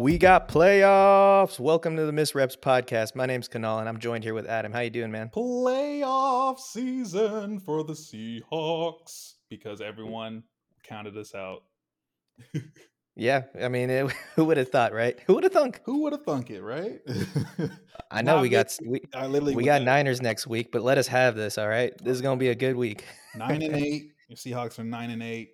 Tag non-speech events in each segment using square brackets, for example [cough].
We got playoffs. Welcome to the Missed Reps podcast. My name's Kanal, and I'm joined here with Adam. How you doing, man? Playoff season for the Seahawks because everyone counted us out. [laughs] Yeah, I mean, it, [laughs] who would have thought, right? Who would have thunk? Who would have thunk it, right? [laughs] I know Not we got we, I literally we got Niners next week, but let us have this. All right, this is gonna be a good week. nine and eight. Your Seahawks are nine and eight.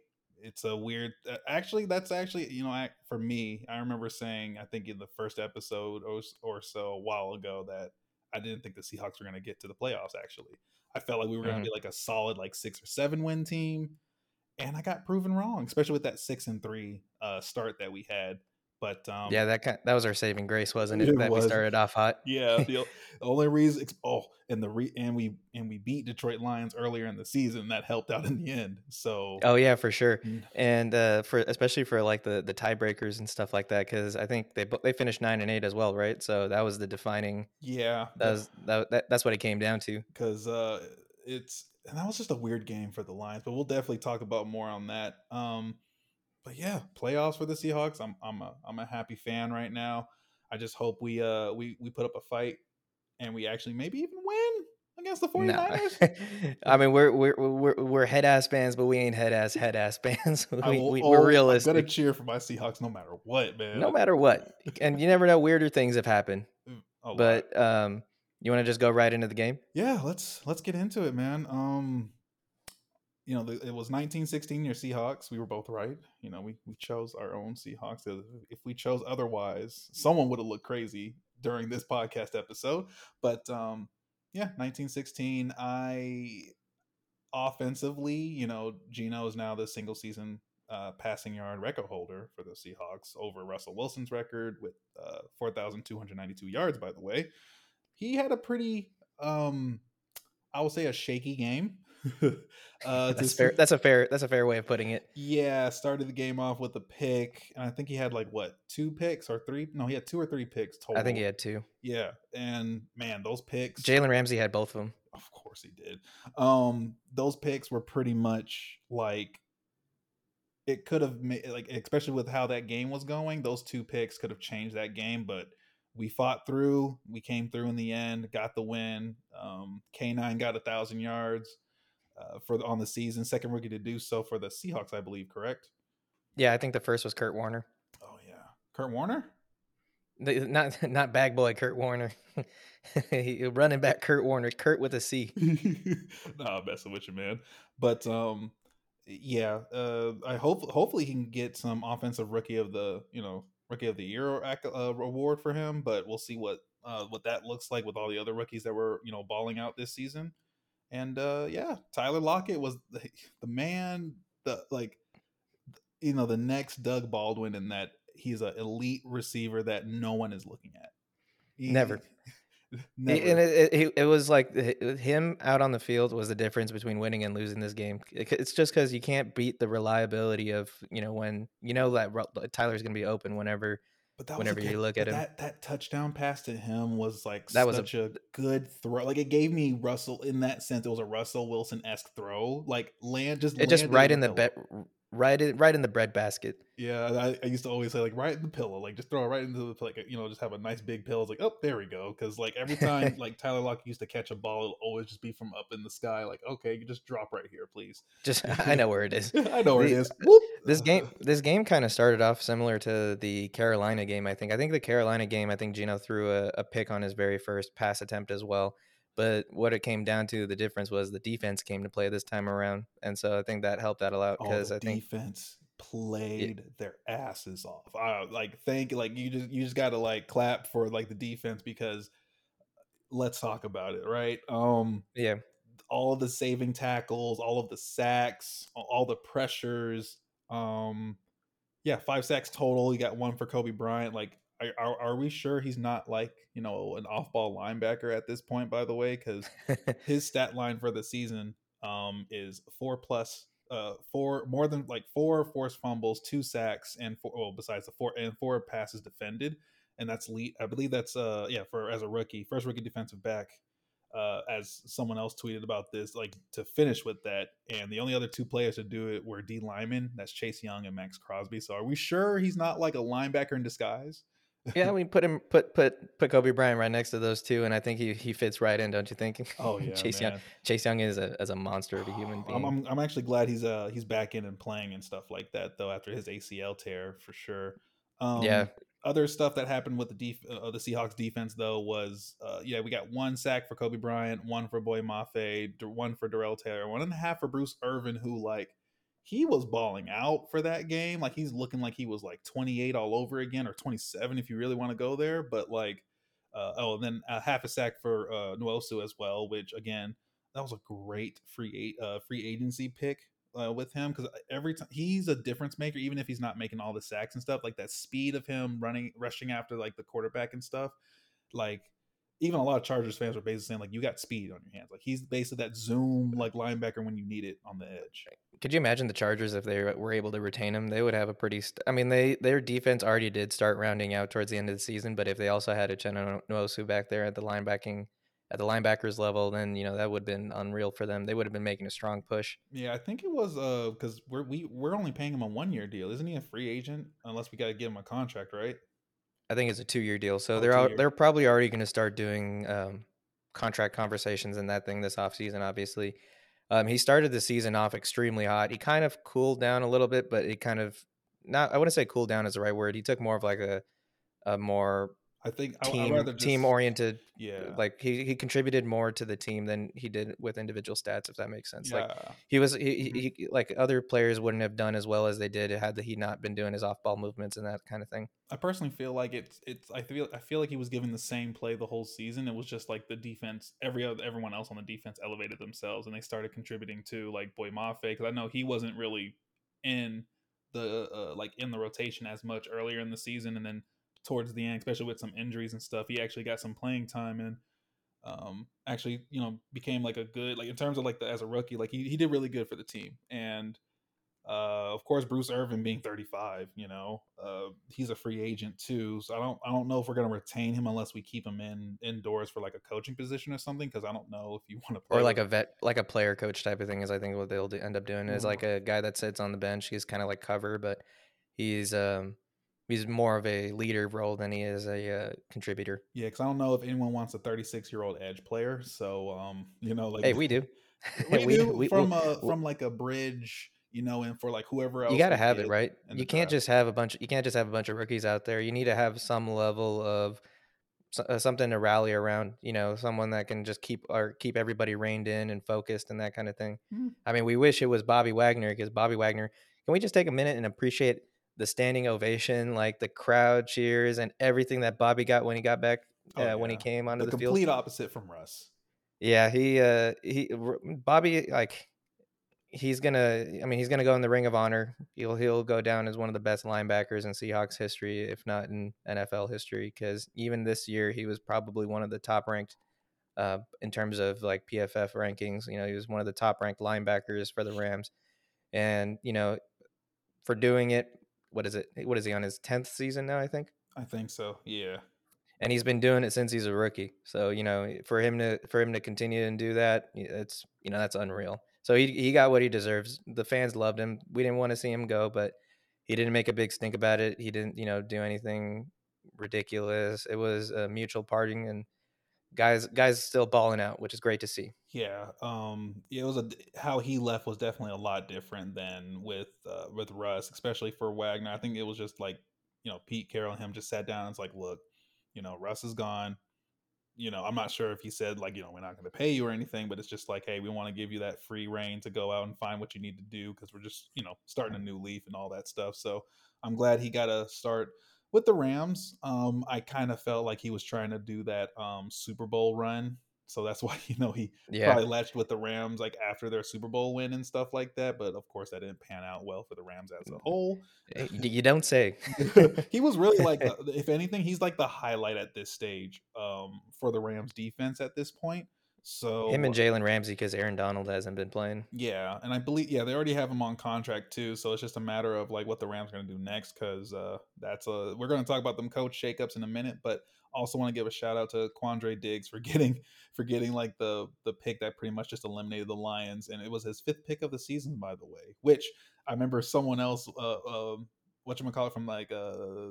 It's a weird. uh, Actually, that's actually you know I, for me. I remember saying I think in the first episode or, or so a while ago that I didn't think the Seahawks were going to get to the playoffs. Actually, I felt like we were going to be like a solid like six or seven win team, and I got proven wrong, especially with that six and three uh, start that we had. But um, yeah, that kind, that was our saving grace, wasn't it? It that was. we started off hot. Yeah, the, [laughs] the only reason oh, and the re, and we and we beat Detroit Lions earlier in the season that helped out in the end. So Oh yeah, for sure. Mm. And uh, for especially for like the the tiebreakers and stuff like that, because I think they they finished nine and eight as well, right? So that was the defining. yeah, That was that, that that's what it came down to. because uh, it's and that was just a weird game for the Lions, but we'll definitely talk about more on that. Um, but yeah, playoffs for the Seahawks. I'm I'm a I'm a happy fan right now. I just hope we uh we we put up a fight and we actually maybe even win against the 49ers. No. [laughs] I mean, we're we're we're we're head ass fans, but we ain't head ass head ass [laughs] fans. we, will- we, oh, we're I'm gonna cheer for my Seahawks no matter what, man. no matter what. And you never know, weirder things have happened. [laughs] Lot. But um, you want to just go right into the game? yeah let's let's get into it man um you know it was 1916 your seahawks we were both right you know we, we chose our own seahawks if if we chose otherwise someone would have looked crazy during this podcast episode but um yeah 1916 i offensively you know geno is now the single season uh, passing yard record holder for the Seahawks over Russell Wilson's record with uh, 4,292 yards, by the way. He had a pretty, um, I will say, a shaky game. [laughs] uh, That's fair. That's a fair. That's a fair way of putting it. yeah, started the game off with a pick, and I think he had like what two picks or three? No, he had two or three picks total. I think he had two. Yeah, and man, those picks. Jalen Ramsey had both of them. Of course he did. Um, those picks were pretty much like it could have made like especially with how that game was going, those two picks could have changed that game, but we fought through, we came through in the end, got the win. Um K9 got a thousand yards uh, for the, on the season, second rookie to do so for the Seahawks, I believe, correct? Yeah, I think the first was Curt Warner. Oh yeah. Kurt Warner? The- Not [laughs] not bag boy Kurt Warner. [laughs] Running back Curt Warner. Curt with a C. [laughs] nah, I'm messing with you, man. But um, yeah, uh, I hope hopefully he can get some offensive rookie of the you know rookie of the year acc- uh, award for him. But we'll see what uh, what that looks like with all the other rookies that were you know balling out this season. And uh, yeah, Tyler Lockett was the, the man. The like, you know, the next Doug Baldwin in that he's an elite receiver that no one is looking at. [laughs] He- Never. never. And it, it, it was like him out on the field was the difference between winning and losing this game. It's just because you can't beat the reliability of you know when you know that Tyler's going to be open whenever. But that whenever was a you look at him. that that touchdown pass to him was like That was a- such a, good throw. Like it gave me Russell in that sense. It was a Russell Wilson esque throw. Like land just It just right in the pillow. Right in right in the bread basket. Yeah, I, I used to always say like right in the pillow, like just throw it right into the like you know just have a nice big pillow. It's like oh there we go. Because like every time [laughs] like Tyler Lockett used to catch a ball, it'll always just be from up in the sky. Like okay, you just drop right here, please. Just [laughs] I know where it is. I know where it The- is. Uh, Whoop. This game, [laughs] this game kind of started off similar to the Carolina game. I think. I think the Carolina game. I think Geno threw a, a pick on his very first pass attempt as well. But what it came down to, the difference was the defense came to play this time around, and so I think that helped that a lot Oh, because the I think defense played their asses off. I like thank like you just you just got to like clap for like the defense because let's talk about it, right? Um yeah, all of the saving tackles, all of the sacks, all the pressures. Um yeah, five sacks total. You got one for Coby Bryant. Like are, are, we sure he's not like, you know, an off-ball linebacker at this point by the way? Cuz [laughs] his stat line for the season um is four plus uh four more than like four forced fumbles two sacks and four well besides the four and four passes defended. And that's lead i believe that's uh yeah for as a rookie first rookie defensive back uh as someone else tweeted about this like to finish with that. And the only other two players to do it were d lineman that's chase young and maxx crosby. So are we sure he's not like a linebacker in disguise Yeah, we put him put put put Coby Bryant right next to those two, and I think he he fits right in, don't you think? [laughs] Oh yeah, [laughs] Chase man. Young Chase Young is a as a monster of a human I'm, being. I'm I'm actually glad he's uh he's back in and playing and stuff like that though after his ACL tear for sure. Yeah, Um, other stuff that happened with the def- uh, the Seahawks defense though was uh yeah we got one sack for Coby Bryant, one for Boye Mafe, one for Darrell Taylor, one and a half for Bruce Irvin who like he was balling out for that game like he's looking like he was like 28 all over again or 27 if you really want to go there but like uh, oh and then a half a sack for uh Nwosu as well which again that was a great free uh, free agency pick uh, with him because every time he's a difference maker, even if he's not making all the sacks and stuff. Like that speed of him running, rushing after like the quarterback and stuff. Like even a lot of Chargers fans were basically saying like you got speed on your hands. Like he's basically that zoom like linebacker when you need it on the edge. could you imagine the Chargers if they were able to retain him? They would have a pretty. St- I mean, they their defense already did start rounding out towards the end of the season, but if they also had Uchenna Nwosu back there at the linebacking at the linebackers level, then you know that would have been unreal for them. They would have been making a strong push. Yeah, I think it was uh because we're we we're only paying him a one year deal, isn't he? A free agent unless we got to give him a contract, right? I think it's a two year deal, so Oh, they're out, they're probably already going to start doing um, contract conversations and that thing this offseason, obviously. Um, he started the season off extremely hot. He kind of cooled down a little bit, but he kind of not. I wouldn't say cool down is the right word. He took more of like a a more I think I, I'd team rather just, team oriented. Yeah, Like he he contributed more to the team than he did with individual stats, if that makes sense. yeah. Like he was he, Mhm. he, he like other players wouldn't have done as well as they did had he not been doing his off ball movements and that kind of thing. I personally feel like it's it's I feel I feel like he was given the same play the whole season. It was just like the defense, every other everyone else on the defense elevated themselves and they started contributing to like Boye Mafe because I know he wasn't really in the uh, like in the rotation as much earlier in the season, and then towards the end, especially with some injuries and stuff, he actually got some playing time and um actually you know became like a good like in terms of like the as a rookie like he, he did really good for the team and uh, of course, Bruce Irvin being 35, you know, uh, he's a free agent too. So I don't, I don't know if we're gonna retain him unless we keep him in indoors for like a coaching position or something. Because I don't know if you want to or like a vet, like a player coach type of thing is I think what they'll do, end up doing is like a guy that sits on the bench. He's kind of like cover, but he's um he's more of a leader role than he is a uh, contributor. yeah. Because I don't know if anyone wants a 36 year old edge player. So um, [laughs] you know, like Hey, we do. [laughs] we, We- do we- from we- a from like a bridge, you know, and for like whoever else you got to have it right. You can't draft. just have a bunch. You can't just have a bunch of rookies out there. You need to have some level of uh, something to rally around. You know, someone that can just keep or keep everybody reined in and focused and that kind of thing. Hmm. I mean, we wish it was Bobby Wagner because Bobby Wagner. Can we just take a minute and appreciate the standing ovation, like the crowd cheers and everything that Bobby got when he got back uh, Oh, when he came onto the, the, field? complete opposite from Russ. Yeah, he uh he Bobby like he's gonna I mean he's gonna go in the ring of honor. He'll he'll go down as one of the best linebackers in Seahawks history, if not in NFL history, because even this year he was probably one of the top ranked uh in terms of like PFF rankings. You know, he was one of the top ranked linebackers for the Rams. And, you know, for doing it, what is it? What is he on his tenth season now, I think? I think so. Yeah. and he's been doing it since he's a rookie. So you know, for him to for him to continue and do that, it's you know that's unreal. So he he got what he deserves. The fans loved him. We didn't want to see him go, but he didn't make a big stink about it. He didn't you know do anything ridiculous. It was a mutual parting, and guys guys still balling out, which is great to see. Yeah, um, it was a how he left was definitely a lot different than with uh, with Russ, especially for Wagner. I think it was just like you know Pete Carroll and him just sat down and it's like, look, you know Russ is gone. You know, I'm not sure if he said like you know we're not going to pay you or anything, but it's just like, hey, we want to give you that free reign to go out and find what you need to do because we're just you know starting a new leaf and all that stuff. So I'm glad he got to start with the Rams. Um, I kind of felt like he was trying to do that um Super Bowl run. So that's [laughs] why you know he Yeah, probably latched with the Rams like after their Super Bowl win and stuff like that. But of course, that didn't pan out well for the Rams as a whole. Eh, you don't say. [laughs] he was really like, [laughs] if anything, he's like the highlight at this stage um, for the Rams defense at this point. So Him and Jalen Ramsey because Aaron Donald hasn't been playing. yeah, and I believe yeah they already have him on contract too, so it's just a matter of like what the Rams are going to do next because uh, that's a we're going to talk about them coach shakeups in a minute, but also want to give a shout out to Quandre Diggs for [laughs] getting for getting like the the pick that pretty much just eliminated the Lions, and it was his fifth pick of the season by the way, which I remember someone else uh, um what you call it from like uh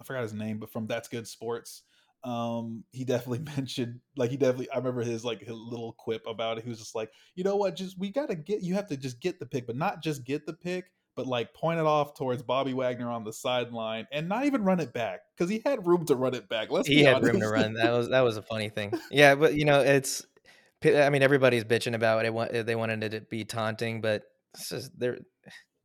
I forgot his name, but from That's Good Sports. Um, he definitely [laughs] mentioned like he definitely I remember his like his little quip about it. He was just like, you know what, just we gotta get you have to just get the pick, but not just get the pick, but like point it off towards Bobby Wagner on the sideline and not even run it back because he had room to run it back. Let's he had honest. room to run. That was that was a funny thing. [laughs] Yeah, but you know, it's I mean everybody's bitching about it. They wanted it to be taunting, but it's just they're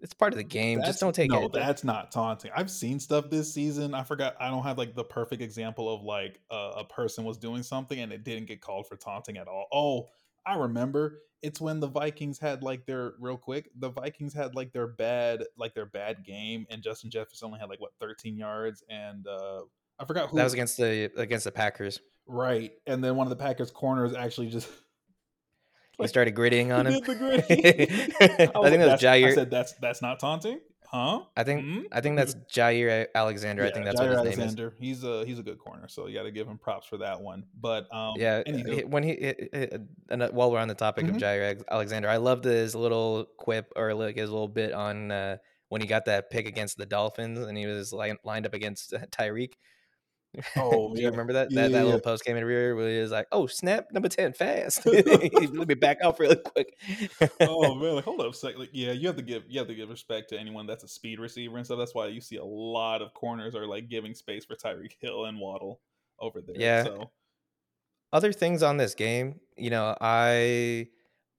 it's part of the game. That's, just don't take no, it. No, that's not taunting. I've seen stuff this season. I forgot. I don't have like the perfect example of like uh, a person was doing something and it didn't get called for taunting at all. Oh, I remember. It's when the Vikings had like their real quick. The Vikings had like their bad like their bad game, and Justin Jefferson only had like what 13 yards, and uh I forgot who that was against the against the Packers. Right, and then one of the Packers corners actually just [laughs] he started gritting on him. [laughs] I, [laughs] I think that's Jaire. I said that's that's not taunting, huh? I think Hmm? I think that's Jaire Alexander. I think that's Jaire what his name is. Alexander. He's a he's a good corner, so you got to give him props for that one. But um, Yeah, anywho. when he, and uh, while we're on the topic Mhm. of Jaire Alexander, I loved his little quip or like his little bit on uh, when he got that pick against the Dolphins and he was like lined up against uh, Tyreek. Oh, Do yeah. you remember that? That yeah, that little post came in rear where he was like, "Oh snap, number ten, fast! [laughs] Let me back off really quick." oh [laughs] man, like hold up a second. Like, yeah, you have to give you have to give respect to anyone that's a speed receiver and stuff. That's why you see a lot of corners are like giving space for Tyreek Hill and Waddle over there. Yeah. So other things on this game, you know, I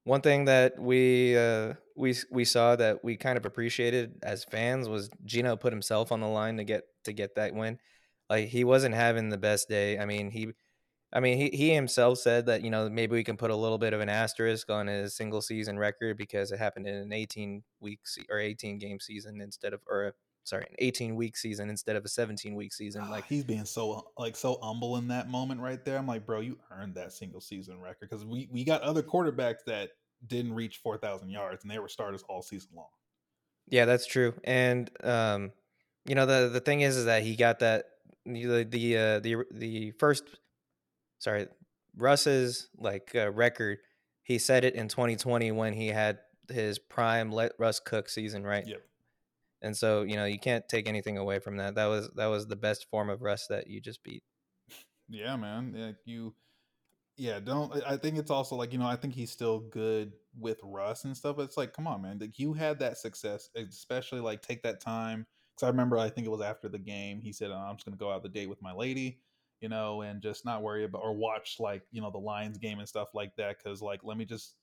one thing that we uh, we we saw that we kind of appreciated as fans was Geno put himself on the line to get to get that win. Like he wasn't having the best day. I mean, he I mean, he, he himself said that, you know, maybe we can put a little bit of an asterisk on his single season record because it happened in an 18 week se- or 18 game season instead of or a, sorry, an 18 week season instead of a 17 week season. like Like he's being so like so humble in that moment right there. I'm like, bro, you earned that single season record because we we got other quarterbacks that didn't reach four thousand yards and they were starters all season long. Yeah, that's true. And um, you know, the the thing is, is that he got that the the uh, the the first, sorry, Russ's like uh, record. He said it in 2020 when he had his prime let Russ cook season, right? Yep. And so you know you can't take anything away from that. That was that was the best form of Russ that you just beat. Yeah, man. Yeah, you. Yeah, don't. I- I think it's also like you know. I think he's still good with Russ and stuff. But it's like, come on, man. Like you had that success, especially like take that time. Because I remember, I think it was after the game. He said, "I'm just gonna go out the date with my lady." You know, and just not worry about or watch like you know the Lions game and stuff like that. Because like, let me just,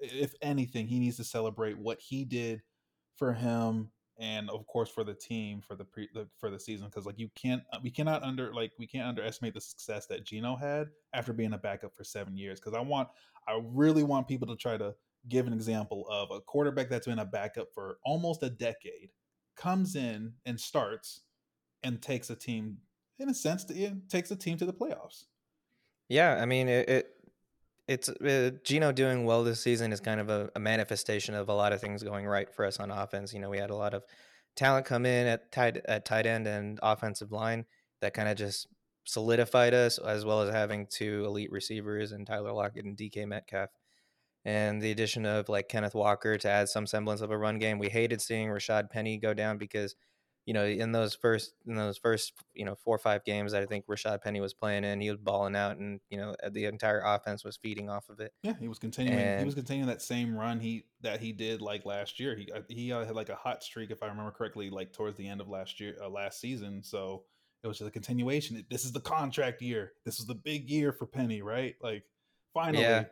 if anything, he needs to celebrate what he did for him and of course for the team for the pre the, for the season because like you can't uh, we cannot under like we can't underestimate the success that Geno had after being a backup for seven years because I want I really want people to try to give an example of a quarterback that's been a backup for almost a decade comes in and starts and takes a team in a sense yeah, takes a team to the playoffs Yeah, I mean it. it it's uh, Geno doing well this season is kind of a, a manifestation of a lot of things going right for us on offense. You know, we had a lot of talent come in at tight at tight end and offensive line that kind of just solidified us, as well as having two elite receivers and Tyler Lockett and DK Metcalf, and the addition of like Kenneth Walker to add some semblance of a run game. We hated seeing Rashad Penny go down because you know, in those first in those first you know four or five games that I think Rashad Penny was playing in, he was balling out, and you know the entire offense was feeding off of it. yeah he was continuing he was continuing that same run he that he did like last year he he uh, had like a hot streak if I remember correctly like towards the end of last year uh, last season so it was just a continuation this is the contract year this is the big year for Penny right like finally Yeah.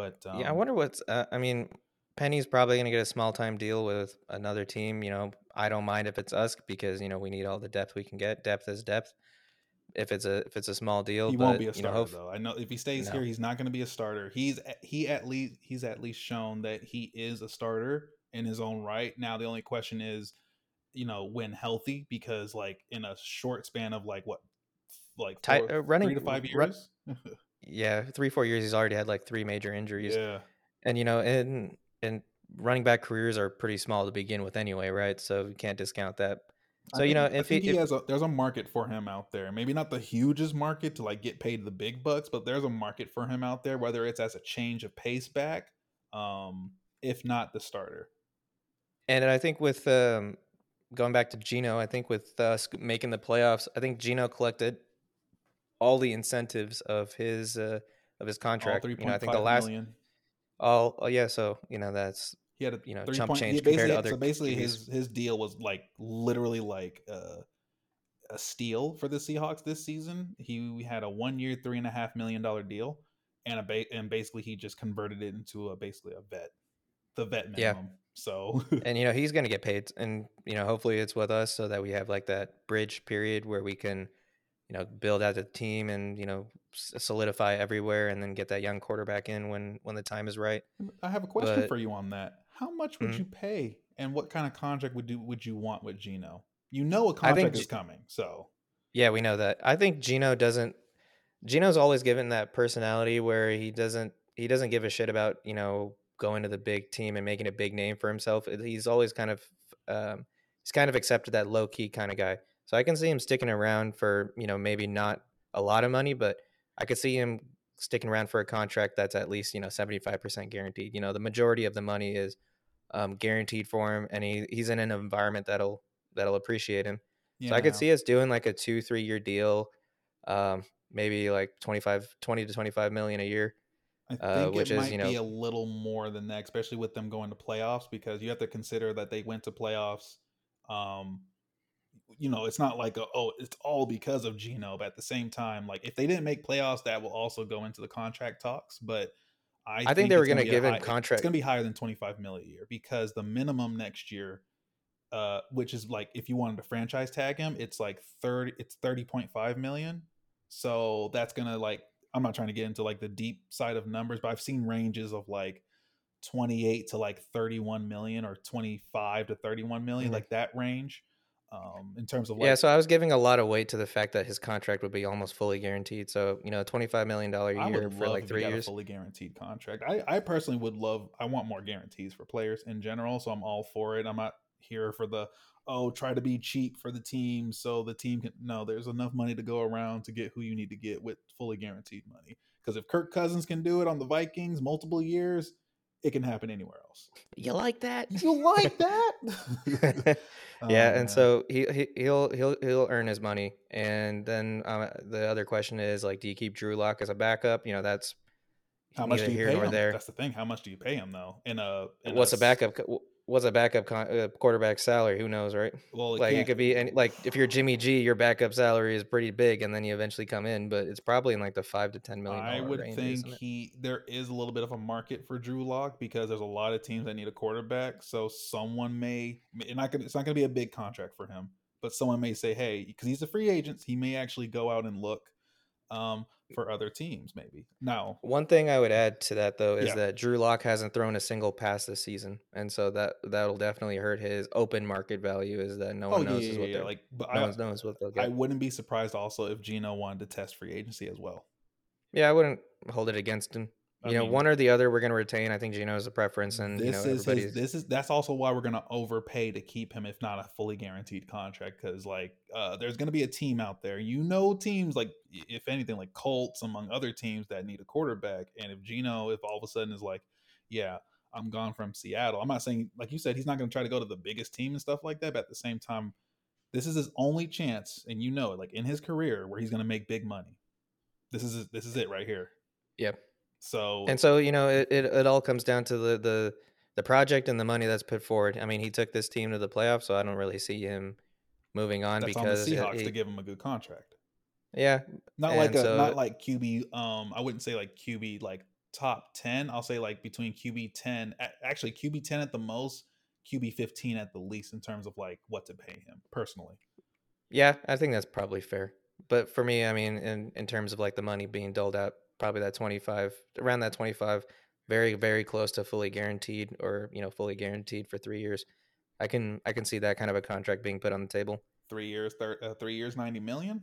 But um, yeah, I wonder what's. Uh, I mean, Penny's probably going to get a small time deal with another team. You know, I don't mind if it's us because you know we need all the depth we can get. Depth is depth. If it's a if it's a small deal, he but, won't be a you know, starter hope- though. I know if he stays No. here, he's not going to be a starter. He's he at least he's at least shown that he is a starter in his own right. Now the only question is, you know, when healthy, because like in a short span of like what, like four- uh, running- three to five years. [laughs] yeah, three four years. He's already had like three major injuries. yeah, and you know and and running back careers are pretty small to begin with anyway right so you can't discount that so you know if think he, he if, has a there's a market for him out there. Maybe not the hugest market to like get paid the big bucks, but there's a market for him out there. Whether it's as a change of pace back, um, if not the starter. and i think with um going back to Geno, I think with us making the playoffs, I think Geno collected all the incentives of his uh, of his contract. All you know, I think the last million. all oh yeah, so you know that's He had a you know, chump point- change compared to other So basically, his his deal was like literally like uh, a steal for the Seahawks this season. He had a one year, three and a half million dollar deal, and a ba- and basically he just converted it into a basically a vet, the vet Yeah. minimum. So [laughs] and you know he's going to get paid and you know hopefully it's with us so that we have like that bridge period where we can you know build out the team and you know solidify everywhere and then get that young quarterback in when when the time is right I have a question But- for you on that. How much would Mhm. you pay, and what kind of contract would you would you want with Geno? You know a contract is G- coming, so yeah we know that i think geno doesn't geno's always given that personality where he doesn't he doesn't give a shit about you know going to the big team and making a big name for himself he's always kind of um he's kind of accepted that low key kind of guy so i can see him sticking around for you know maybe not a lot of money but i could see him sticking around for a contract that's at least you know 75% guaranteed you know the majority of the money is um, guaranteed for him and he, he's in an environment that'll that'll appreciate him so I could see us doing like a two, three year deal, um, maybe like 25, 20 to 25 million a year. I uh, which it is, might you be know- a little more than that, especially with them going to playoffs, because you have to consider that they went to playoffs. Um, you know, it's not like a, oh, it's all because of Geno, but at the same time, like if they didn't make playoffs, that will also go into the contract talks. But I, I think they were going to give him contract. It's going to be higher than twenty five mil a year because the minimum next year, uh, which is like if you wanted to franchise tag him, it's like thirty. It's thirty point five million. So that's gonna like I'm not trying to get into like the deep side of numbers, but I've seen ranges of like 28 to like 31 million or 25 to 31 million, Mhm. like that range. Um, in terms of like yeah, so I was giving a lot of weight to the fact that his contract would be almost fully guaranteed. So you know, twenty five million dollar I year for like three years. a fully guaranteed contract. I, I personally would love. I want more guarantees for players in general, so I'm all for it. I'm not here for the oh try to be cheap for the team so the team can. No, there's enough money to go around to get who you need to get with fully guaranteed money. Because if Kirk Cousins can do it on the Vikings multiple years, it can happen anywhere else. You like that? [laughs] You like that? [laughs] [laughs] yeah, Oh, man. and so he, he he'll he'll he'll earn his money, and then um, the other question is like, do you keep Drew Lock as a backup? You know, that's how much do you here pay him? there. That's the thing. How much do you pay him though? In a in what's a backup? What's a backup con- uh, quarterback salary? Who knows, right? Well, like it could be any like if you're Jimmy G, your backup salary is pretty big, and then you eventually come in, but it's probably in like the five to ten million. I would range, think he there is a little bit of a market for Drew Lock because there's a lot of teams that need a quarterback. So someone may and not gonna it's not gonna be a big contract for him, but someone may say, hey, because he's a free agent, he may actually go out and look um, for other teams. Maybe now, One thing I would add to that though is Yeah. that Drew Lock hasn't thrown a single pass this season, and so that that'll definitely hurt his open market value. Is that no oh one yeah, knows yeah, is what yeah, they're like, but no I, one knows what they'll I wouldn't be surprised also if Geno wanted to test free agency as well. yeah, I wouldn't hold it against him. I You know, mean, one or the other, we're going to retain. I think Geno is a preference, and you this know is his, this is that's also why we're gonna overpay to keep him if not a fully guaranteed contract because like uh there's gonna be a team out there you know teams like if anything like Colts among other teams that need a quarterback and if Geno if all of a sudden is like yeah I'm gone from Seattle I'm not saying like you said he's not gonna try to go to the biggest team and stuff like that but at the same time this is his only chance and you know it like in his career where he's gonna make big money this is this is it right here Yep. So And so you know, it, it, it all comes down to the, the the project and the money that's put forward. I mean, he took this team to the playoffs, so I don't really see him moving on that's on the because it- Seahawks he- to give him a good contract yeah, Not like a so- not like QB. Um, I wouldn't say like QB like top ten. I'll say like between QB ten, actually QB ten at the most, QB fifteen at the least in terms of like what to pay him personally. yeah, I think that's probably fair. But for me, I mean, in in terms of like the money being doled out, probably that twenty five, around that twenty five, very very close to fully guaranteed, or you know, fully guaranteed for three years. I can I can see that kind of a contract being put on the table. Three years, thir- uh, three years, ninety million.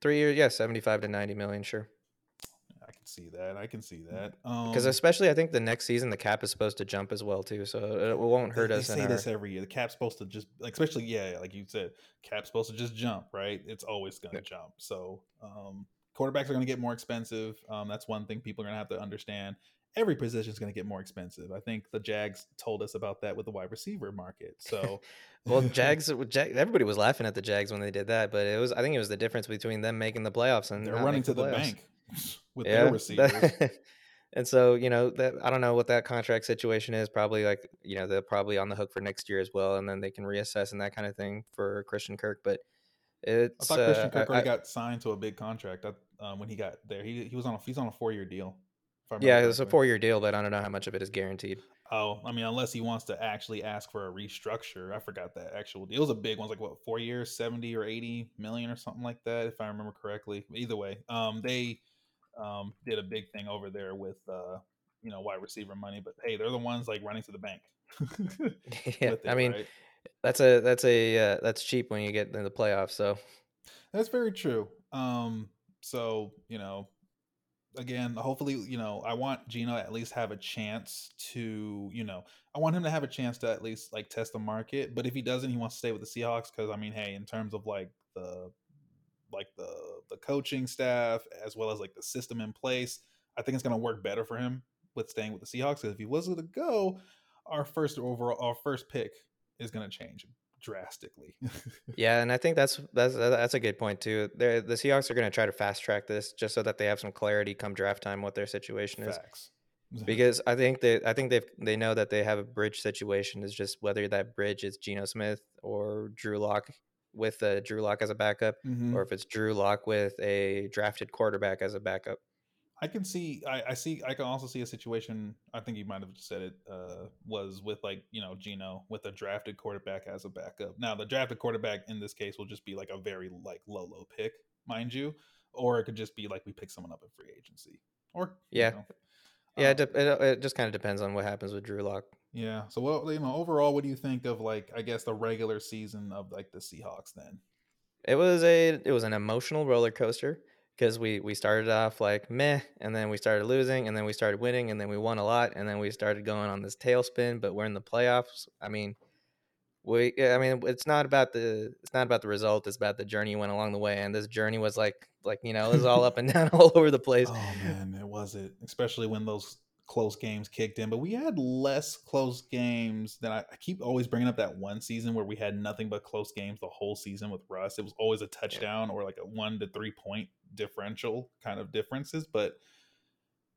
Three years, yeah, seventy five to ninety million, sure. I can see that. I can see that. Um, Because especially, I think the next season the cap is supposed to jump as well too, so it won't hurt they us. in say our, this every year. The cap's supposed to just, like, especially yeah, like you said, cap's supposed to just jump, right? It's always going to Yeah. jump. So um, quarterbacks are going to get more expensive. Um, that's one thing people are going to have to understand. every position is going to get more expensive. I think the Jags told us about that with the wide receiver market. So, [laughs] well, [laughs] Jags, Jag, everybody was laughing at the Jags when they did that, but it was, I think it was the difference between them making the playoffs and they're running to the, the bank [laughs] with yeah, their receivers. That, and so, you know, that I don't know what that contract situation is. Probably like, you know, they're probably on the hook for next year as well, and then they can reassess and that kind of thing for Christian Kirk. But it's, I thought Christian uh, Kirk already I, got signed to a big contract uh, when he got there. He he was on a he's on a four year deal. Yeah, it's a four year deal, but I don't know how much of it is guaranteed. Oh, I mean, unless he wants to actually ask for a restructure. I forgot that actual deal. It was a big one. It was like what four years, seventy or eighty million or something like that, if I remember correctly. Either way, um, they um, did a big thing over there with uh, you know wide receiver money. But hey, they're the ones like running to the bank. [laughs] yeah, [laughs] it, I mean, right? That's a that's a uh, that's cheap when you get in the playoffs. So that's very true. Um, so you know, again, hopefully, you know, I want Geno at least have a chance to, you know, I want him to have a chance to at least like test the market. But if he doesn't, he wants to stay with the Seahawks because I mean, hey, in terms of like the like the the coaching staff as well as like the system in place, I think it's going to work better for him with staying with the Seahawks. Because if he was to go, our first overall, our first pick is going to change drastically. [laughs] yeah, and I think that's that's that's a good point too. They're, the Seahawks are going to try to fast track this just so that they have some clarity come draft time what their situation Facts. is. because I think that I think they they know that they have a bridge situation. Is just whether that bridge is Geno Smith or Drew Lock with uh, Drew Lock as a backup, mm-hmm. or if it's Drew Lock with a drafted quarterback as a backup. I can see. I, I, see. I can also see a situation. I think you might have just said it. Uh, was with like you know Geno with a drafted quarterback as a backup. Now the drafted quarterback in this case will just be like a very like low low pick, mind you, or it could just be like we pick someone up in free agency. Or yeah, you know, yeah. Um, it, it, it, just kind of depends on what happens with Drew Lock. Yeah. So what you know overall, what do you think of like I guess the regular season of like the Seahawks then? It was a it was an emotional roller coaster because we we started off like meh, and then we started losing, and then we started winning, and then we won a lot, and then we started going on this tailspin. But we're in the playoffs. I mean, we I mean it's not about the it's not about the result. It's about the journey you went along the way, and this journey was like like you know it was all up and [laughs] down all over the place. Oh man, it was it, especially when those close games kicked in, but we had less close games than I, I, keep always bringing up that one season where we had nothing but close games the whole season with Russ. It was always a touchdown or like a one to three point differential kind of differences. But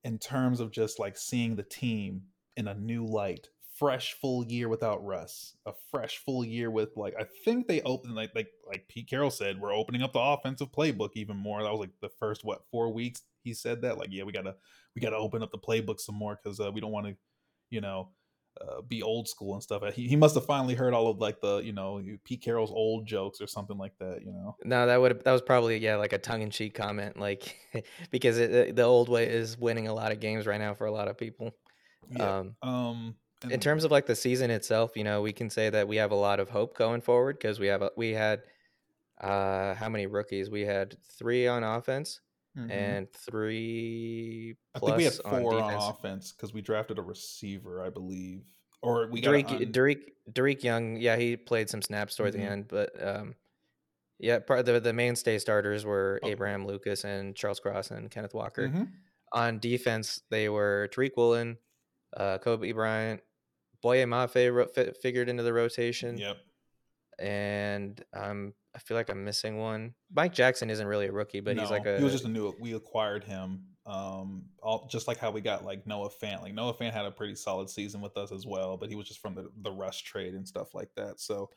in terms of just like seeing the team in a new light, fresh full year without Russ, a fresh full year with like I think they opened like like like Pete Carroll said, we're opening up the offensive playbook even more. That was like the first what four weeks he said that like yeah we gotta we got to open up the playbook some more because uh, we don't want to, you know, uh, be old school and stuff. He, he must have finally heard all of like the you know Pete Carroll's old jokes or something like that. You know. No, that would that was probably yeah like a tongue in cheek comment like [laughs] because it, the old way is winning a lot of games right now for a lot of people. Yeah. Um, um in terms of like the season itself, you know, we can say that we have a lot of hope going forward because we have a, we had uh how many rookies? We had three on offense mm-hmm. and three. I think we had four on, on offense because we drafted a receiver, I believe, or we got Dareke, un- Young. Yeah, he played some snaps towards mm-hmm. the end, but um, yeah, part the the mainstay starters were oh. Abraham Lucas and Charles Cross and Kenneth Walker. Mm-hmm. On defense, they were Tariq Woolen, uh, Coby Bryant, Boye Mafe ro- figured into the rotation. Yep. And um, I feel like I'm missing one. Mike Jackson isn't really a rookie, but no, he's like a. He was just a new. We acquired him, um, all just like how we got like Noah Fant. Like Noah Fant had a pretty solid season with us as well, but he was just from the the Russ trade and stuff like that. So,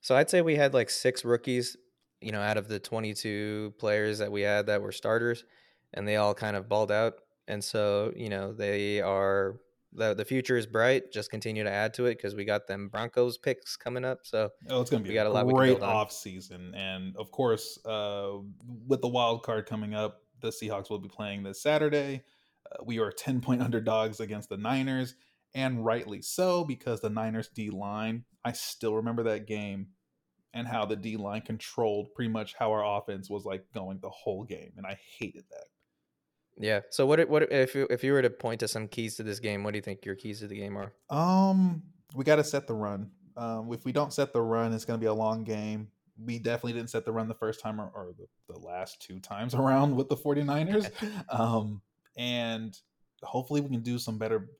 so I'd say we had like six rookies, you know, out of the 22 players that we had that were starters, and they all kind of balled out. And so, you know, they are the the future is bright. Just continue to add to it because we got them Broncos picks coming up. So oh, it's going to be a, a great off season, and of course, uh, with the wild card coming up, the Seahawks will be playing this Saturday. Uh, we are ten point underdogs against the Niners, and rightly so because the Niners D line. I still remember that game and how the D line controlled pretty much how our offense was like going the whole game, and I hated that. Yeah. So what what if you, if you were to point to some keys to this game, what do you think your keys to the game are? Um, we got to set the run. Um, if we don't set the run, it's going to be a long game. We definitely didn't set the run the first time or, or the, the, last two times [laughs] around with the 49ers. [laughs] um, and hopefully we can do some better.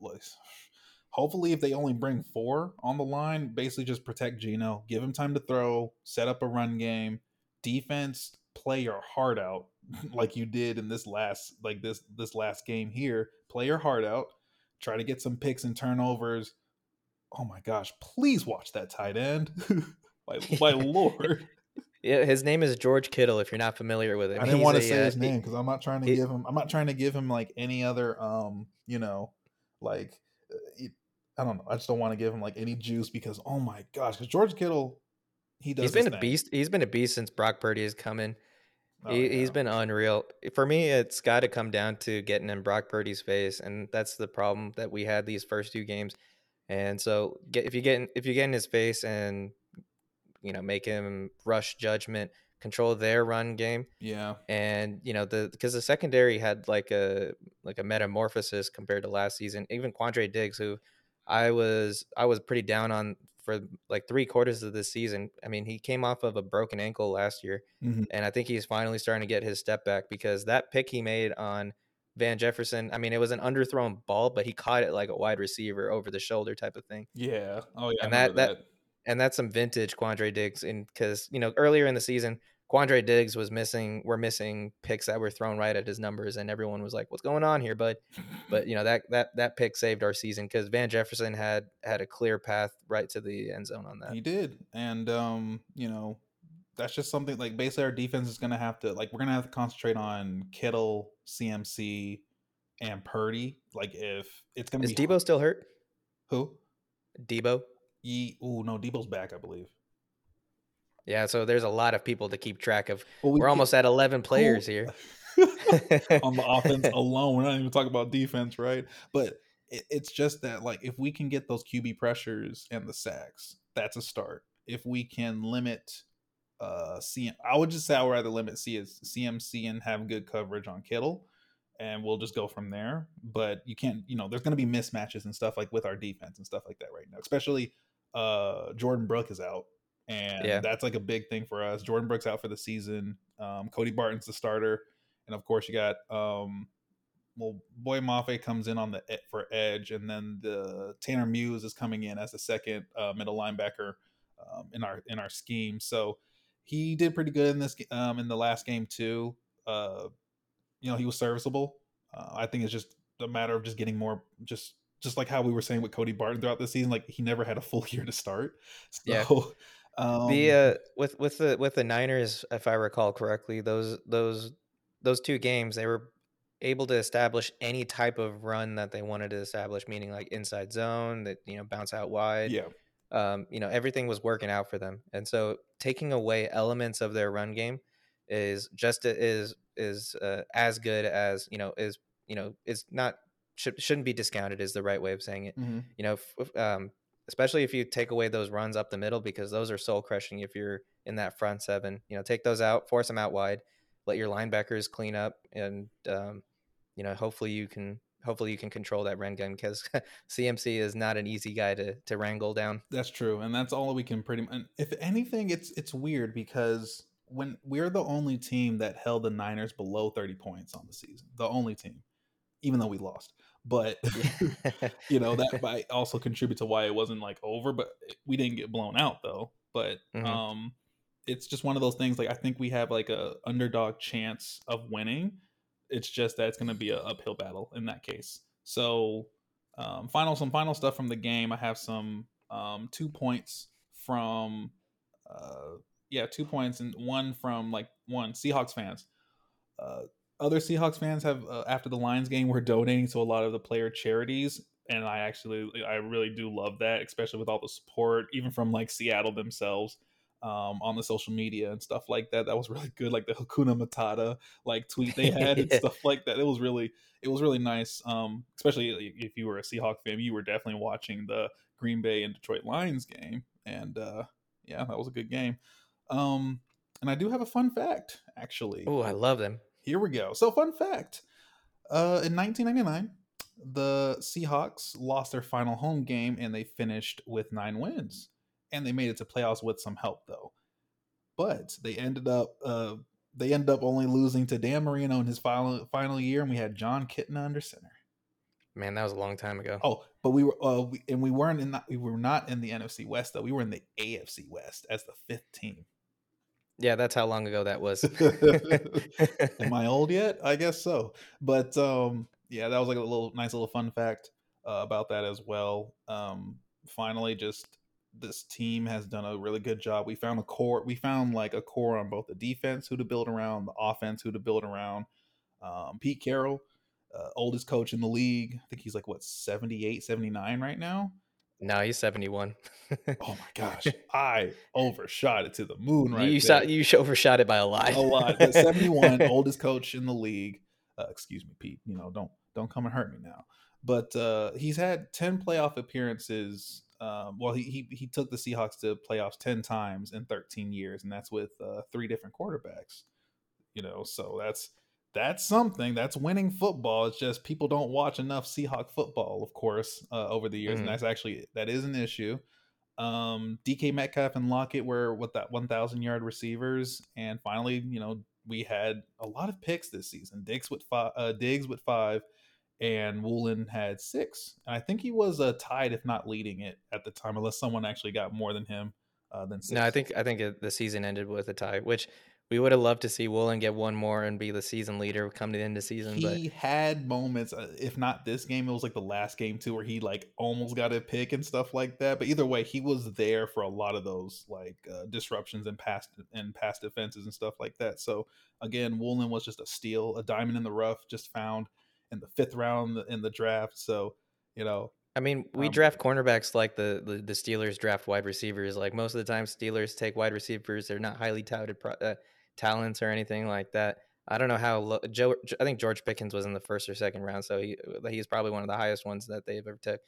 Hopefully, if they only bring four on the line, basically just protect Geno, give him time to throw, set up a run game, defense, play your heart out [laughs] like you did in this last like this this last game here. Play your heart out, try to get some picks and turnovers. Oh my gosh, please watch that tight end. [laughs] my, my [laughs] lord. Yeah, his name is George Kittle. If you're not familiar with him, I didn't want to say uh, his name because I'm not trying to he, give him. I'm not trying to give him like any other, um, you know, like uh, I don't know. I just don't want to give him like any juice because oh my gosh, because George Kittle, he does. He's been a thing. beast. He's been a beast since Brock Purdy has come in. Oh, he, has been unreal. For me, it's got to come down to getting in Brock Purdy's face, and that's the problem that we had these first two games. And so, get, if you get in, if you get in his face and you know make him rush judgment, control their run game, yeah, and you know the because the secondary had like a like a metamorphosis compared to last season. Even Quandre Diggs, who I was I was pretty down on for like three quarters of this season. I mean, he came off of a broken ankle last year, mm-hmm. and I think he's finally starting to get his step back because that pick he made on Van Jefferson, I mean, it was an underthrown ball, but he caught it like a wide receiver over the shoulder type of thing. Yeah. Oh yeah. And that, that, that and that's some vintage Quandre Diggs. And because you know earlier in the season, Quandre Diggs was missing. We're missing picks that were thrown right at his numbers, and everyone was like, "What's going on here?" But, but you know that that that pick saved our season because Van Jefferson had had a clear path right to the end zone on that. He did, and um, you know, that's just something like basically our defense is going to have to like we're going to have to concentrate on Kittle, CMC, and Purdy. Like if it's going to be Deebo still hurt? Who? Deebo. Ye. Oh no, Deebo's back, I believe. Yeah, so there's a lot of people to keep track of. Well, we, are almost at 11 players here. [laughs] on the offense [laughs] alone. We're not even talking about defense, right? But it, it's just that, like, if we can get those QB pressures and the sacks, that's a start. If we can limit uh CM, I would just say I would rather limit C as CMC and have good coverage on Kittle, and we'll just go from there. But you can't, you know, there's going to be mismatches and stuff like with our defense and stuff like that right now. Especially uh Jordan Brooks is out and yeah. that's like a big thing for us. Jordan Brooks out for the season. Um, Cody Barton's the starter, and of course you got um, well, Boye Mafe comes in on the for edge, and then the Tanner Muse is coming in as the second uh, middle linebacker um, in our in our scheme. So he did pretty good in this um, in the last game too. Uh, you know, he was serviceable. Uh, I think it's just a matter of just getting more just just like how we were saying with Cody Barton throughout the season, like he never had a full [laughs] year to start. So yeah. Um, the uh, with with the with the Niners, if I recall correctly, those those those two games they were able to establish any type of run that they wanted to establish, meaning like inside zone that you know bounce out wide. Yeah. Um, you know everything was working out for them, and so taking away elements of their run game is just is is uh, as good as you know is you know is not should, shouldn't be discounted is the right way of saying it. Mm-hmm. You know, f- um, especially if you take away those runs up the middle because those are soul crushing if you're in that front seven. You know, take those out, force them out wide, let your linebackers clean up, and um, you know, hopefully you can hopefully you can control that run game because CMC [laughs] is not an easy guy to to wrangle down. That's true, and that's all we can pretty. And if anything, it's it's weird because when we're the only team that held the Niners below 30 points on the season, the only team, even though we lost but [laughs] [laughs] you know that might also contribute to why it wasn't like over but we didn't get blown out though. But mm-hmm. um it's just one of those things like i think we have like a underdog chance of winning. It's just that it's going to be a uphill battle in that case. So um final some final stuff from the game. I have some um two points from uh yeah two points and one from like one seahawks fans. Uh other Seahawks fans have uh, after the Lions game were donating to a lot of the player charities and I actually I really do love that especially with all the support even from like Seattle themselves um, on the social media and stuff like that. That was really good like the Hakuna Matata like tweet they had and [laughs] stuff like that. It was really it was really nice um, especially if you were a Seahawk fan you were definitely watching the Green Bay and Detroit Lions game and uh, yeah that was a good game. Um, and I do have a fun fact actually. Oh I love them here we go. So, fun fact uh, in 1999, the Seahawks lost their final home game and they finished with nine wins. And they made it to playoffs with some help, though. But they ended up uh, they ended up only losing to Dan Marino in his final final year, and we had Jon Kitna under center. Man, that was a long time ago. Oh, but we were, uh, we, and we weren't in. The, we were not in the NFC West though. We were in the AFC West as the fifth team. Yeah, that's how long ago that was. [laughs] Am I old yet? I guess so. But um, yeah, that was like a little nice little fun fact uh, about that as well. Um, finally, just this team has done a really good job. We found a core. We found like a core on both the defense, who to build around, the offense, who to build around. Um, Pete Carroll, uh, oldest coach in the league. I think he's like what 78, 79 right now. No, he's 71. [laughs] oh my gosh. I overshot it to the moon right you saw you overshot it by a lot. a lot. But 71, [laughs] oldest coach in the league. Uh, excuse me, Pete. You know, don't don't come and hurt me now. But uh, he's had 10 playoff appearances. Um, well, he, he he took the Seahawks to playoffs 10 times in 13 years, and that's with uh, three different quarterbacks. You know, so that's that's something. That's winning football. It's just people don't watch enough Seahawk football, of course, uh, over the years, Mhm. and that's actually that is an issue. Um, DK Metcalf and Lockett were with that 1,000 yard receivers, and finally, you know, we had a lot of picks this season. Diggs with five, uh, Diggs with five, and Woolen had six. And I think he was uh, tied, if not leading it at the time, unless someone actually got more than him uh, than six. No, I think I think it, the season ended with a tie, which we would have loved to see Woolen get one more and be the season leader come to the end of season. but he had moments uh, if not this game it was like the last game too where he like almost got a pick and stuff like that but either way he was there for a lot of those like uh, disruptions and past and past defenses and stuff like that so again woolen was just a steal a diamond in the rough just found in the fifth round in the draft so you know I mean, we Um, draft cornerbacks like the, the the Steelers draft wide receivers. Like most of the time, Steelers take wide receivers. They're not highly touted pro, uh, talents or anything like that. I don't know how low, Joe. I think George Pickens was in the first or second round, so he he's probably one of the highest ones that they've ever took.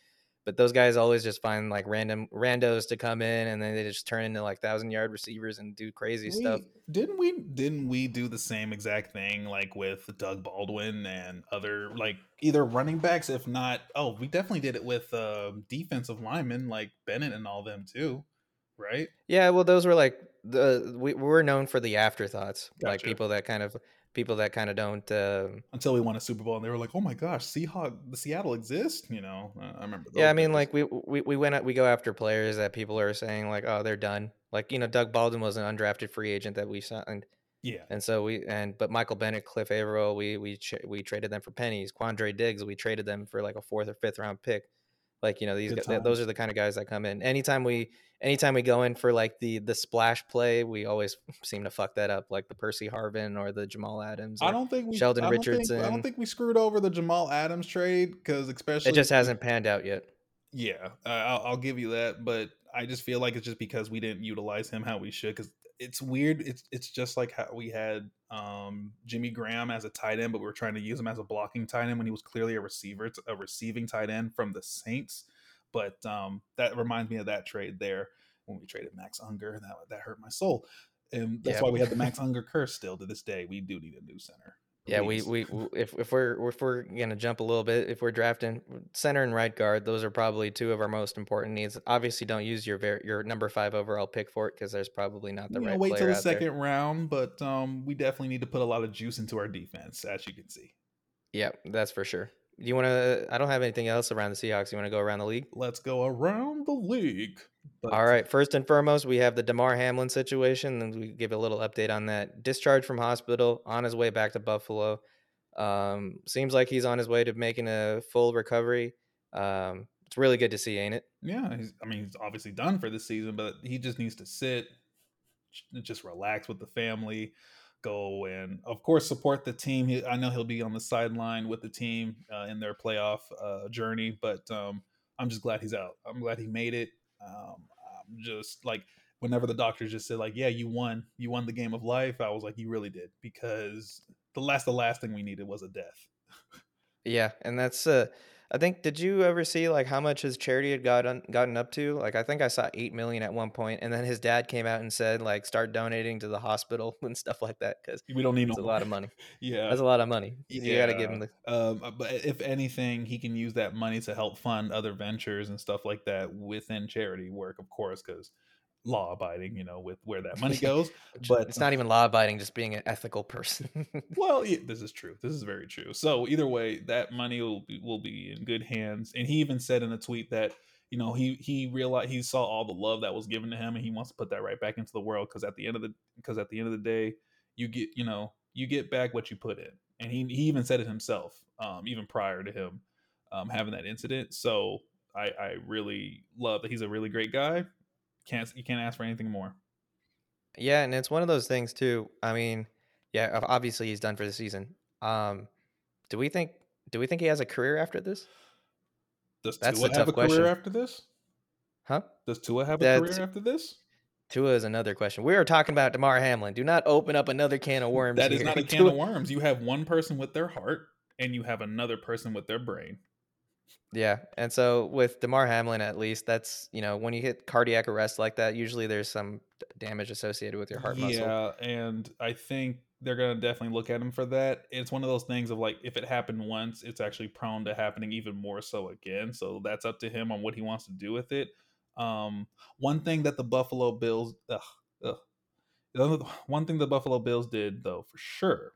But those guys always just find like random randos to come in, and then they just turn into like thousand yard receivers and do crazy stuff. Didn't we didn't we do the same exact thing like with Doug Baldwin and other like either running backs, if not oh, we definitely did it with uh, defensive linemen like Bennett and all them too, right? Yeah, well, those were like the we we're known for the afterthoughts, like people that kind of people that kind of don't. Um, Until we won a Super Bowl and they were like, "Oh my gosh, Seahawk, the Seattle exists," you know. Uh, I remember. Yeah, I mean, days. like we we we went we go after players that people are saying like, oh, they're done. Like you know, Doug Baldwin was an undrafted free agent that we signed, yeah, and so we and but Michael Bennett, Cliff Avril, we we we traded them for pennies. Quandre Diggs, we traded them for like a fourth or fifth round pick. Like you know, these guys, those are the kind of guys that come in. Anytime we anytime we go in for like the the splash play, we always [laughs] seem to fuck that up, like the Percy Harvin or the Jamal Adams. I don't think we, Sheldon I don't think- I don't think we screwed over the Jamal Adams trade because especially it just hasn't panned out yet. Yeah, uh, I'll, I'll give you that, but I just feel like it's just because we didn't utilize him how we should. Because it's weird. It's it's just like how we had um, Jimmy Graham as a tight end, but we were trying to use him as a blocking tight end when he was clearly a receiver, a receiving tight end from the Saints. But um, that reminds me of that trade there when we traded Max Unger, and that that hurt my soul. And that's Yeah. why we have the Max [laughs] Unger curse still to this day. We do need a new center. Yeah, we, we if if we're if we're gonna jump a little bit, if we're drafting center and right guard, those are probably two of our most important needs. Obviously, don't use your your number five overall pick for it because there's probably not the You know, right wait player till the out there. second round, but um, we definitely need to put a lot of juice into our defense, as you can see. Yeah, that's for sure. You want to? I don't have anything else around the Seahawks. You want to go around the league? Let's go around the league. But, All right. First and foremost, we have the Damar Hamlin situation, and we give a little update on that. Discharged from hospital, on his way back to Buffalo. Um, seems like he's on his way to making a full recovery. Um, it's really good to see, ain't it? Yeah, he's, I mean, he's obviously done for this season, but he just needs to sit, just relax with the family, go and, of course, support the team. He, I know he'll be on the sideline with the team uh, in their playoff uh, journey, but um, I'm just glad he's out. I'm glad he made it. Um, I'm just like, whenever the doctors just said, like, yeah, you won, you won the game of life, I was like, you really did, because the last, the last thing we needed was a death. Yeah, and that's uh I think did you ever see like how much his charity had gotten gotten up to? Like I think I saw 8 million at one point and then his dad came out and said like start donating to the hospital [laughs] and stuff like that cuz We don't need no a lot of money. [laughs] yeah. That's a lot of money. You got to give him the Um, uh, but if anything, he can use that money to help fund other ventures and stuff like that within charity work, of course, because law abiding, you know, with where that money [laughs] goes. but it's not even law abiding, just being an ethical person. [laughs] well, yeah, this is true. This is very true. So either way, that money will be, will be in good hands. And he even said in a tweet that you know he he realized he saw all the love that was given to him, and he wants to put that right back into the world because at the end of the because at the end of the day, you get you know you get back what you put in. And he he even said it himself, um, even prior to him um, having that incident. So I, I really love that he's a really great guy. Can't you can't ask for anything more. Yeah, and it's one of those things too. I mean, yeah, obviously he's done for the season. Um, do we think do we think he has a career after this? Does That's Tua have a question. career after this? Huh? Does Tua have a That's, career after this? Tua is another question. We are talking about Damar Hamlin. Do not open up another can of worms. That is here. not a [laughs] can Tua. of worms. You have one person with their heart, and you have another person with their brain. Yeah, and so with Damar Hamlin, at least that's you know when you hit cardiac arrest like that, usually there's some damage associated with your heart muscle. Yeah, and I think they're gonna definitely look at him for that. It's one of those things of like if it happened once, it's actually prone to happening even more so again. So that's up to him on what he wants to do with it. Um, one thing that the Buffalo Bills, ugh, ugh, one thing the Buffalo Bills did though for sure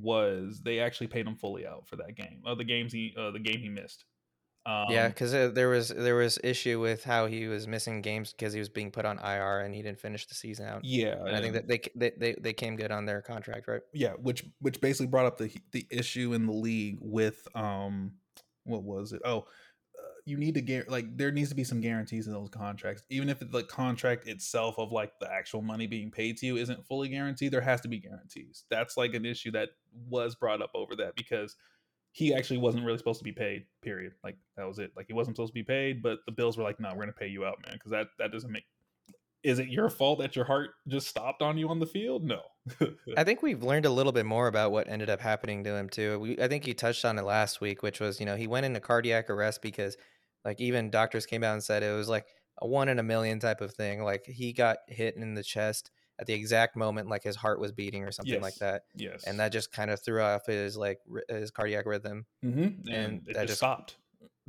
was they actually paid him fully out for that game. Uh, the games he, uh, the game he missed. Um, yeah, because uh, there was there was issue with how he was missing games because he was being put on IR and he didn't finish the season out. Yeah, and, and I think that they, they they they came good on their contract, right? Yeah, which which basically brought up the the issue in the league with um what was it? Oh, you need to get like there needs to be some guarantees in those contracts, even if the contract itself of like the actual money being paid to you isn't fully guaranteed. There has to be guarantees. That's like an issue that was brought up over that because he actually wasn't really supposed to be paid. Period. Like that was it. Like he wasn't supposed to be paid, but the Bills were like, "No, we're going to pay you out, man," because that that doesn't make. Is it your fault that your heart just stopped on you on the field? No. I [laughs] think we've learned a little bit more about what ended up happening to him too. We, I think you touched on it last week, which was you know he went into cardiac arrest because like even doctors came out and said it was like a one in a million type of thing. Like he got hit in the chest at the exact moment like his heart was beating or something yes. like that. Yes. And that just kind of threw off his like his cardiac rhythm. Mm-hmm. And, and that just, just stopped.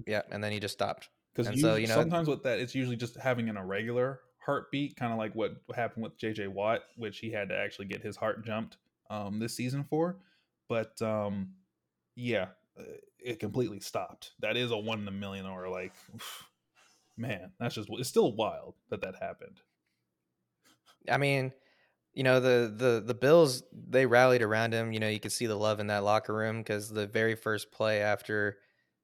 Yeah, and then he just stopped. Because so you know sometimes with that it's usually just having an irregular heartbeat, kind of like what happened with JJ Watt, which he had to actually get his heart jumped um, this season for. But um, yeah, uh, it completely stopped. That is a one in a million, or like, [sighs] man, that's just it's still wild that that happened. I mean, you know the the the Bills they rallied around him. You know you could see the love in that locker room because the very first play after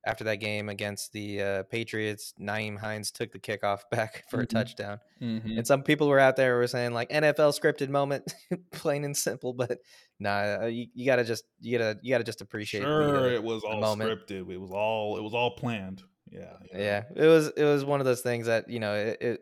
after that game against the uh, Patriots, Nyheim Hines took the kickoff [laughs] back for mm-hmm. a touchdown. Mm-hmm. And some people were out there were saying like NFL scripted moment, [laughs] plain and simple. But nah, uh, you, you gotta just you gotta you gotta just appreciate. Sure, the, uh, it was all moment. scripted. It was all it was all planned. Yeah, yeah, yeah. It was it was one of those things that you know it, it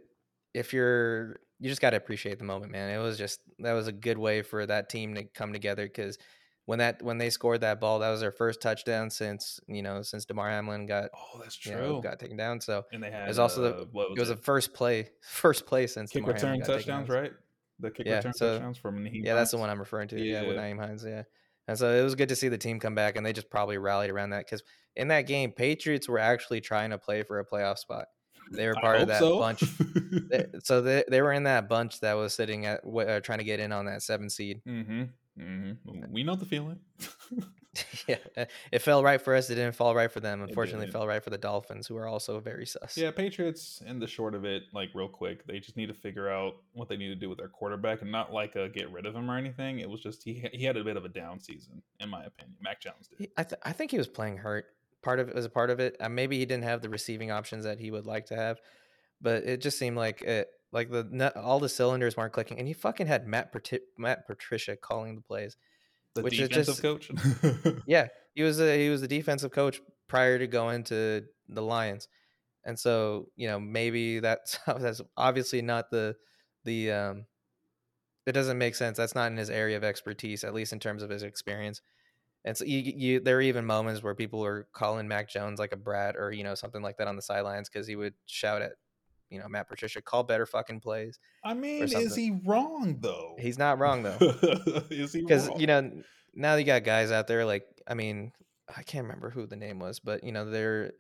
if you're you just got to appreciate the moment, man. It was just that was a good way for that team to come together because when that when they scored that ball, that was their first touchdown since you know since Damar Hamlin got oh that's true you know, got taken down. So and they had it was also uh, the was it was it? the first play [laughs] first play since kick Damar return touchdowns, right? The kick yeah, return so, touchdowns from Nyheim Yeah, Hines. that's the one I'm referring to. Yeah, yeah with Nyheim Hines. Yeah. And so it was good to see the team come back, and they just probably rallied around that because in that game, Patriots were actually trying to play for a playoff spot. They were part of that so. bunch. they, [laughs] so they, they were in that bunch that was sitting at uh, trying to get in on that seven seed. Mm-hmm. Mm-hmm. We know the feeling. [laughs] yeah, uh, it fell right for us. It didn't fall right for them. Unfortunately, it fell right for the Dolphins, who are also very sus. Yeah, Patriots. In the short of it, like real quick, they just need to figure out what they need to do with their quarterback, and not like a get rid of him or anything. It was just he he had a bit of a down season, in my opinion. Mac Jones did. I th- I think he was playing hurt part of it was a part of it. Uh, maybe he didn't have the receiving options that he would like to have, but it just seemed like it, like the all the cylinders weren't clicking, and he fucking had Matt Matt Patricia calling the plays, the which defensive is just coach. [laughs] yeah, he was a, he was the defensive coach prior to going to the Lions, and so you know maybe that's [laughs] that's obviously not the the um it doesn't make sense. That's not in his area of expertise, at least in terms of his experience. And so you, you, there are even moments where people were calling Mac Jones like a brat or you know something like that on the sidelines because he would shout at you know Matt Patricia, call better fucking plays. I mean, is he wrong though? He's not wrong though. [laughs] is he? Because you know now you got guys out there like I mean I can't remember who the name was, but you know they're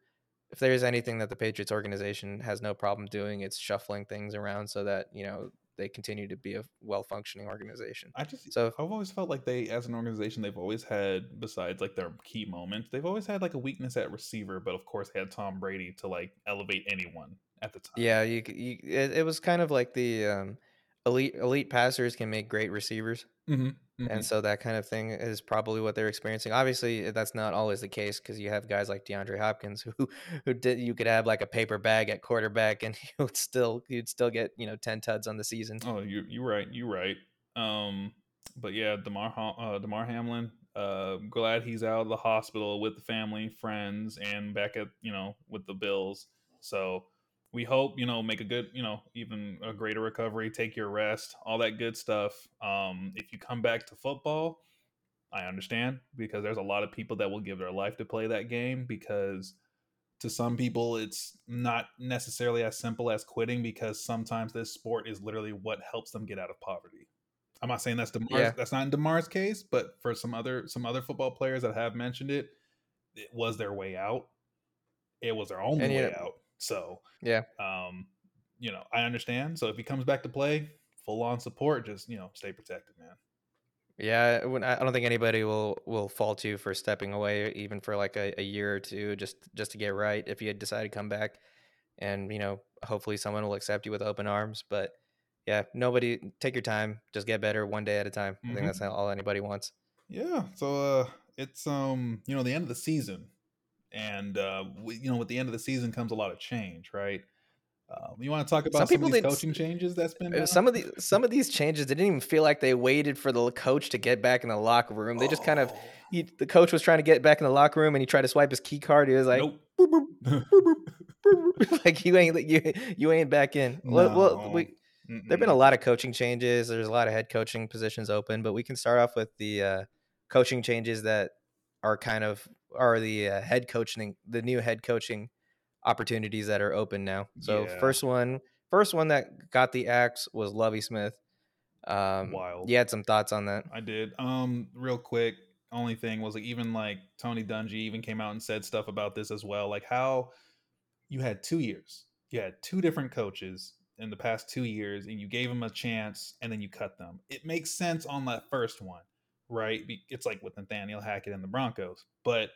if there's anything that the Patriots organization has no problem doing, it's shuffling things around so that you know they continue to be a well functioning organization. I just So I've always felt like they, as an organization, they've always had, besides like their key moments, they've always had like a weakness at receiver. But of course, had Tom Brady to like elevate anyone at the time. yeah, you, you it, it was kind of like the um, elite elite passers can make great receivers. Mm-hmm. And so that kind of thing is probably what they're experiencing. Obviously, that's not always the case because you have guys like DeAndre Hopkins [laughs] who who did you could have like a paper bag at quarterback and [laughs] you would still you'd still get you know ten tuds on the season. Oh, you you're right. You're right. Um, but yeah, Damar uh, Damar Hamlin. Uh, glad he's out of the hospital with the family, friends, and back at you know with the Bills. So we hope you know make a good you know even a greater recovery. Take your rest, all that good stuff. Um, if you come back to football, I understand because there's a lot of people that will give their life to play that game because to some people it's not necessarily as simple as quitting because sometimes this sport is literally what helps them get out of poverty. I'm not saying that's Damar's Yeah. that's not in Damar's case, but for some other some other football players that have mentioned it, it was their way out. It was their only And, way know- out. So Yeah. um, you know, I understand. So if he comes back to play, full on support, just you know, stay protected, man. Yeah, I I don't think anybody will will fault you for stepping away, even for like a, a year or two, just just to get right. If you had decided to come back, and you know, hopefully someone will accept you with open arms. But yeah, nobody take your time, just get better one day at a time. I Mhm. think that's all anybody wants. Yeah, so uh it's um you know the end of the season, and uh we, you know with the end of the season comes a lot of change, right? Uh, you want to talk about some, people of these didn't- coaching changes that's been Uh, done? Some of the some of these changes they didn't even feel like they waited for the coach to get back in the locker room. They just kind of Oh, he, the coach was trying to get back in the locker room and he tried to swipe his key card. He was like, nope. "Boop, boop, [laughs] boop, boop, boop, boop." [laughs] like you ain't you you ain't back in. Well, well, No. we, there've been a lot of coaching changes. There's a lot of head coaching positions open, but we can start off with the uh, coaching changes that are kind of are the uh, head coaching, the new head coaching opportunities that are open now. So Yeah. first one, first one that got the axe was Lovie Smith. Um, Wild. You had some thoughts on that? I did. Um, real quick. Only thing was like even like Tony Dungy even came out and said stuff about this as well. Like how you had two years, you had two different coaches in the past two years, and you gave them a chance, and then you cut them. It makes sense on that first one, right? It's like with Nathaniel Hackett and the Broncos, but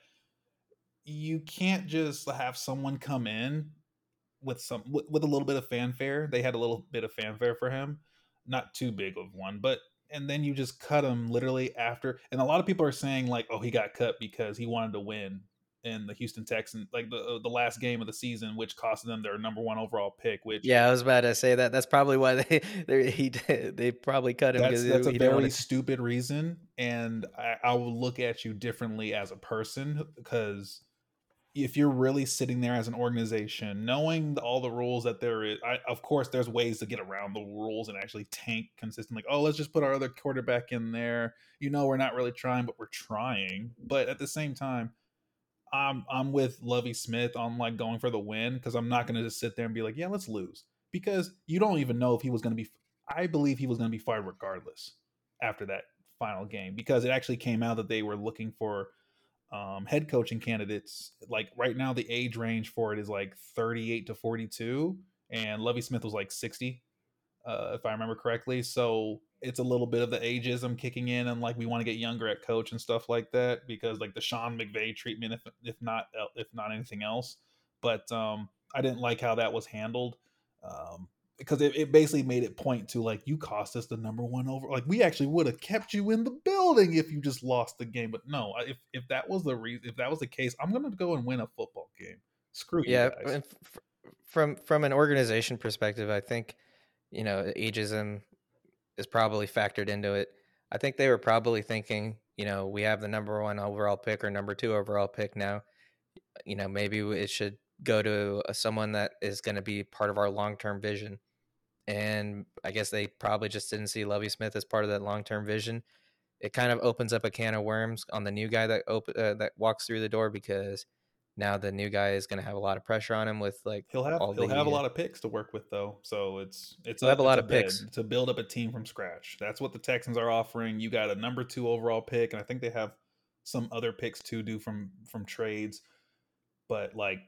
you can't just have someone come in with some with, with a little bit of fanfare. They had a little bit of fanfare for him, not too big of one, but and then you just cut him literally after. And a lot of people are saying like, "Oh, he got cut because he wanted to win." In the Houston Texans, like the uh, the last game of the season, which cost them their number one overall pick. Which Yeah, I was about to say that. That's probably why they [laughs] they he they probably cut him that's because that's a he didn't very stupid reason, and I, I will look at you differently as a person because if you're really sitting there as an organization, knowing all the rules that there is, I, of course, there's ways to get around the rules and actually tank consistently. Like, oh, let's just put our other quarterback in there. You know, we're not really trying, but we're trying. But at the same time, I'm I'm with Lovie Smith on like going for the win because I'm not going to just sit there and be like, yeah, let's lose because you don't even know if he was going to be. I believe he was going to be fired regardless after that final game because it actually came out that they were looking for um, head coaching candidates. Like right now, the age range for it is like 38 to 42, and Lovie Smith was like 60, uh, if I remember correctly. So it's a little bit of the ageism kicking in, and like we want to get younger at coach and stuff like that because like the Sean McVay treatment, if if not if not anything else. But um, I didn't like how that was handled. Um, because it, it basically made it point to like you cost us the number one over like we actually would have kept you in the building if you just lost the game but no if if that was the reason if that was the case i'm gonna go and win a football game screw you Yeah, f- from from an organization perspective, I think you know ageism is probably factored into it. I think they were probably thinking, you know, we have the number one overall pick or number two overall pick now. You know, maybe it should go to uh, someone that is going to be part of our long term vision. And I guess they probably just didn't see Lovie Smith as part of that long term vision. It kind of opens up a can of worms on the new guy that op- uh, that walks through the door because now the new guy is going to have a lot of pressure on him with like he'll have he'll the, have a lot of picks to work with though so it's it's He'll have a lot of picks. to build up a team from scratch that's what the texans are offering you got a number two overall pick and i think they have some other picks to do from from trades but like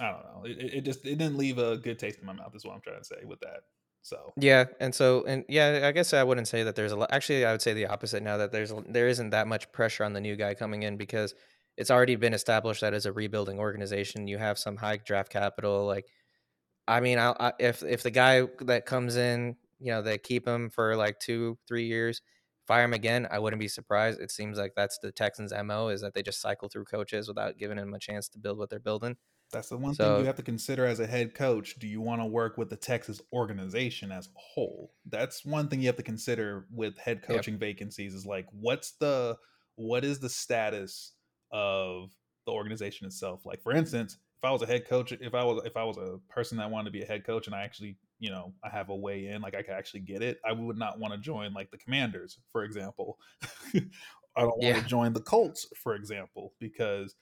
I don't know. It, it just it didn't leave a good taste in my mouth. Is what I'm trying to say with that. So yeah, and so and yeah, I guess I wouldn't say that there's a lot. Actually, I would say the opposite now that there's there isn't that much pressure on the new guy coming in because it's already been established that as a rebuilding organization, you have some high draft capital. Like, I mean, I, I, if if the guy that comes in, you know, they keep him for like two, three years, fire him again, I wouldn't be surprised. It seems like that's the Texans' mo is that they just cycle through coaches without giving them a chance to build what they're building. That's the one so, thing you have to consider as a head coach. Do you want to work with the Texas organization as a whole? That's one thing you have to consider with head coaching yep. vacancies is like what's the what is the status of the organization itself? Like for instance, if I was a head coach, if I was if I was a person that wanted to be a head coach and I actually, you know, I have a way in, like I could actually get it, I would not want to join like the commanders, for example. [laughs] I don't want yeah. to join the Colts, for example, because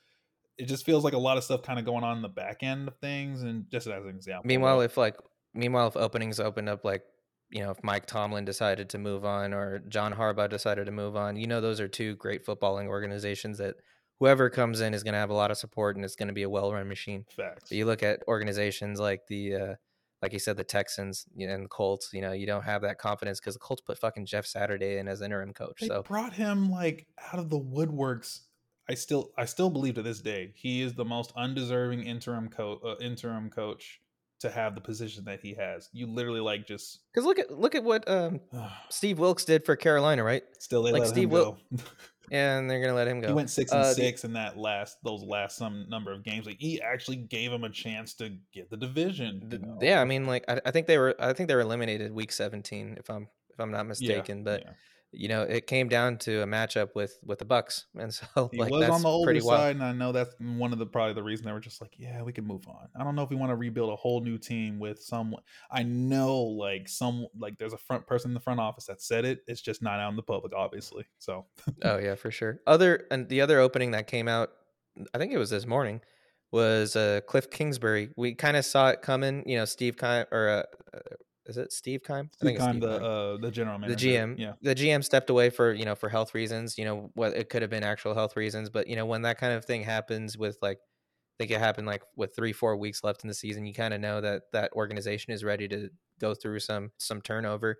it just feels like a lot of stuff kind of going on in the back end of things. And just as an example, meanwhile, if like meanwhile if openings opened up, like you know, if Mike Tomlin decided to move on or John Harbaugh decided to move on, you know, those are two great footballing organizations that whoever comes in is going to have a lot of support and it's going to be a well-run machine. Facts. But you look at organizations like the, uh, like you said, the Texans and the Colts. You know, you don't have that confidence because the Colts put fucking Jeff Saturday in as interim coach. They so brought him like out of the woodworks I still I still believe to this day he is the most undeserving interim coach uh, interim coach to have the position that he has. You literally like just because look at look at what um, [sighs] Steve Wilks did for Carolina, right? Still, they like let Steve him go. [laughs] and they're gonna let him go. He went six and uh, six the, in that last those last some number of games. Like he actually gave him a chance to get the division. The, you know? Yeah, I mean, like I, I, think they were I think they were eliminated week seventeen if I'm if I'm not mistaken, yeah, but. Yeah you know, it came down to a matchup with with the Bucks, [laughs] and so he like, was on the older side, and I know that's one of the probably the reason they were just like, yeah, we can move on. I don't know if we want to rebuild a whole new team with someone. I know like some like there's a front person in the front office that said it. It's just not out in the public, obviously. So, oh yeah, for sure. Other and the other opening that came out, I think it was this morning, was uh Cliff Kingsbury. We kind of saw it coming. You know, Steve kind or uh, uh is it Steve Keim? Steve I think Keim, the uh, the general manager. The GM. Yeah. The GM stepped away for you know for health reasons. You know what it could have been actual health reasons, but you know when that kind of thing happens with like, I think it happened like with three four weeks left in the season, you kind of know that that organization is ready to go through some some turnover.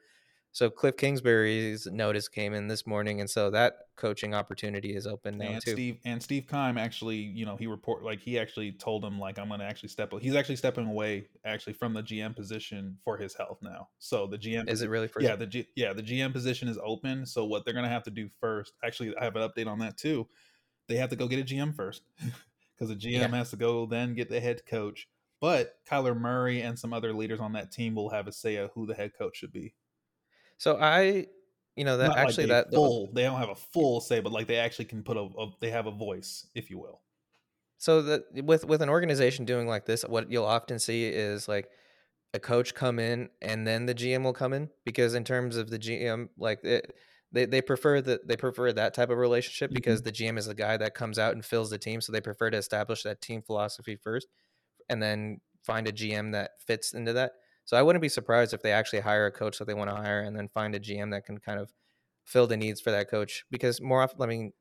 So Cliff Kingsbury's notice came in this morning, and so that coaching opportunity is open now and too. Steve and Steve Keim actually, you know, he report like he actually told him like I'm going to actually step. He's actually stepping away actually from the GM position for his health now. So the GM is it really for yeah the G, yeah the GM position is open. So what they're going to have to do first, actually, I have an update on that too. They have to go get a GM first [laughs] because the GM yeah. has to go then get the head coach. But Kyler Murray and some other leaders on that team will have a say of who the head coach should be. So I, you know, that Not actually like that full they don't have a full say, but like they actually can put a, a they have a voice, if you will. So that with with an organization doing like this, what you'll often see is like a coach come in and then the GM will come in because in terms of the GM, like it, they they prefer that they prefer that type of relationship because mm-hmm. the GM is the guy that comes out and fills the team, so they prefer to establish that team philosophy first, and then find a GM that fits into that. So I wouldn't be surprised if they actually hire a coach that they want to hire and then find a GM that can kind of fill the needs for that coach. Because more often, I mean,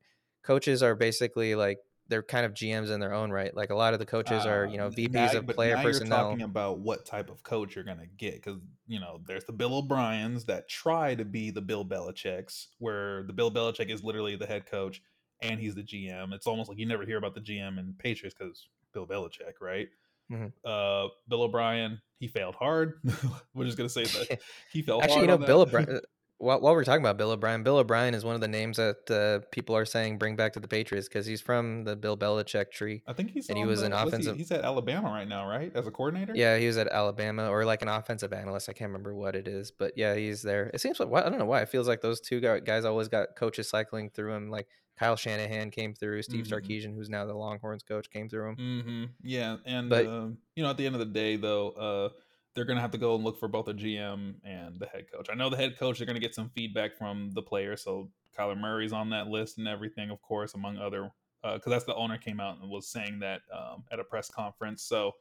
coaches are basically like they're kind of GMs in their own right. Like a lot of the coaches are, you know, VPs now, of player personnel. You're talking about what type of coach you're going to get because you know there's the Bill O'Briens that try to be the Bill Belichick's, where the Bill Belichick is literally the head coach and he's the GM. It's almost like you never hear about the GM in Patriots because Bill Belichick, right? Mm-hmm. Uh, Bill O'Brien, he failed hard. [laughs] we're just gonna say that [laughs] he fell. Actually, you know, Bill O'Brien. [laughs] While, while we're talking about Bill O'Brien, Bill O'Brien is one of the names that uh, people are saying bring back to the Patriots because he's from the Bill Belichick tree. I think he's and he was the, an offensive. He, he's at Alabama right now, right, as a coordinator. Yeah, he was at Alabama or like an offensive analyst. I can't remember what it is, but yeah, he's there. It seems like I don't know why it feels like those two guys always got coaches cycling through him. Like Kyle Shanahan came through. Steve mm-hmm. Sarkisian, who's now the Longhorns coach, came through him. Mm-hmm. Yeah, and but, uh, you know, at the end of the day, though, uh, they're going to have to go and look for both the GM and the head coach. I know the head coach. They're going to get some feedback from the players. So Kyler Murray's on that list and everything, of course, among other. Uh because uh, that's the owner came out and was saying that um, at a press conference. So,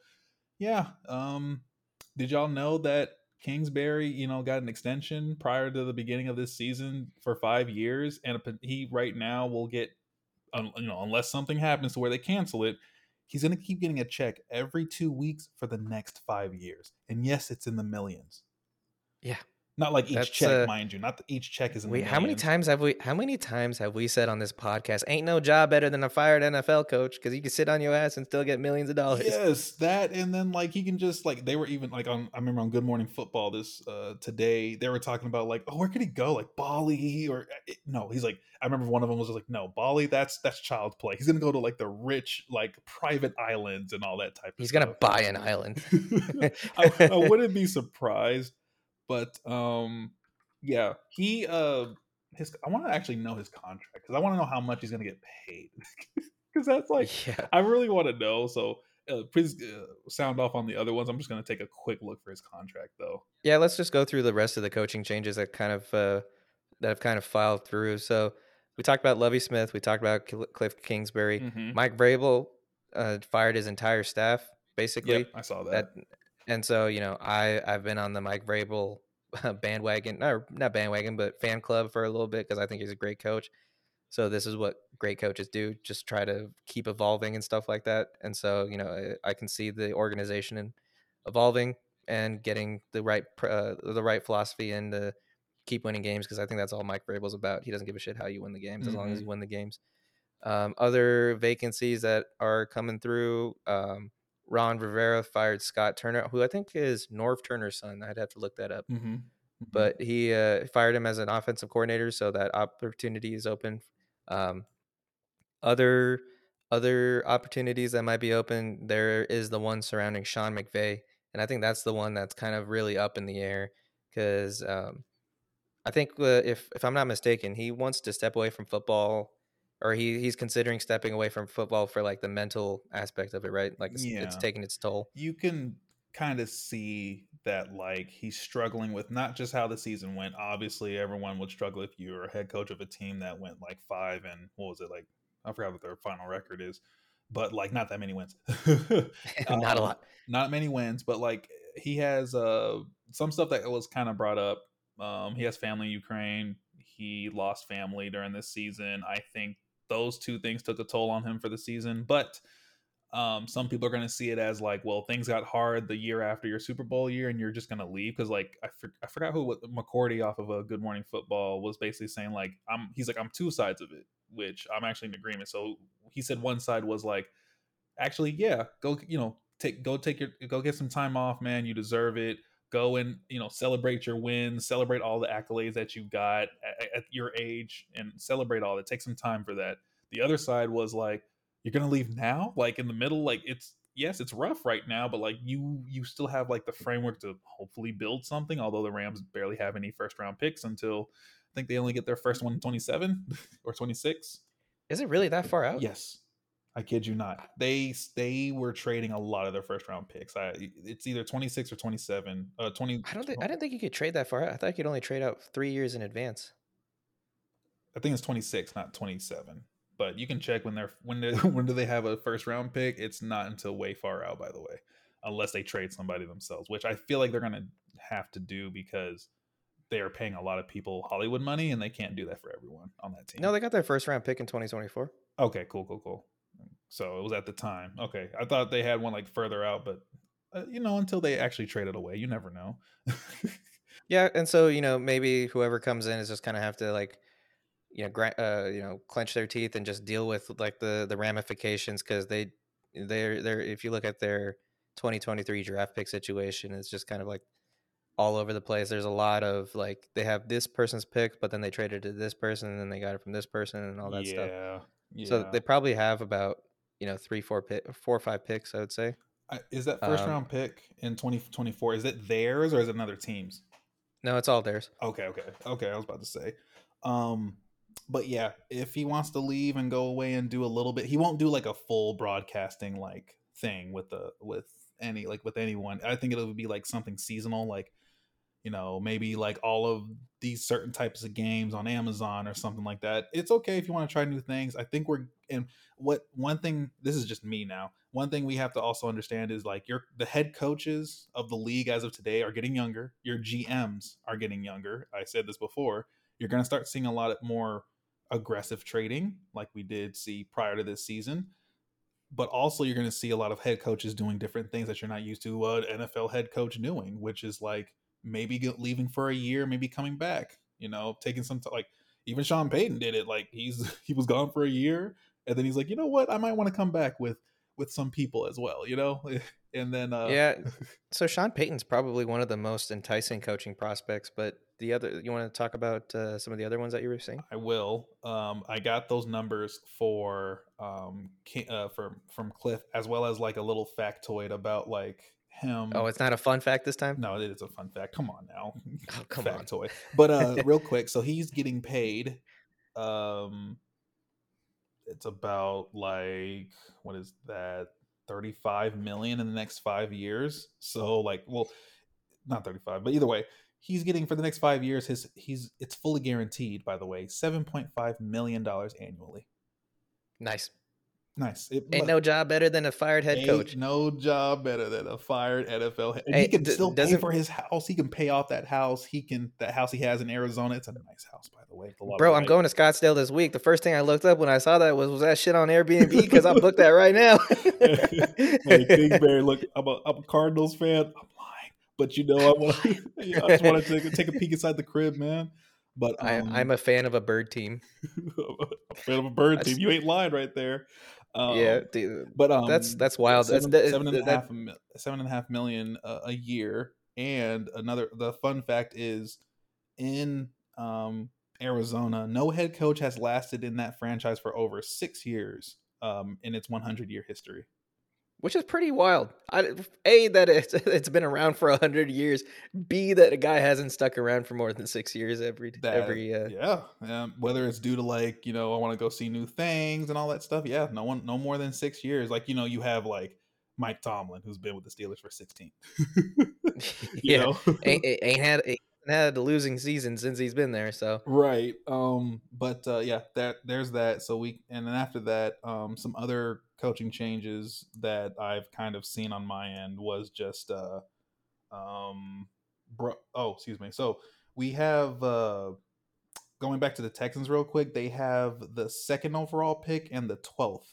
yeah. Um, did y'all know that Kingsbury, you know, got an extension prior to the beginning of this season for five years, and he right now will get, you know, unless something happens to where they cancel it, he's going to keep getting a check every two weeks for the next five years. And yes, it's in the millions. Yeah. Not like each check, uh, mind you. Not each check is in. Wait, how many times have we? How many times have we said on this podcast? Ain't no job better than a fired NFL coach because you can sit on your ass and still get millions of dollars. Yes, that, and then like he can just like they were even like on. I remember on Good Morning Football this uh today they were talking about like oh where could he go like Bali or eh, no he's like I remember one of them was like no Bali that's that's child play he's gonna go to like the rich like private islands and all that type. He's gonna buy an island. [laughs] I, I wouldn't be surprised, but um yeah, he uh his I want to actually know his contract because I want to know how much he's gonna get paid [laughs] because that's like yeah. I really want to know. So uh, please uh, sound off on the other ones. I'm just gonna take a quick look for his contract though. Yeah, let's just go through the rest of the coaching changes that kind of uh, that have kind of filed through. So we talked about Lovie Smith. We talked about Cliff Kingsbury. Mm-hmm. Mike Vrabel uh, fired his entire staff basically. Yep, I saw that. that. And so you know, I I've been on the Mike Vrabel [laughs] bandwagon, or not bandwagon, but fan club for a little bit because I think he's a great coach. So this is what great coaches do: just try to keep evolving and stuff like that. And so you know, I, I can see the organization evolving and getting the right uh, the right philosophy and to keep winning games because I think that's all Mike Vrabel's about. He doesn't give a shit how you win the games mm-hmm. as long as you mm-hmm. win the games. Um, other vacancies that are coming through. Um, Ron Rivera fired Scott Turner, who I think is Norv Turner's son. I'd have to look that up. Mm-hmm. Mm-hmm. But he uh, fired him as an offensive coordinator, so that opportunity is open. Um, other other opportunities that might be open, there is the one surrounding Sean McVay, and I think that's the one that's kind of really up in the air because um, I think uh, if if I'm not mistaken, he wants to step away from football or he he's considering stepping away from football for like the mental aspect of it, right? Like it's, yeah. it's taking its toll. You can kind of see that like he's struggling with not just how the season went. Obviously, everyone would struggle if you were a head coach of a team that went like five and what was it like? I forgot what their final record is, but like not that many wins. [laughs] [laughs] not um, a lot. Not many wins, but like he has uh some stuff that was kind of brought up. Um, he has family in Ukraine. He lost family during this season. I think those two things took a toll on him for the season. But um, some people are going to see it as like, well, things got hard the year after your Super Bowl year, and you're just going to leave because, like, I, for, I forgot who McCourty off of a Good Morning Football was basically saying like, I'm he's like I'm two sides of it, which I'm actually in agreement. So he said one side was like, actually, yeah, go you know take go take your go get some time off, man, you deserve it go and you know celebrate your wins celebrate all the accolades that you got at, at, your age and celebrate all that take some time for that. The other side was like you're gonna leave now? Like in the middle like it's yes it's rough right now but like you you still have like the framework to hopefully build something although the rams barely have any first round picks until i think they only get their first one in 27 [laughs] or 26 is it really that far out? Yes I kid you not. They they were trading a lot of their first round picks. I it's either 26 or 27. Uh 20 I don't think I didn't think you could trade that far. I thought you could only trade out 3 years in advance. I think it's 26, not 27. But you can check when they're when they [laughs] when do they have a first round pick? It's not until way far out by the way. Unless they trade somebody themselves, which I feel like they're going to have to do because they are paying a lot of people Hollywood money and they can't do that for everyone on that team. No, they got their first round pick in 2024. Okay, cool, cool, cool. So it was at the time. Okay, I thought they had one like further out, but uh, you know, until they actually trade it away, you never know. [laughs] yeah, and so you know, maybe whoever comes in is just kind of have to like, you know, gra- uh, you know, clench their teeth and just deal with like the the ramifications because they they're they're if you look at their 2023 draft pick situation, it's just kind of like all over the place. There's a lot of like they have this person's pick, but then they traded to this person, and then they got it from this person, and all that yeah. stuff. Yeah. So they probably have about you know three, four, pick, four or five picks. I would say. Is that first um, round pick in 2024? Is it theirs or is it another team's? No, it's all theirs. Okay, okay, okay. I was about to say, um, but yeah, if he wants to leave and go away and do a little bit, he won't do like a full broadcasting like thing with the with any like with anyone. I think it'll be like something seasonal, like you know, maybe like all of these certain types of games on Amazon or something like that. It's okay if you want to try new things. I think we're and what one thing this is just me now. One thing we have to also understand is like your the head coaches of the league as of today are getting younger. Your GMs are getting younger. I said this before. You're going to start seeing a lot more aggressive trading like we did see prior to this season but also you're going to see a lot of head coaches doing different things that you're not used to uh, an NFL head coach doing, which is like maybe get, leaving for a year, maybe coming back. You know, taking some t- like even Sean Payton did it. Like he's [laughs] he was gone for a year, and then he's like, you know what, I might want to come back with with some people as well. You know, [laughs] and then uh, yeah. [laughs] So Sean Payton's probably one of the most enticing coaching prospects, but the other you want to talk about uh, some of the other ones that you were saying? I will. Um, I got those numbers for um uh, from from Cliff as well as like a little factoid about like him. Oh, it's not a fun fact this time. No, it is a fun fact. Come on now, [laughs] oh, come factoid. on. But uh, [laughs] real quick, so he's getting paid. Um, it's about like what is that? 35 million in the next five years. So like, well, not 35, but either way, he's getting for the next five years. His he's it's fully guaranteed. By the way, 7.5 million dollars annually. Nice. Nice. It, ain't no job better than a fired head coach. No job better than a fired NFL head. And hey, he can d- still pay for his house. He can pay off that house. He can that house he has in Arizona. It's a nice house, by the way. Bro, I'm going to Scottsdale this week. The first thing I looked up when I saw that was was that shit on Airbnb because I booked that right now. [laughs] hey, Kingsbury, look, I'm a I'm a Cardinals fan. I'm lying, but you know I want you know, I just want to take, take a peek inside the crib, man. But um, I, am a fan of a bird team. [laughs] a fan of a bird team. You ain't lying right there. Um, yeah, dude, but um, that's that's wild. Seven, that's seven and a half, seven and a half million uh, a year. And another, the fun fact is, in um, Arizona, no head coach has lasted in that franchise for over six years um, in its 100 year history which is pretty wild. I, a that it's, [laughs] it's been around for a hundred years. B that a guy hasn't stuck around for more than six years every that, every. Uh, yeah, um, whether it's due to like you know I want to go see new things and all that stuff. Yeah, no one, no more than six years. Like you know you have like Mike Tomlin who's been with the Steelers for sixteen. [laughs] [laughs] yeah, ain't, ain't had. Ain't had a losing season since he's been there so right um but uh yeah that there's that so we and then after that um some other coaching changes that I've kind of seen on my end was just uh um bro oh excuse me. So we have uh going back to the Texans real quick they have the second overall pick and the 12th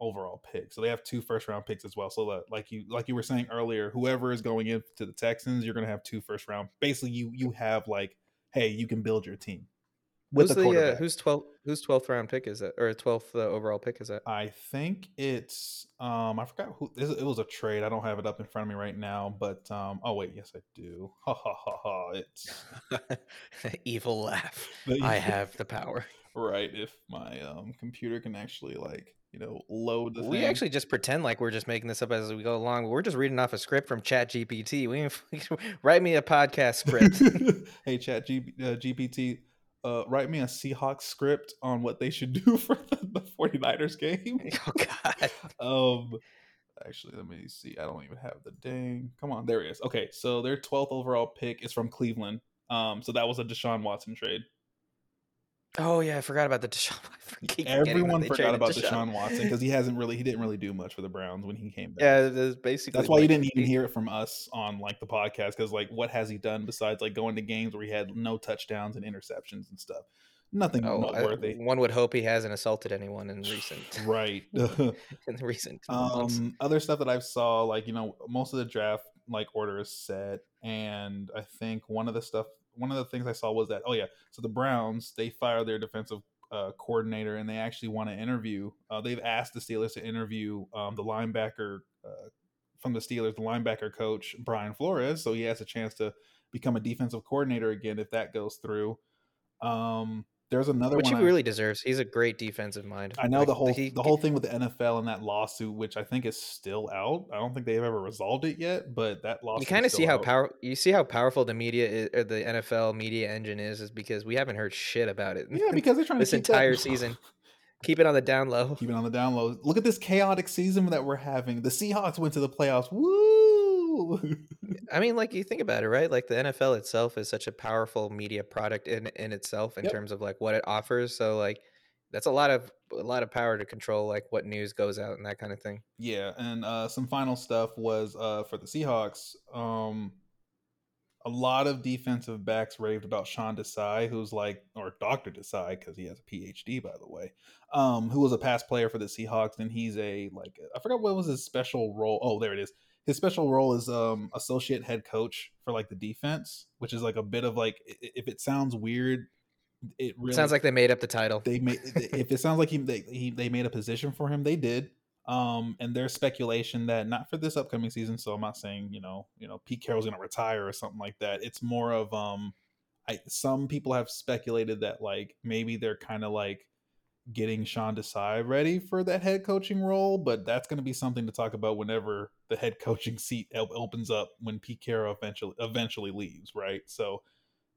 overall pick. So they have two first round picks as well. So that like you like you were saying earlier whoever is going into the Texans you're going to have two first round. Basically you you have like hey you can build your team with who's the, the uh, who's 12th whose 12th round pick is it or 12th uh, overall pick is it? I think it's um i forgot who it was a trade i don't have it up in front of me right now but um oh wait yes i do. [laughs] Ha ha ha ha it's [laughs] evil laugh. [laughs] I have the power. Right if my um computer can actually like you know load the we thing. actually just pretend like we're just making this up as we go along we're just reading off a script from chat gpt we write me a podcast script. Hey chat G, uh, gpt uh, write me a Seahawks script on what they should [laughs] do for the, the 49ers game. [laughs] Oh God. [laughs] um actually let me see. I don't even have the dang. Come on, there it is. Okay, so their 12th overall pick is from Cleveland. Um, so that was a Deshaun Watson trade. Oh yeah, I forgot about the Deshaun. [laughs] Everyone forgot about Deshaun, Deshaun Watson because he hasn't really he didn't really do much for the Browns when he came back. Yeah, was basically that's why like, you didn't even hear it from us on like the podcast because like what has he done besides like going to games where he had no touchdowns and interceptions and stuff. Nothing oh, noteworthy. I, one would hope he hasn't assaulted anyone in recent [laughs] right [laughs] in the recent. Um, other stuff that I saw like you know most of the draft like order is set and I think one of the stuff one of the things I saw was that oh yeah, so the Browns they fire their defensive uh, coordinator and they actually want to interview. Uh, they've asked the Steelers to interview um, the linebacker uh, from the Steelers, the linebacker coach Brian Flores, so he has a chance to become a defensive coordinator again if that goes through. Um, there's another which he I, really deserves. He's a great defensive mind. I know like, the whole he, the whole thing with the NFL and that lawsuit, which I think is still out. I don't think they've ever resolved it yet, but that lawsuit. You kind of see out. how power you see how powerful the media is, or the NFL media engine is, is because we haven't heard shit about it. Yeah, [laughs] because they're trying this entire that... season. [laughs] Keep it on the down low. Keep it on the down low. Look at this chaotic season that we're having. The Seahawks went to the playoffs. Woo! I mean, like you think about it, right? Like the NFL itself is such a powerful media product in in itself in yep. terms of like what it offers. So like that's a lot of a lot of power to control like what news goes out and that kind of thing. Yeah, and uh some final stuff was uh for the Seahawks. Um a lot of defensive backs raved about Sean Desai, who's like, or Dr. Desai, because he has a PhD, by the way, um, who was a past player for the Seahawks. And he's a, like, I forgot what was his special role. Oh, there it is. His special role is um, associate head coach for like the defense, which is like a bit of like, if it sounds weird, it really sounds like they made up the title. They made, if it sounds like he, they, he, they made a position for him, they did. Um, and there's speculation that not for this upcoming season. So I'm not saying you know you know Pete Carroll's going to retire or something like that. It's more of um, I some people have speculated that like maybe they're kind of like getting Sean Desai ready for that head coaching role, but that's going to be something to talk about whenever the head coaching seat opens up when Pete Carroll eventually eventually leaves, right? So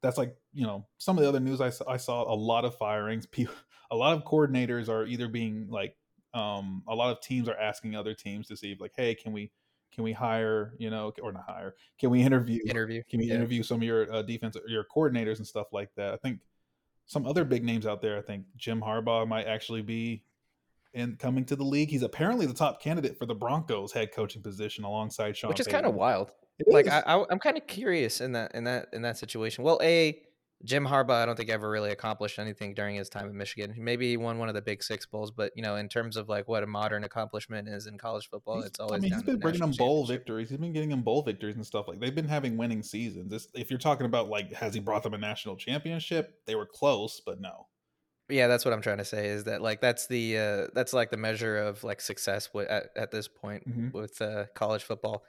that's like you know some of the other news I saw. I saw a lot of firings. People, [laughs] a lot of coordinators are either being like um, a lot of teams are asking other teams to see like, hey, can we can we hire you know or not hire? Can we interview interview? Can we yeah. interview some of your uh, defense your coordinators and stuff like that? I think some other big names out there. I think Jim Harbaugh might actually be in coming to the league. He's apparently the top candidate for the Broncos head coaching position alongside Sean, which is kind of wild. It like I, I, I'm kind of curious in that in that in that situation. Well, a Jim Harbaugh, I don't think ever really accomplished anything during his time in Michigan. Maybe he won one of the Big Six bowls, but you know, in terms of like what a modern accomplishment is in college football, he's, it's always. I mean, he's been bringing them bowl victories. He's been getting them bowl victories and stuff like. They've been having winning seasons. It's, if you're talking about like, has he brought them a national championship? They were close, but no. Yeah, that's what I'm trying to say. Is that like that's the uh, that's like the measure of like success w- at at this point mm-hmm. with uh, college football.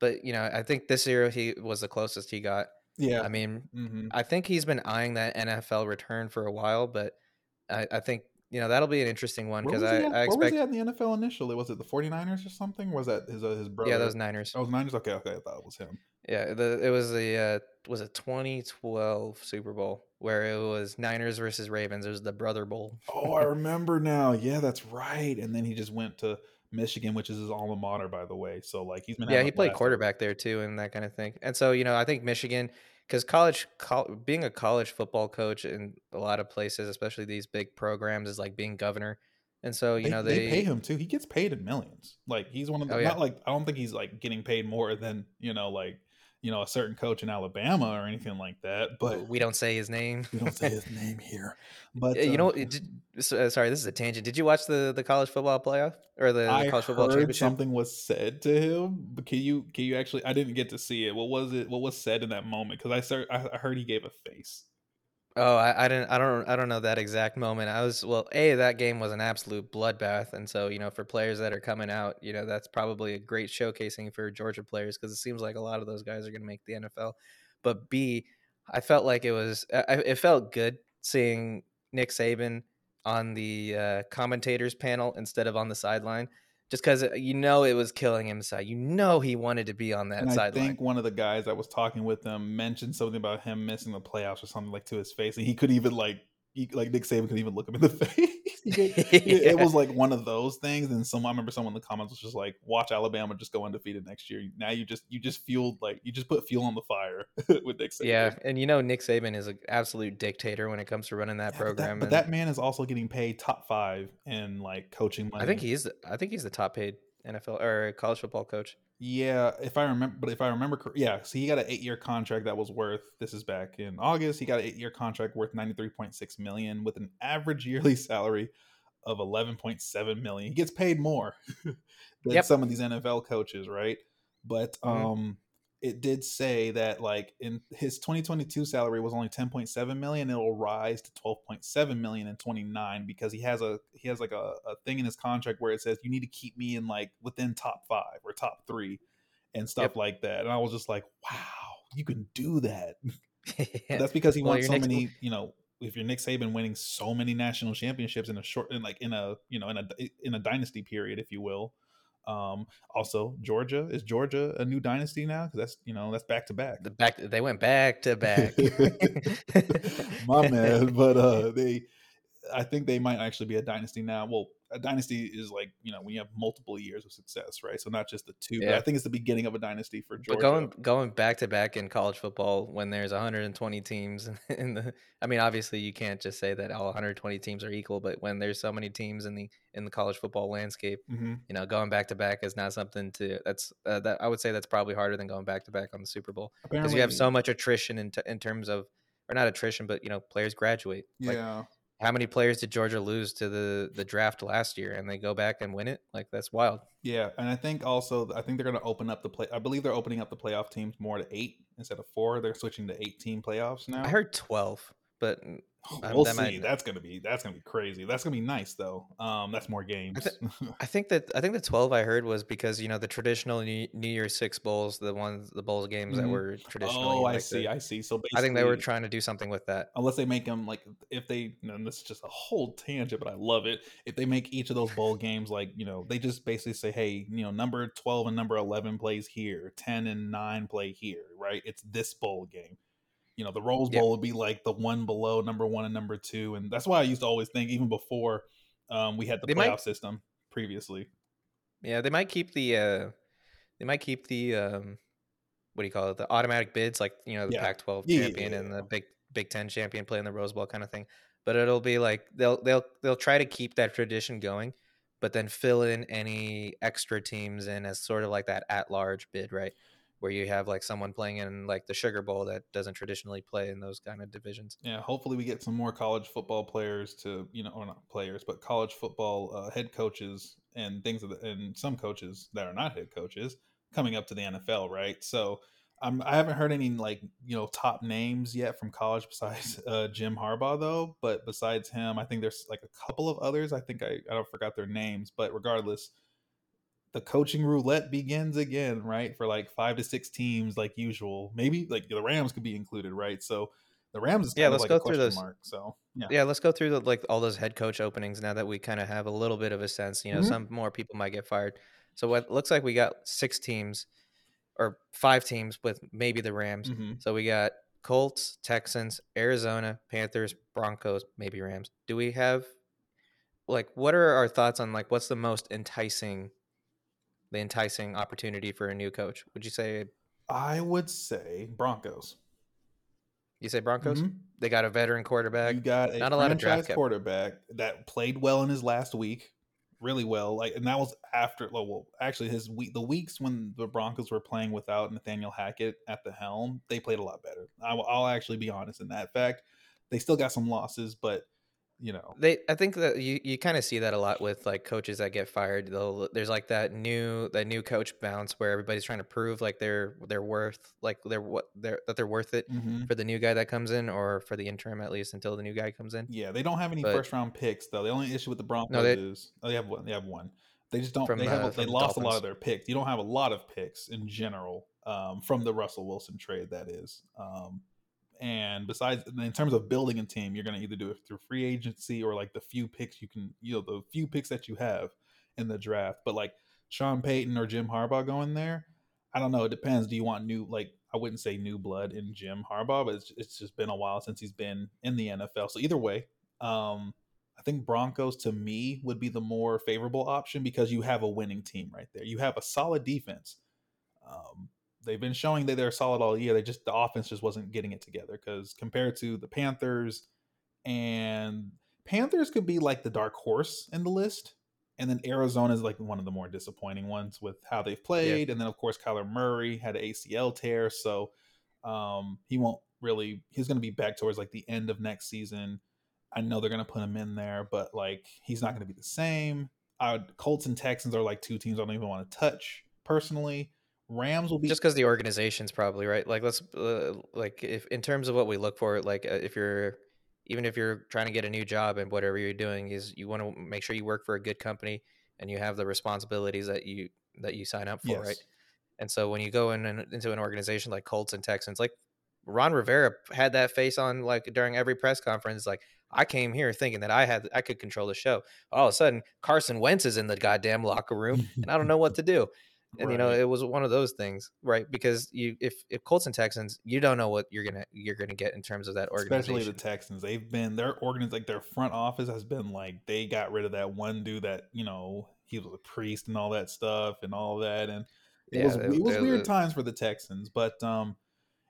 But you know, I think this year he was the closest he got yeah. I mean, mm-hmm. I think he's been eyeing that NFL return for a while, but I, I think, you know, that'll be an interesting one because I, I expect. Where was he at in the NFL initially? Was it the 49ers or something? Was that his, uh, his brother? Yeah, those Niners. Oh, was Niners? Okay, okay. I thought it was him. Yeah, the, it was the, uh, was it 2012 Super Bowl where it was Niners versus Ravens. It was the Brother Bowl. oh, I remember now. Yeah, that's right. And then he just went to Michigan, which is his alma mater, by the way. So like he's been yeah, he played quarterback there too, and that kind of thing. And so you know, I think Michigan, because college, co- being a college football coach in a lot of places, especially these big programs, is like being governor. And so you they, know they, they, pay him too. He gets paid in millions. Like he's one of the oh, yeah. not like I don't think he's like getting paid more than you know like you know a certain coach in Alabama or anything like that. But we don't say his name. we don't say his [laughs] name here. But you um, know, did, sorry, this is a tangent. Did you watch the the college football playoff or the, the college football championship? Something was said to him. But can you can you actually? I didn't get to see it. What was it? What was said in that moment? Because I I heard he gave a face. Oh, I, I, didn't. I don't. I don't know that exact moment. I was well. A that game was an absolute bloodbath, and so you know, for players that are coming out, you know, that's probably a great showcasing for Georgia players because it seems like a lot of those guys are going to make the NFL. But B, I felt like it was. I, it felt good seeing Nick Saban on the uh, commentators panel instead of on the sideline just because uh, you know it was killing him inside. You know he wanted to be on that side. I think one of the guys that was talking with him mentioned something about him missing the playoffs or something like to his face, and he could even like he, like Nick Saban could even look him in the [laughs] face. could, yeah. It was like one of those things. And some I remember someone in the comments was just like, "Watch Alabama just go undefeated next year." Now you just you just fueled like you just put fuel on the fire [laughs] with Nick Saban. Yeah, and you know Nick Saban is an absolute dictator when it comes to running that yeah, program. But, that, but that, man is also getting paid top five in like coaching money. I think he's I think he's the top paid NFL or college football coach. Yeah, if I remember, but if I remember, yeah, so he got an eight-year contract that was worth. This is back in August. He got an eight-year contract worth ninety-three point six million, with an average yearly salary of eleven point seven million. He gets paid more [laughs] than yep. some of these NFL coaches, right? But mm-hmm. um, it did say that like in his 2022 salary was only 10.7 million it'll rise to 12.7 million in 29 because he has a he has like a, a thing in his contract where it says you need to keep me in like within top five or top three and stuff yep. like that and i was just like wow you can do that [laughs] yeah. that's because he well, won so many you know if you're Nick Saban winning so many national championships in a short in like in a you know in a in a dynasty period if you will um, also, Georgia is Georgia a new dynasty now? Because that's you know that's back to back. The back they went back to back. [laughs] My [laughs] man, but uh, they, I think they might actually be a dynasty now. Well, a dynasty is like you know when you have multiple years of success, right? So not just the two. But I think it's the beginning of a dynasty for Georgia. But going going back to back in college football when there's 120 teams [laughs] in the I mean obviously you can't just say that all 120 teams are equal but when there's so many teams in the in the college football landscape hmm you know going back to back is not something to that's uh, that I would say that's probably harder than going back to back on the Super Bowl because you have so much attrition in t- in terms of or not attrition but you know players graduate like yeah. How many players did Georgia lose to the the draft last year and they go back and win it like that's wild Yeah, and I think also I think they're going to open up the play. I believe they're opening up the playoff teams more to eight instead of four. They're switching to eighteen playoffs now. I heard 12 but um, we'll that see. might- That's gonna be that's gonna be crazy. That's gonna be nice though. Um, that's more games. [laughs] I think that I think the twelve I heard was because you know the traditional New, New Year's Six bowls, the ones the bowls games that Mhm. were traditional. oh, I see. the- I see. So basically, I think they were trying to do something with that. unless they make them like if they and this is just a whole tangent but i love it if they make each of those bowl games like you know they just basically say hey you know number 12 and number 11 plays here 10 and 9 play here right it's this bowl game you know the rose Yeah. bowl would be like the one below number one and number two and that's why i used to always think even before um, we had the They playoff might- system previously Yeah, they might keep the uh they might keep the um what do you call it? The automatic bids, like you know the Yeah. Pac-12 Yeah, yeah, champion yeah, and the Big Big Ten champion playing the Rose Bowl kind of thing. But it'll be like they'll they'll they'll try to keep that tradition going, but then fill in any extra teams in as sort of like that at-large bid, right? Where you have like someone playing in like the Sugar Bowl that doesn't traditionally play in those kind of divisions. yeah hopefully we get some more college football players to you know or not players but college football uh, head coaches and things the, and some coaches that are not head coaches coming up to the nfl right so I'm, i haven't heard any like you know top names yet from college besides [laughs] uh, jim harbaugh though but besides him i think there's like a couple of others i think i, I don't forgot their names but regardless the coaching roulette begins again right for like five to six teams like usual maybe like the rams could be included right so the Rams is Yeah, let's like a go through those. mark. So yeah, Yeah, let's go through the, like all those head coach openings now that we kind of have a little bit of a sense. You know, Mhm. some more people might get fired. So what looks like we got six teams or five teams with maybe the Rams. Mhm. So we got Colts, Texans, Arizona, Panthers, Broncos, maybe Rams. Do we have like what are our thoughts on like what's the most enticing the enticing opportunity for a new coach? Would you say I would say Broncos. you say Broncos? Mhm. They got a veteran quarterback. You got a not a lot of draft quarterback that played well in his last week, really well. Like, and that was after. Well, well, actually, his week, the weeks when the Broncos were playing without Nathaniel Hackett at the helm, they played a lot better. I, I'll actually be honest in that fact. They still got some losses, but you know, They, I think that you, you kind of see that a lot with like coaches that get fired. They'll there's like that new that new coach bounce where everybody's trying to prove like they're they're worth like they're what they're that they're worth it mhm. for the new guy that comes in or for the interim at least until the new guy comes in. yeah, they don't have any But- first round picks though. The only issue with the Broncos they- is oh, they have one. They have one. They just don't. From, they have. uh, they the lost a lot of their picks. You don't have a lot of picks in general um, from the Russell Wilson trade. That is. Um, and besides, in terms of building a team, you're going to either do it through free agency or like the few picks you can, you know, the few picks that you have in the draft. But like Sean Payton or Jim Harbaugh going there, I don't know. It depends. Do you want new, like, I wouldn't say new blood in Jim Harbaugh, but it's, it's just been a while since he's been in the NFL. So either way, um, I think Broncos to me would be the more favorable option because you have a winning team right there. You have a solid defense. Um, they've been showing that they're solid all year. They just the offense just wasn't getting it together because compared to the Panthers and Panthers could be like the dark horse in the list. And then Arizona is like one of the more disappointing ones with how they've played. And then of course Kyler Murray had an ACL tear, so um, he won't really. He's going to be back towards like the end of next season. I know they're going to put him in there, but like he's not going to be the same. I would, Colts and Texans are like two teams I don't even want to touch personally. Rams will be Just because the organization's probably right. Like let's uh, like if in terms of what we look for, like uh, if you're even if you're trying to get a new job and whatever you're doing is you want to make sure you work for a good company and you have the responsibilities that you that you sign up for, right? And so when you go in into an organization like Colts and Texans, like Ron Rivera had that face on like during every press conference, like I came here thinking that I had I could control the show. All of a sudden, Carson Wentz is in the goddamn locker room, and I don't know what to do. And you know it was one of those things, right? Because you if if Colts and Texans, you don't know what you're gonna you're gonna get in terms of that organization. Especially the Texans, they've been their organiz like their front office has been like they got rid of that one dude that you know he was a priest and all that stuff and all that, and it yeah, was it, it was weird times for the Texans, but um,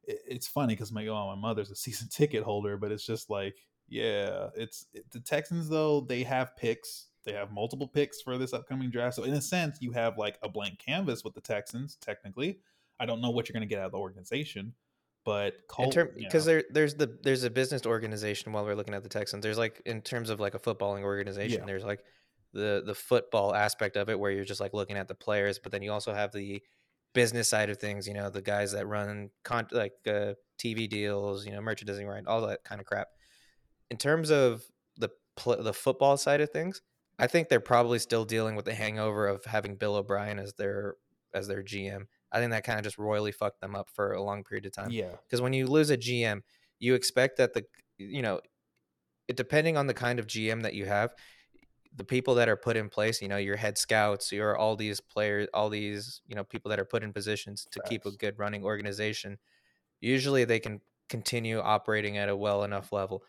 it, it's funny because my oh my mother's a season [laughs] ticket holder, but it's just like yeah, it's it, the Texans though they have picks they have multiple picks for this upcoming draft. So in a sense, you have like a blank canvas with the Texans. Technically, I don't know what you're going to get out of the organization, but because there there's the there's a business organization while we're looking at the Texans. There's like in terms of like a footballing organization. Yeah. There's like the the football aspect of it where you're just like looking at the players, but then you also have the business side of things. You know, the guys that run con- like uh, TV deals, you know, merchandising, right, all that kind of crap. In terms of the pl- the football side of things, I think they're probably still dealing with the hangover of having Bill O'Brien as their as their GM. I think that kind of just royally fucked them up for a long period of time. Yeah. Because when you lose a GM, you expect that the you know, it depending on the kind of GM that you have, the people that are put in place, you know, your head scouts, your all these players, all these, you know, people that are put in positions to keep a good running organization, usually they can continue operating at a well enough level.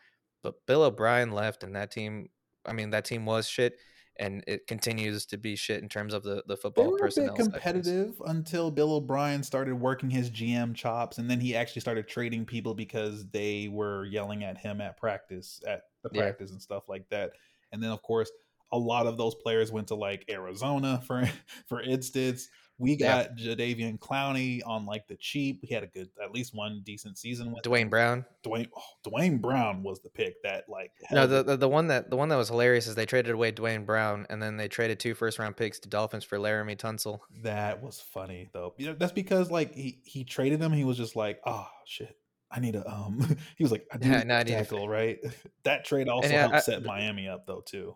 But Bill O'Brien left and that team I mean, that team was shit, and it continues to be shit in terms of the the football. They were a bit competitive sections. until Bill O'Brien started working his GM chops, and then he actually started trading people because they were yelling at him at practice, at the practice yeah. and stuff like that. And then, of course, a lot of those players went to like Arizona for [laughs] for instance. We got yeah. Jadeveon Clowney on like the cheap. We had a good, at least one decent season with Duane Brown. Duane oh, Duane Brown was the pick that like. No, the, the, the one that the one that was hilarious is they traded away Duane Brown and then they traded two first round picks to Dolphins for Laremy Tunsil. That was funny though. You know, that's because like he he traded them. He was just like, oh shit. I need a um. [laughs] He was like, I [laughs] need yeah, a tackle, right? [laughs] that trade also yeah, helped I, set Miami up though too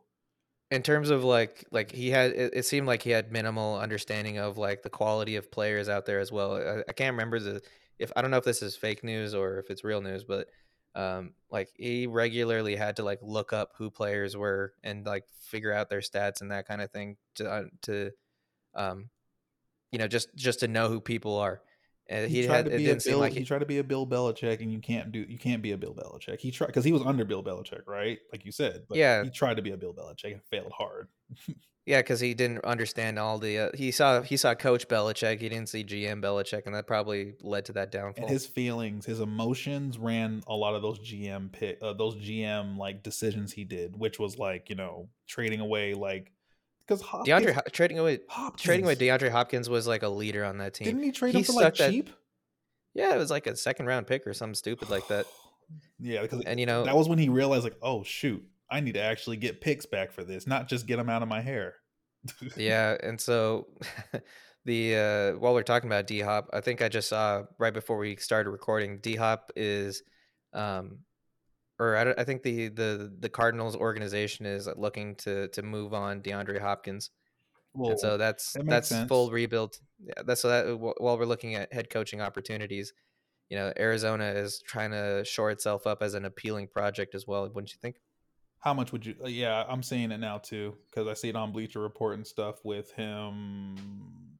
in terms of like like he had it, it, seemed like he had minimal understanding of like the quality of players out there as well I, I, can't remember the if i don't know if this is fake news or if it's real news but um like he regularly had to like look up who players were and like figure out their stats and that kind of thing to uh, to um you know just just to know who people are and he, he tried had, to be a Bill. Like he, he, tried to be a Bill Belichick, and you can't do. You can't be a Bill Belichick. He tried because he was under Bill Belichick, right? Like you said. yeah. He tried to be a Bill Belichick and failed hard. [laughs] yeah, because he didn't understand all the. Uh, he saw he saw Coach Belichick. He didn't see GM Belichick, and that probably led to that downfall. And his feelings, his emotions, ran a lot of those GM pick, uh, those GM like decisions he did, which was like you know trading away like because DeAndre trading away Hopkins. trading away DeAndre Hopkins was like a leader on that team. Didn't he trade he him for like cheap? Yeah, it was like a second round pick or something stupid like that. [sighs] yeah, because and you know that was when he realized like, oh shoot, I need to actually get picks back for this, not just get them out of my hair. [laughs] yeah, and so [laughs] the uh while we're talking about D Hop, I think I just saw right before we started recording, D Hop is um or I, I think the the the Cardinals organization is looking to to move on DeAndre Hopkins. Well, and so that's that that's sense. full rebuild. Yeah, that's so that while we're looking at head coaching opportunities, you know, Arizona is trying to shore itself up as an appealing project as well. Wouldn't you think? How much would you? Uh, yeah, I'm seeing it now too because I see it on Bleacher Report and stuff with him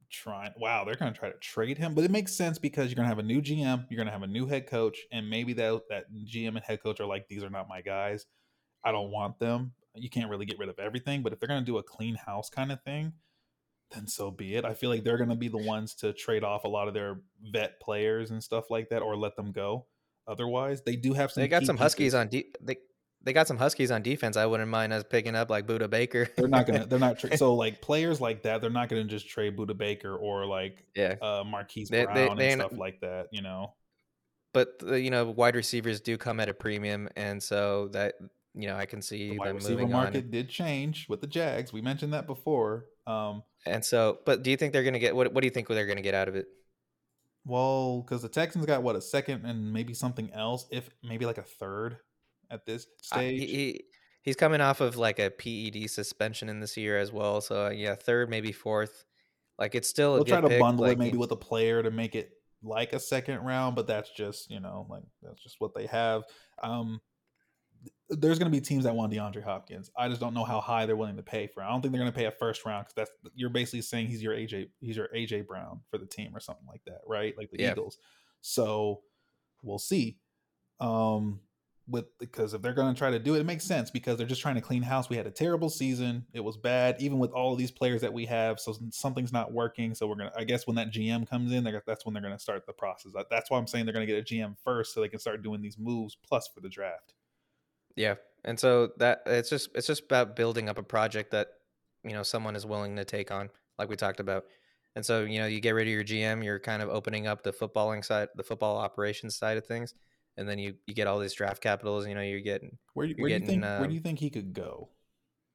trying. Wow, they're going to try to trade him, but it makes sense because you're going to have a new GM, you're going to have a new head coach, and maybe that that GM and head coach are like, these are not my guys. I don't want them. You can't really get rid of everything, but if they're going to do a clean house kind of thing, then so be it. I feel like they're going to be the ones to trade off a lot of their vet players and stuff like that, or let them go. Otherwise, they do have some. They got some Huskies on. De- they they got some Huskies on defense. I wouldn't mind us picking up like Budda Baker. they're not gonna. They're not. [laughs] Tra- so like players like that, they're not gonna just trade Budda Baker or like yeah, uh, Marquise they, Brown they, and stuff like that. You know. But the, you know, wide receivers do come at a premium, and so that you know I can see the wide receiver market on. did change with the Jags. We mentioned that before. Um, and so, but do you think they're gonna get what? What do you think they're gonna get out of it? Well, because the Texans got what a second and maybe something else, if maybe like a third at this stage. Uh, he, he's coming off of like a PED suspension in this year as well. So yeah, third, maybe fourth. Like it's still. We'll try to pick. bundle like, it maybe he, with a player to make it like a second round, but that's just you know like that's just what they have. Um, there's going to be teams that want DeAndre Hopkins. I just don't know how high they're willing to pay for. I don't think they're going to pay a first round because that's you're basically saying he's your AJ he's your AJ Brown for the team or something like that, right? Like the yeah. Eagles. So we'll see. Um, with because if they're going to try to do it, it makes sense because they're just trying to clean house. We had a terrible season; it was bad, even with all these players that we have. So something's not working. So we're gonna, I guess, when that GM comes in, that's when they're going to start the process. That's why I'm saying they're going to get a GM first, so they can start doing these moves. Plus for the draft. Yeah, and so that it's just it's just about building up a project that you know someone is willing to take on, like we talked about. And so you know you get rid of your GM, you're kind of opening up the footballing side, the football operations side of things and then you you get all these draft capitals. You know, you're getting where, you're where getting, do you think um, where do you think he could go?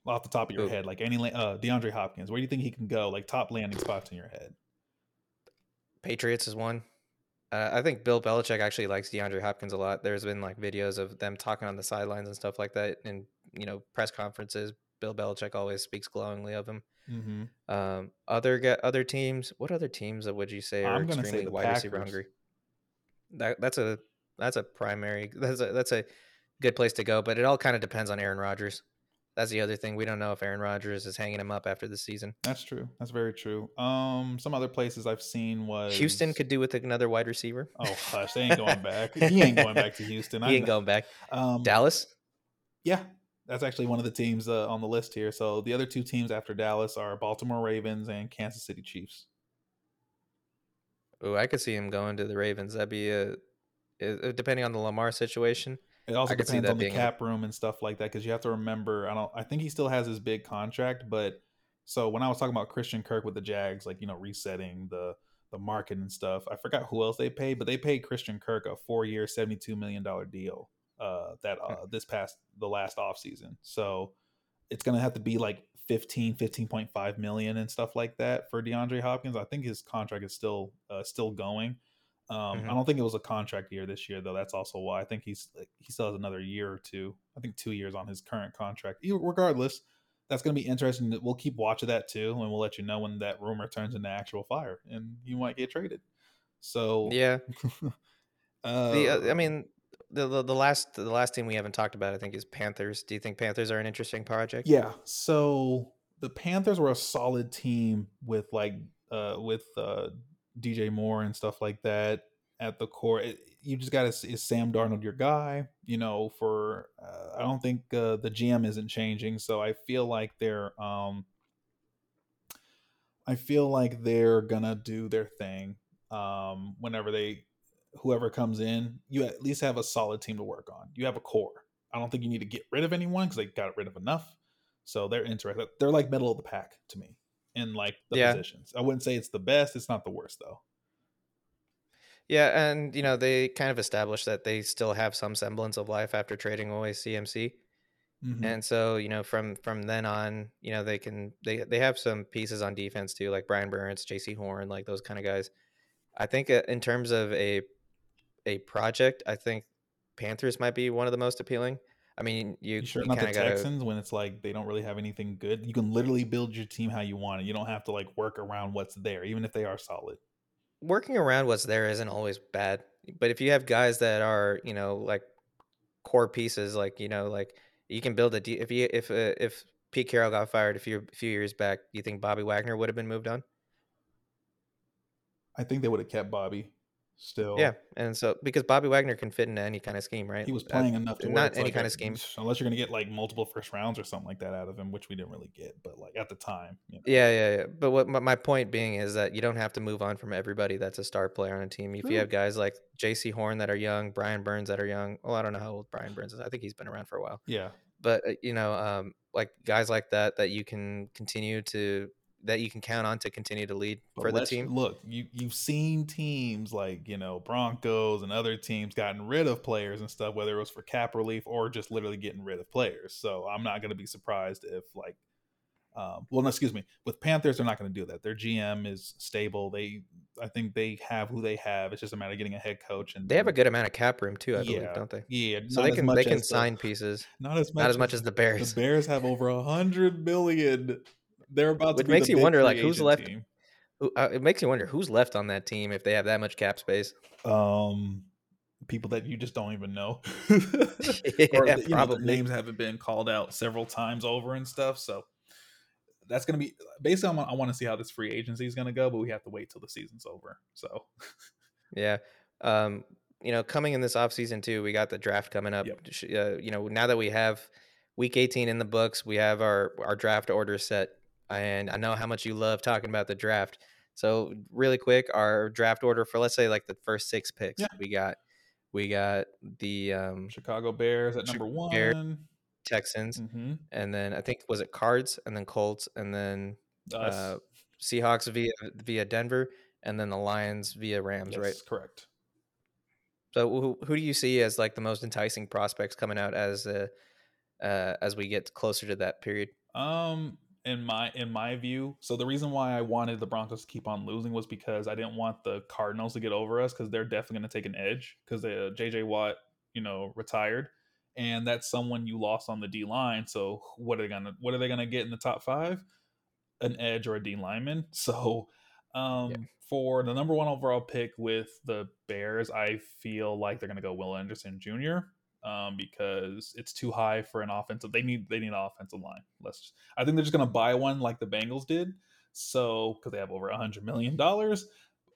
Off the top of your head, like any uh, DeAndre Hopkins, where do you think he can go? Like top landing spots in your head. Patriots is one. Uh, I think Bill Belichick actually likes DeAndre Hopkins a lot. There's been like videos of them talking on the sidelines and stuff like that, and you know press conferences. Bill Belichick always speaks glowingly of him. Mm-hmm. Um, other other teams, what other teams would you say are extremely wide Packers. receiver hungry? That that's a that's a primary. That's a that's a good place to go. But it all kind of depends on Aaron Rodgers. That's the other thing. We don't know if Aaron Rodgers is hanging him up after the season. That's true. That's very true. Um, some other places I've seen was Houston could do with another wide receiver. Oh [laughs] hush, they ain't going back. he ain't going back to Houston. he ain't going back. Um, Dallas. Yeah, that's actually one of the teams uh, on the list here. So the other two teams after Dallas are Baltimore Ravens and Kansas City Chiefs. Oh, I could see him going to the Ravens. That'd be a depending on the Lamar situation. It also depends on the cap room and stuff like that because you have to remember. I don't. I think he still has his big contract, but so when I was talking about Christian Kirk with the Jags, like you know, resetting the the market and stuff, I forgot who else they paid, but they paid Christian Kirk a four year, seventy two million dollar deal. Uh, that hmm. uh, this past the last off season. So it's gonna have to be like 15 15.5 million and stuff like that for DeAndre Hopkins. I think his contract is still uh, still going. Um, mm-hmm. I don't think it was a contract year this year though. That's also why I think he's he still has another year or two. I think two years on his current contract. Regardless, that's going to be interesting. We'll keep watching that too, and we'll let you know when that rumor turns into actual fire, and you might get traded. So yeah, [laughs] uh, the uh, I mean the, the, the last the last team we haven't talked about I think is Panthers. Do you think Panthers are an interesting project? Yeah. So the Panthers were a solid team with like uh with uh DJ Moore and stuff like that at the core. It, you just got to is Sam Darnold your guy? You know, for uh, I don't think uh, the GM isn't changing, so I feel like they're um, I feel like they're gonna do their thing. Um, whenever they whoever comes in, you at least have a solid team to work on. You have a core. I don't think you need to get rid of anyone because they got rid of enough. So they're interested. They're like middle of the pack to me in like the yeah. positions. I wouldn't say it's the best. It's not the worst though. Yeah, and you know they kind of established that they still have some semblance of life after trading away CMC, mm-hmm. and so you know from from then on, you know they can they they have some pieces on defense too, like Brian Burns, Jaycee Horn, like those kind of guys. I think uh, in terms of a a project, I think Panthers might be one of the most appealing. I mean, you, you sure you not the Texans gotta... when it's like they don't really have anything good. You can literally build your team how you want it. You don't have to like work around what's there, even if they are solid. Working around what's there isn't always bad, but if you have guys that are you know like core pieces, like you know like you can build a. De- if you if uh, if Pete Carroll got fired a few a few years back, do you think Bobby Wagner would have been moved on? I think they would have kept Bobby still. Yeah, and so because Bobby Wagner can fit into any kind of scheme, right? He was playing enough to not any like kind a, of scheme, unless you're going to get like multiple first rounds or something like that out of him, which we didn't really get. But like at the time, you know. yeah, yeah, yeah. But what my point being is that you don't have to move on from everybody that's a star player on a team. If you have guys like Jaycee Horn that are young, Brian Burns that are young. Well, I don't know how old Brian Burns is. I think he's been around for a while. Yeah, but uh, you know, um, like guys like that that you can continue to that you can count on to continue to lead but for the team. Look, you you've seen teams like you know Broncos and other teams gotten rid of players and stuff, whether it was for cap relief or just literally getting rid of players. So I'm not going to be surprised if like, um, well, no, excuse me, with Panthers they're not going to do that. Their GM is stable. They, I think they have who they have. It's just a matter of getting a head coach and they have a good amount of cap room too. I yeah, believe, don't they? Yeah, so they can they can sign the, pieces. Not as much not as much as, as the Bears. The Bears have over a hundred billion they're about Which makes you wonder, like who's left. uh, it makes you wonder who's left on that team if they have that much cap space. Um, people that you just don't even know, [laughs] [laughs] Yeah, or the, you know, the names haven't been called out several times over and stuff. So that's gonna be basically. I want to see how this free agency is gonna go, but we have to wait till the season's over. So Yeah. Um, you know, coming in this offseason too, we got the draft coming up. Yep. Uh, you know, now that we have week 18 in the books, we have our our draft order set. And I know how much you love talking about the draft. So, really quick, our draft order for let's say like the first 6 picks. Yeah. We got we got the um Chicago Bears at number one. Bears. Texans hmm and then I think was it Cards and then Colts and then uh Seahawks via via Denver and then the Lions via Rams, yes, right? correct. So who, who do you see as like the most enticing prospects coming out as uh, uh, as we get closer to that period? Um, in my in my view, so the reason why I wanted the Broncos to keep on losing was because I didn't want the Cardinals to get over us because they're definitely going to take an edge because uh, J.J. Watt, you know, retired, and that's someone you lost on the D line. So what are they gonna what are they gonna get in the top five? An edge or a D lineman. [laughs] So, um, Yeah. for the number one overall pick with the Bears, I feel like they're gonna go Will Anderson Jr. Um, because it's too high for an offensive. They need they need an offensive line. Let's. I think they're just gonna buy one like the Bengals did. So because they have over a hundred million dollars,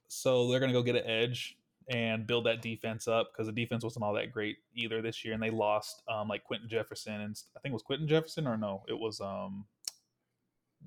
so they're gonna go get an edge and build that defense up because the defense wasn't all that great either this year, and they lost um like Quinton Jefferson and I think it was Quinton Jefferson or no, it was um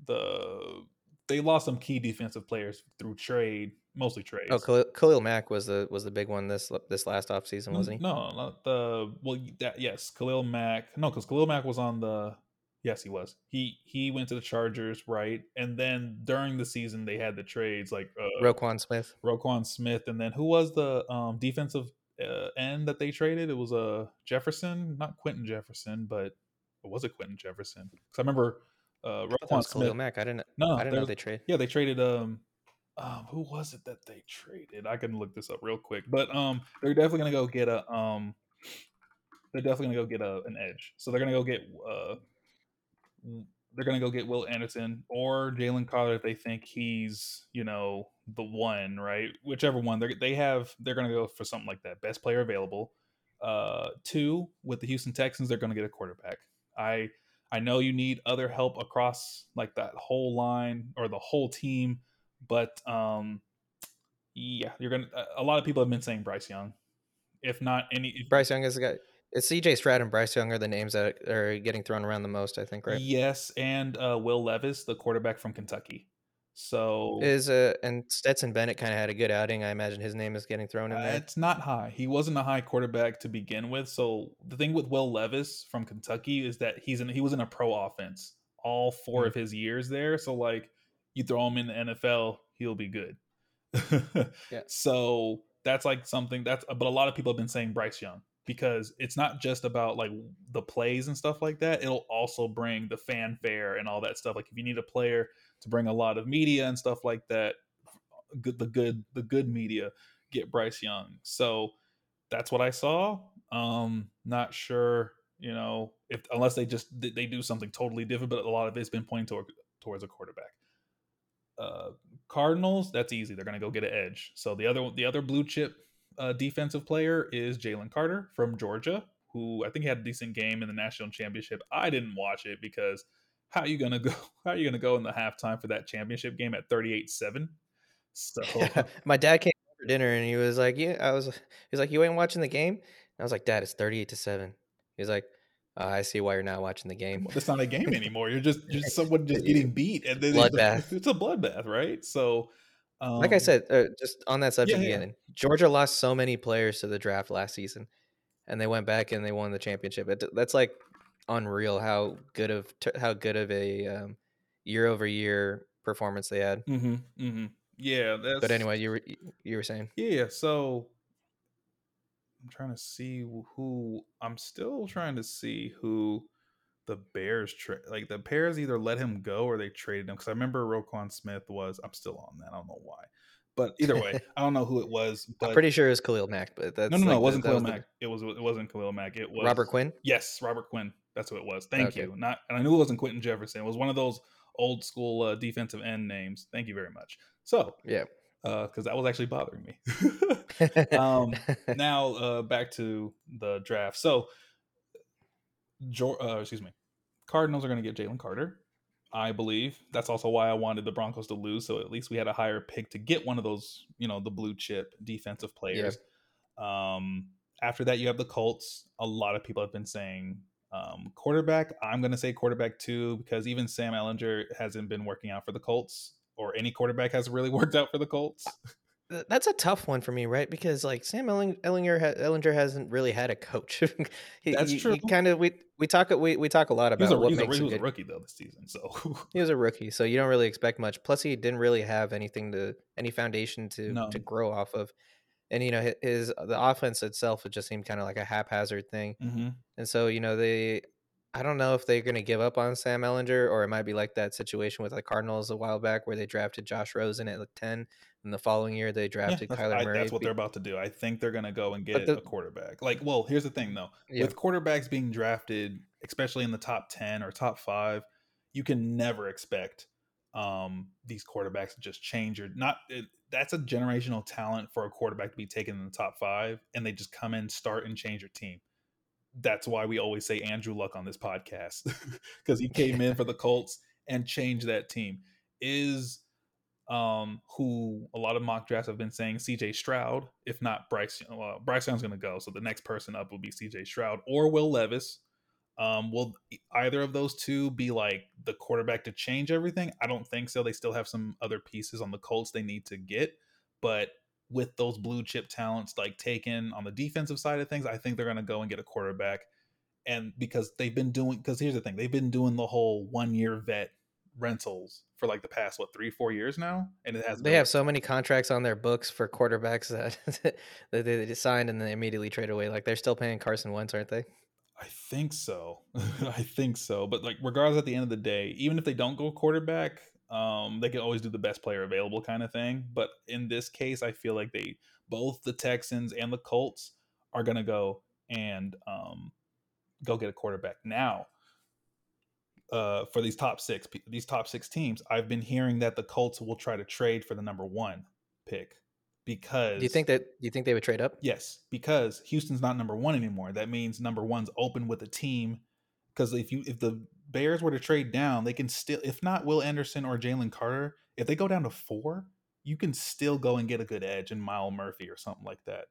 the they lost some key defensive players through trade, mostly trades. Oh, Khalil, Khalil Mack was the was the big one this this last offseason, wasn't he? No, not the well. That yes, Khalil Mack. No, because Khalil Mack was on the. Yes, he was. He he went to the Chargers, right? And then during the season, they had the trades like uh, Roquan Smith. Roquan Smith, and then who was the um, defensive uh, end that they traded? It was a uh, Jefferson, not Quinton Jefferson, but or was it Quinton Jefferson? Because I remember uh, Roquan was Khalil Mack. I didn't No, I didn't know they trade. yeah, they traded um um who was it that they traded? I can look this up real quick. But um they're definitely gonna go get a um they're definitely gonna go get a an edge. So they're gonna go get uh they're gonna go get Will Anderson or Jalen Carter if they think he's, you know, the one, right? Whichever one. They they have they're gonna go for something like that. Best player available. Uh two, with the Houston Texans, they're gonna get a quarterback. I I know you need other help across like that whole line or the whole team, but um, yeah, you're gonna. a- A lot of people have been saying Bryce Young, if not any. If, Bryce Young is the guy. It's CJ Stroud and Bryce Young are the names that are getting thrown around the most, I think, right? Yes, and uh, Will Levis, the quarterback from Kentucky. So Is uh and Stetson Bennett kind of had a good outing. I imagine his name is getting thrown in Uh, there. It's not high. He wasn't a high quarterback to begin with. So the thing with Will Levis from Kentucky is that he's in he was in a pro offense all four Mm. of his years there. So like you throw him in the NFL, he'll be good. [laughs] Yeah. So that's like something that's but a lot of people have been saying Bryce Young because it's not just about like the plays and stuff like that. It'll also bring the fanfare and all that stuff. Like if you need a player to bring a lot of media and stuff like that, good the good the good media get Bryce Young. So that's what I saw. Um, not sure, you know, if unless they just they they do something totally different, but a lot of it's been pointing toward, towards a quarterback. Uh, Cardinals, that's easy. They're gonna go get an edge. So the other the other blue chip uh, defensive player is Jalen Carter from Georgia, who I think had a decent game in the national championship. I didn't watch it because how are you gonna [laughs] go? How are you gonna go in the halftime for that championship game at 38-7? So [laughs] My dad came for dinner and he was like, "Yeah," I was. He's like, "You ain't watching the game?" And I was like, "Dad, it's thirty-eight to seven. He's like, uh, "I see why you're not watching the game." Well, it's not a game [laughs] anymore. You're just just someone just getting beat, and then Bloodbath. It's a bloodbath, right? So, um, like I said, uh, just on that subject yeah. again, Georgia lost so many players to the draft last season, and they went back and they won the championship. It, that's like unreal how good of how good of a um, year over year performance they had. hmm hmm yeah. That's, But anyway, you were you were saying yeah. So I'm trying to see who. I'm still trying to see who the Bears tra- like. The Bears either let him go or they traded him because I remember Roquan Smith was. I'm still on that. I don't know why, but either way, [laughs] I don't know who it was. But I'm pretty sure it was Khalil Mack, but that's no, no, no. like It wasn't that Khalil was the- Mack. It was. It wasn't Khalil Mack. It was Robert Quinn. Yes, Robert Quinn. That's what it was. Thank Okay. you. Not, and I knew it wasn't Quinton Jefferson. It was one of those old school uh, defensive end names. Thank you very much. So, Yeah. Because that was actually bothering me. [laughs] [laughs] um, [laughs] now uh, back to the draft. So, uh, excuse me, Cardinals are going to get Jalen Carter. I believe that's also why I wanted the Broncos to lose. So at least we had a higher pick to get one of those, you know, the blue chip defensive players. Um, after that, you have the Colts. A lot of people have been saying um, quarterback. I'm going to say quarterback too because even Sam Ehlinger hasn't been working out for the Colts, or any quarterback hasn't really [laughs] worked out for the Colts. That's a tough one for me, right? Because like Sam Ehlinger, Ehlinger hasn't really had a coach. [laughs] he, That's he, true. He kind of we we talk we we talk a lot about he was a, what he was makes a, he was good, a rookie though this season, so [laughs] he was a rookie, so you don't really expect much. Plus, he didn't really have anything to any foundation to No. to grow off of, and you know his, his the offense itself it just seemed kind of like a haphazard thing. Mhm. And so, you know, they I don't know if they're going to give up on Sam Ehlinger or it might be like that situation with the Cardinals a while back where they drafted Josh Rosen at like 10 and the following year they drafted that's, Kyler I- Murray. that's what they're about to do. I think they're going to go and get the- a quarterback. Like, well, here's the thing though. Yeah. With quarterbacks being drafted, especially in the top 10 or top 5, you can never expect um these quarterbacks to just change your not it, that's a generational talent for a quarterback to be taken in the top 5 and they just come in, start and change your team. That's why we always say Andrew Luck on this podcast [laughs] because he came in for the Colts and changed that team. Is um, who a lot of mock drafts have been saying CJ Stroud, if not Bryce. Well, Bryce Young's going to go, so the next person up will be CJ Stroud or Will Levis. Um, will either of those two be like the quarterback to change everything? I don't think so. They still have some other pieces on the Colts they need to get, but with those blue chip talents like taken on the defensive side of things, I think they're going to go and get a quarterback. And because they've been doing, because here's the thing, they've been doing the whole one year vet rentals for like the past what three four years now, and it has They have so many contracts on their books for quarterbacks that, [laughs] that they they signed and then immediately trade away. Like they're still paying Carson Wentz, aren't they? I think so. [laughs] I think so. But like regardless at the end of the day, even if they don't go quarterback, um, they can always do the best player available kind of thing. But in this case, I feel like they both the Texans and the Colts are gonna go and um go get a quarterback. Now, uh for these top six these top six teams, I've been hearing that the Colts will try to trade for the number one pick because Do you think that do you think they would trade up? Yes, because Houston's not number one anymore. That means number one's open with a team. Because if you if the Bears were to trade down, they can still if not Will Anderson or Jalen Carter, if they go down to four, you can still go and get a good edge in Myles Murphy or something like that.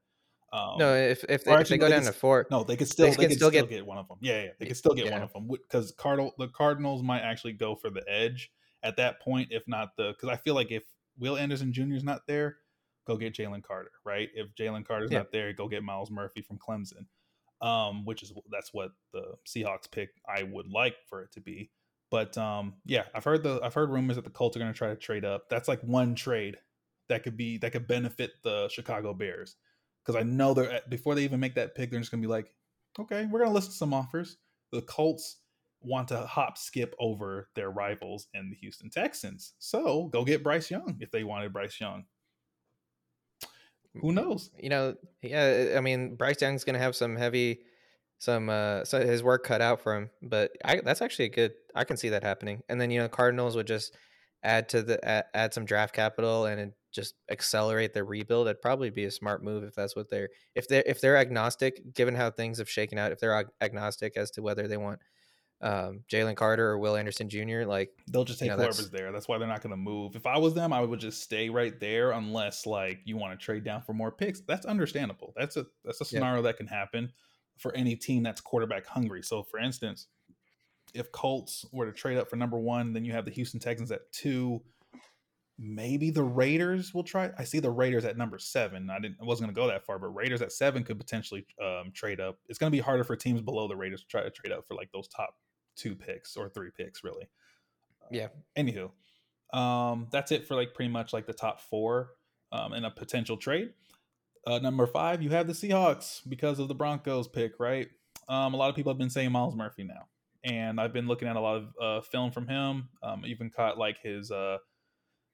Um, no, if if they, if they go they down can to four, no, they could still they, can could still still, get- get, one of them. Yeah, yeah, they could still get one of them because Cardinal the Cardinals might actually go for the edge at that point, if not the because I feel like if Will Anderson Jr. is not there, go get Jalen Carter, right? If Jalen Carter's Yeah. not there, go get Myles Murphy from Clemson, um, which is that's what the Seahawks pick I would like for it to be. But um, yeah, I've heard the I've heard rumors that the Colts are going to try to trade up. That's like one trade that could be that could benefit the Chicago Bears because I know they're at- before they even make that pick, they're just going to be like, okay, we're going to listen to some offers. The Colts want to hop skip over their rivals in the Houston Texans, so go get Bryce Young if they wanted Bryce Young. Who knows? you know, yeah, I mean, Bryce Young's going to have some heavy, some, uh, so his work cut out for him. But I, that's actually a good. I can see that happening. And then you know, Cardinals would just add to the add, add some draft capital and just accelerate the rebuild. It'd probably be a smart move if that's what they're if they're if they're agnostic, given how things have shaken out. If they're ag- agnostic as to whether they want um, Jalen Carter or Will Anderson Jr., like They'll just take You know, whoever's there. That's why they're not going to move. If I was them, I would just stay right there unless like you want to trade down for more picks. That's understandable. That's a that's a Yeah. scenario that can happen for any team that's quarterback hungry. So for instance, if Colts were to trade up for number 1, then you have the Houston Texans at 2. Maybe the Raiders will try. I see the Raiders at number 7. I didn't I wasn't going to go that far, but Raiders at 7 could potentially um, trade up. It's going to be harder for teams below the Raiders to try to trade up for like those top 2 picks or 3 picks really. Yeah, anywho um that's it for like pretty much like the top four um in a potential trade. Uh number five you have the seahawks because of the broncos pick right? Um a lot of people have been saying myles murphy now and i've been looking at a lot of uh film from him um even caught like his uh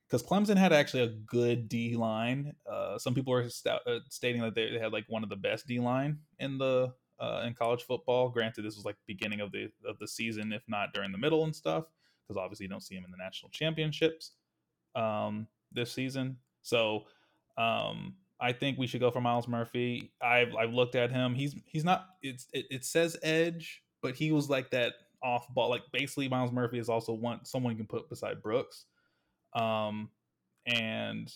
because Clemson had actually a good D line. Uh, some people are sta- uh, stating that they, they had like one of the best D line in the uh, in college football. Granted, this was like beginning of the of the season, if not during the middle and stuff, because obviously you don't see him in the national championships um, this season. So um, I think we should go for Myles Murphy. I've I've looked at him. He's he's not. It's it, it says edge, but he was like that off ball. Like basically, Myles Murphy is also one someone you can put beside Brooks. Um, and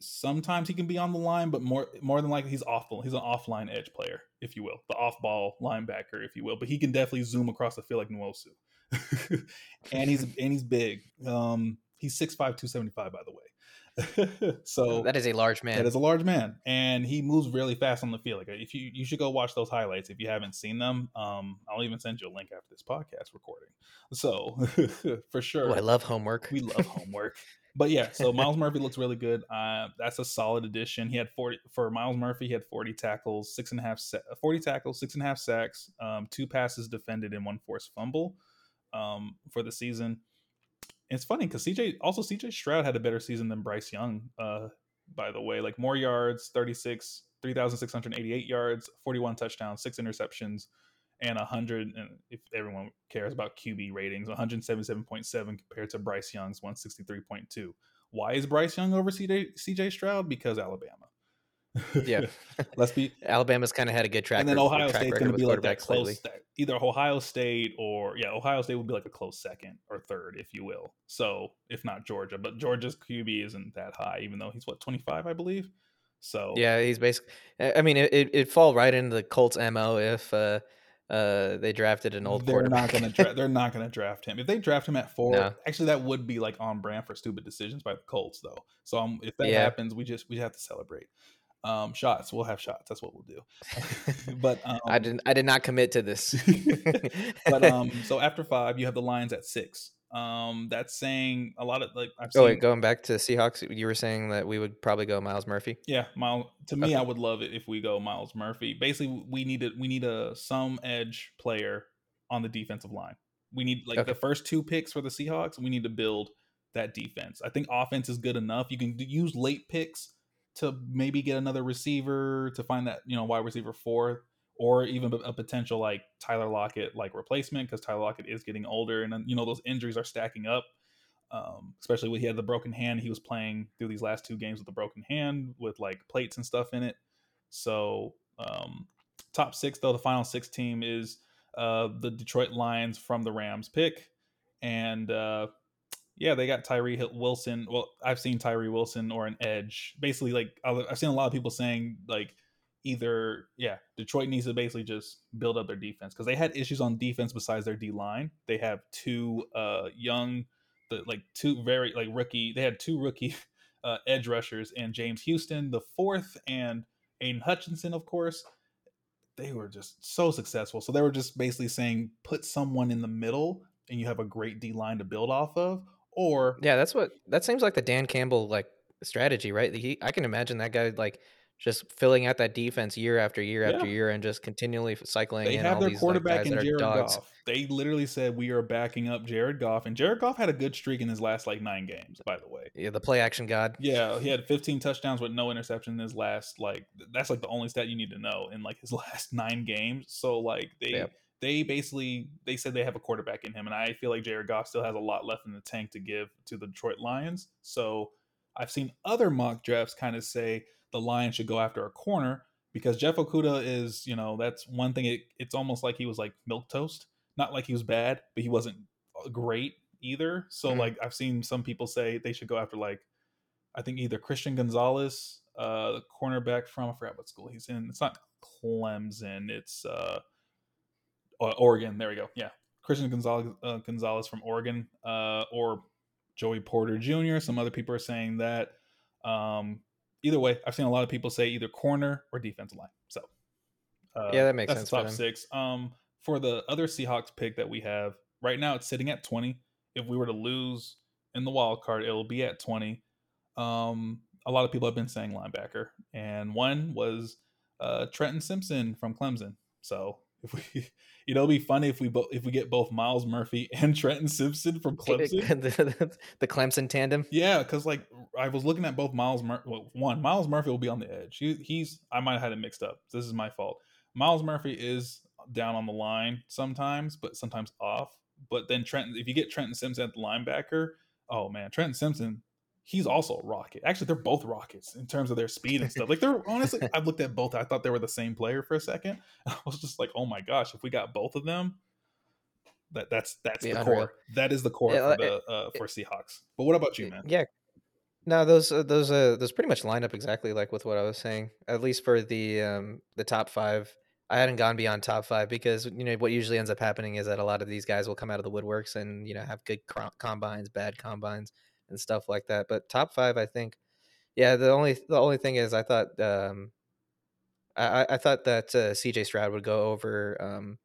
sometimes he can be on the line, but more more than likely he's off. He's an offline edge player, if you will, the off ball linebacker, if you will. But he can definitely zoom across the field like Nwosu. [laughs] and he's and he's big. Um, he's 6'5", 275, by the way. [laughs] so that is a large man. That is a large man, and he moves really fast on the field. Like if you you should go watch those highlights if you haven't seen them. Um, I'll even send you a link after this podcast recording. So [laughs] for sure, oh, I love homework. We love homework. but yeah, so [laughs] Myles Murphy looks really good. Uh, that's a solid addition. He had forty for Myles Murphy. He had forty tackles, six and a half, forty tackles, six and a half sacks, um, two passes defended, and one forced fumble um, for the season it's funny because CJ also CJ Stroud had a better season than Bryce Young. Uh, by the way, like more yards, 36, 3,688 yards, 41 touchdowns, six interceptions, and 100. And if everyone cares about QB ratings, 177.7 compared to Bryce Young's 163.2. Why is Bryce Young over CJ, CJ Stroud? Because Alabama yeah, [laughs] let's be. [laughs] Alabama's kind of had a good track. And then Ohio State's going to be like that close. either Ohio State or yeah, Ohio State would be like a close second or third, if you will. So if not Georgia, but Georgia's QB isn't that high, even though he's what twenty five, I believe. So yeah, he's basically. I mean, it it fall right into the Colts mo if. uh uh, they drafted an old. They're not going to. Dra- [laughs] they're not going to draft him. If they draft him at four, no. actually, that would be like on brand for stupid decisions by the Colts, though. So um, if that yeah. happens, we just we have to celebrate um, shots. We'll have shots. That's what we'll do. [laughs] but um, I didn't. I did not commit to this. [laughs] but [laughs] um, so after five, you have the Lions at six. Um, that's saying a lot of like. I've oh wait, going back to Seahawks, you were saying that we would probably go Myles Murphy. Yeah, Myles. To me, okay. I would love it if we go Myles Murphy. Basically, we need a we need a some edge player on the defensive line. We need like okay. the first two picks for the Seahawks. We need to build that defense. I think offense is good enough. You can use late picks to maybe get another receiver to find that you know wide receiver four or even a potential like Tyler Lockett like replacement because Tyler Lockett is getting older and you know those injuries are stacking up. Um, especially when he had the broken hand, he was playing through these last two games with a broken hand with like plates and stuff in it. So um, top six though, the final six team is uh, the Detroit Lions from the Rams pick, and uh, yeah, they got Tyree Wilson. Well, I've seen Tyree Wilson or an edge. Basically, like I've seen a lot of people saying like either yeah, Detroit needs to basically just build up their defense because they had issues on defense besides their D line. They have two uh young, the like two very like rookie. They had two rookie [laughs] uh, edge rushers and James Houston, the fourth, and Aidan Hutchinson, of course. They were just so successful. So they were just basically saying put someone in the middle and you have a great D line to build off of, or yeah, that's what that seems like the Dan Campbell like strategy, right? He, I can imagine that guy like just filling out that defense year after year yeah. after year and just continually cycling. They have their quarterback like, in Jared Goff. They literally said we are backing up Jared Goff, and Jared Goff had a good streak in his last like nine games. By the way, yeah, the play action god. Yeah, he had 15 touchdowns with no interception in his last like that's like the only stat you need to know in like his [laughs] last nine games. So like they. Yep they basically they said they have a quarterback in him, and I feel like Jared Goff still has a lot left in the tank to give to the Detroit Lions. So I've seen other mock drafts kind of say the Lions should go after a corner because Jeff Okudah is, you know, that's one thing. It, it's almost like he was like milk toast, not like he was bad, but he wasn't uh, great either. So mm-hmm. like I've seen some people say they should go after like I think either Christian Gonzalez, uh, the cornerback from I forgot what school he's in. It's not Clemson. It's uh uh, Oregon. There we go. Yeah, Christian Gonzalez, uh, Gonzalez from Oregon, uh, or Joey Porter Jr. Some other people are saying that. Um, either way, I've seen a lot of people say either corner or defensive line. So uh, yeah, that makes that's sense. Top six. Um, for the other Seahawks pick that we have right now, it's sitting at twenty. If we were to lose in the wild card, it'll be at twenty. Um, a lot of people have been saying linebacker, and one was uh, Trenton Simpson from Clemson. So if we, [laughs] you know, it'll be funny if we both if we get both Myles Murphy and Trenton Simpson from Clemson, [laughs] the, the, Clemson tandem. Yeah, because like I was looking at both Myles Mur- well, one Myles Murphy will be on the edge. He, he's I might have had it mixed up. This is my fault. Myles Murphy is down on the line sometimes, but sometimes off. But then Trenton, if you get Trenton Simpson at the linebacker, oh man, Trenton Simpson, he's also a rocket. Actually, they're both rockets in terms of their speed and stuff. Like they're [laughs] honestly, I've looked at both. I thought they were the same player for a second. [laughs] I was just like, oh my gosh, if we got both of them, that that's that's yeah, the core. That is the core yeah, for the uh, for Seahawks. But what about you, man? Yeah. No, those uh, those uh, those pretty much line up exactly like with what I was saying. At least for the um the top five, I hadn't gone beyond top five because you know what usually ends up happening is that a lot of these guys will come out of the woodworks and you know have good combines, bad combines, and stuff like that. But top five, I think, yeah. The only the only thing is, I thought um, I I thought that uh, C.J. Stroud would go over um,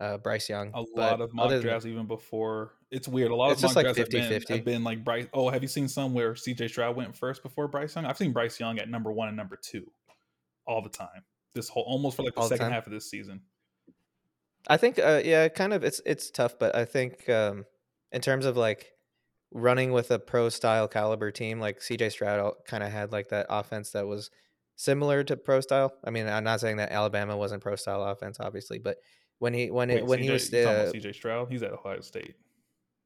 uh, Bryce Young. A lot of mock drafts than, even before. It's weird. A lot of mock drafts like 50, have, been, 50. have been like Bryce. Oh, have you seen some where CJ Stroud went first before Bryce Young? I've seen Bryce Young at number one and number two all the time. This whole almost for like the all second the half of this season. I think, uh, yeah, kind of. It's it's tough, but I think um, in terms of like running with a pro style caliber team, like CJ Stroud kind of had like that offense that was similar to pro style. I mean, I'm not saying that Alabama wasn't pro style offense, obviously, but when he when Wait, it when CJ, he was uh, CJ Stroud, he's at Ohio State.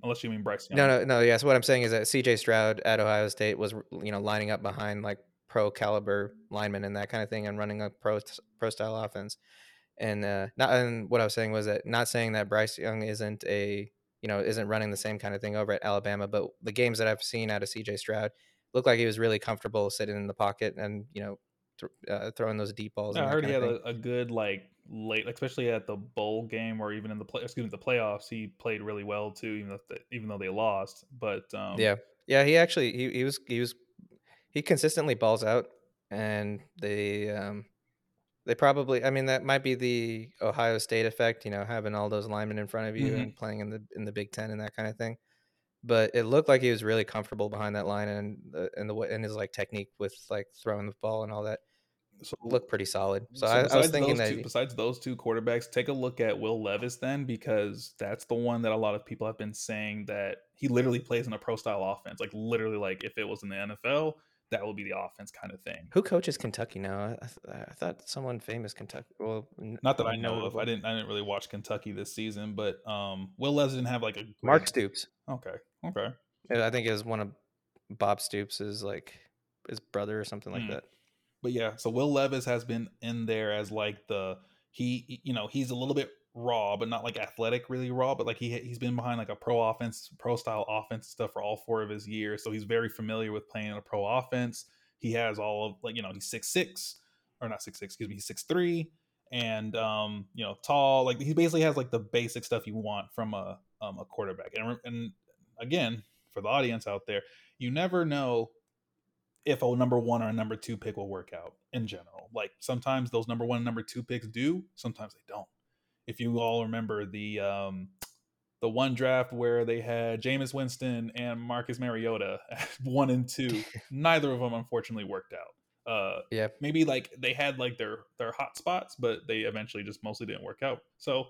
Unless you mean Bryce Young. No, no, no. Yes, what I'm saying is that CJ Stroud at Ohio State was you know lining up behind like pro caliber linemen and that kind of thing, and running a pro pro style offense. And uh, not and what I was saying was that not saying that Bryce Young isn't a you know isn't running the same kind of thing over at Alabama, but the games that I've seen out of CJ Stroud looked like he was really comfortable sitting in the pocket and you know th- uh, throwing those deep balls. Yeah, I heard he had a, a, good like late, especially at the bowl game or even in the play, excuse me, the playoffs. He played really well too, even though they, even though they lost. But um, yeah, yeah, he actually he, he was he was he consistently balls out, and they um they probably I mean that might be the Ohio State effect, you know, having all those linemen in front of you mm-hmm. and playing in the in the Big Ten and that kind of thing. But it looked like he was really comfortable behind that line and the and the and his like technique with like throwing the ball and all that so looked pretty solid. So, so I, I, was thinking that two, besides those two quarterbacks, take a look at Will Levis then, because that's the one that a lot of people have been saying that he literally plays in a pro style offense. Like literally, like if it was in the NFL, that will be the offense kind of thing. Who coaches Kentucky now? I, th- I thought someone famous Kentucky. Well, not that I know of. I didn't. I didn't really watch Kentucky this season, but um, Will Levis didn't have like a. Mark Stoops. Okay. Okay. I think it was one of Bob Stoops' like his brother or something like mm. that but yeah, so Will Levis has been in there as like the he you know he's a little bit raw, but not like athletic really raw, but like he he's been behind like a pro offense, pro style offense stuff for all four of his years, so he's very familiar with playing a pro offense. He has all of like you know he's six six or not six six, excuse me, he's six three and um you know tall like he basically has like the basic stuff you want from a um, a quarterback and and again for the audience out there you never know if a number one or a number two pick will work out in general. Like sometimes those number one and number two picks do, sometimes they don't. If you all remember the um, the one draft where they had Jameis Winston and Marcus Mariota [laughs] one and two, [laughs] neither of them unfortunately worked out. Uh, yeah, maybe like they had like their their hot spots, but they eventually just mostly didn't work out. So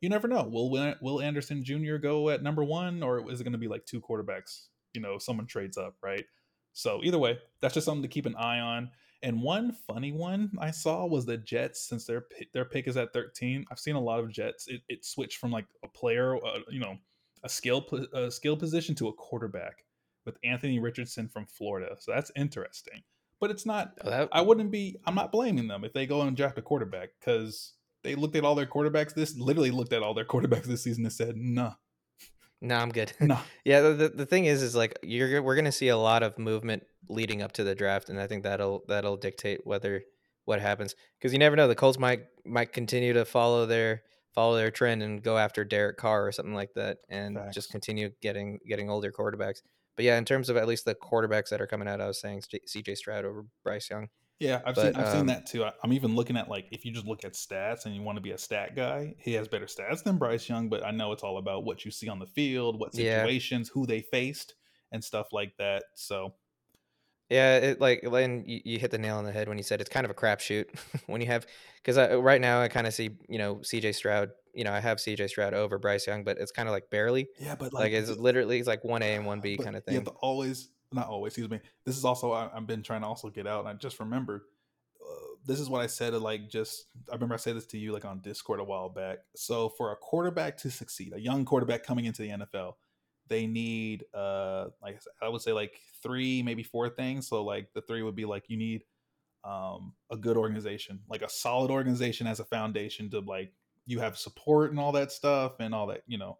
you never know. Will Will Anderson Jr. go at number one, or is it going to be like two quarterbacks? You know, someone trades up, right? So either way, that's just something to keep an eye on. And one funny one I saw was the Jets, since their their pick is at 13. I've seen a lot of Jets. It, it switched from like a player, uh, you know, a skill a skill position to a quarterback with Anthony Richardson from Florida. So that's interesting. But it's not. Oh, that, I wouldn't be. I'm not blaming them if they go and draft a quarterback because they looked at all their quarterbacks. This literally looked at all their quarterbacks this season and said, "Nah, no, I'm good. No. [laughs] yeah, the, the thing is, is like you're we're gonna see a lot of movement leading up to the draft, and I think that'll that'll dictate whether what happens because you never know. The Colts might might continue to follow their follow their trend and go after Derek Carr or something like that, and Facts. just continue getting getting older quarterbacks. But yeah, in terms of at least the quarterbacks that are coming out, I was saying C.J. Stroud over Bryce Young. Yeah, I've but, seen I've um, seen that too. I'm even looking at like if you just look at stats and you want to be a stat guy, he has better stats than Bryce Young. But I know it's all about what you see on the field, what situations, yeah. who they faced, and stuff like that. So yeah, it like Len, you, you, hit the nail on the head when you said it's kind of a crapshoot [laughs] when you have because right now I kind of see you know C.J. Stroud. You know I have C.J. Stroud over Bryce Young, but it's kind of like barely. Yeah, but like, like it's literally it's like one A and one B kind of thing. You have to always not always, excuse me. This is also I, have been trying to also get out, and I just remembered. Uh, this is what I said. Like, just I remember I said this to you like on Discord a while back. So for a quarterback to succeed, a young quarterback coming into the NFL, they need uh like I would say like three, maybe four things. So like the three would be like you need um a good organization, like a solid organization as a foundation to like you have support and all that stuff and all that, you know.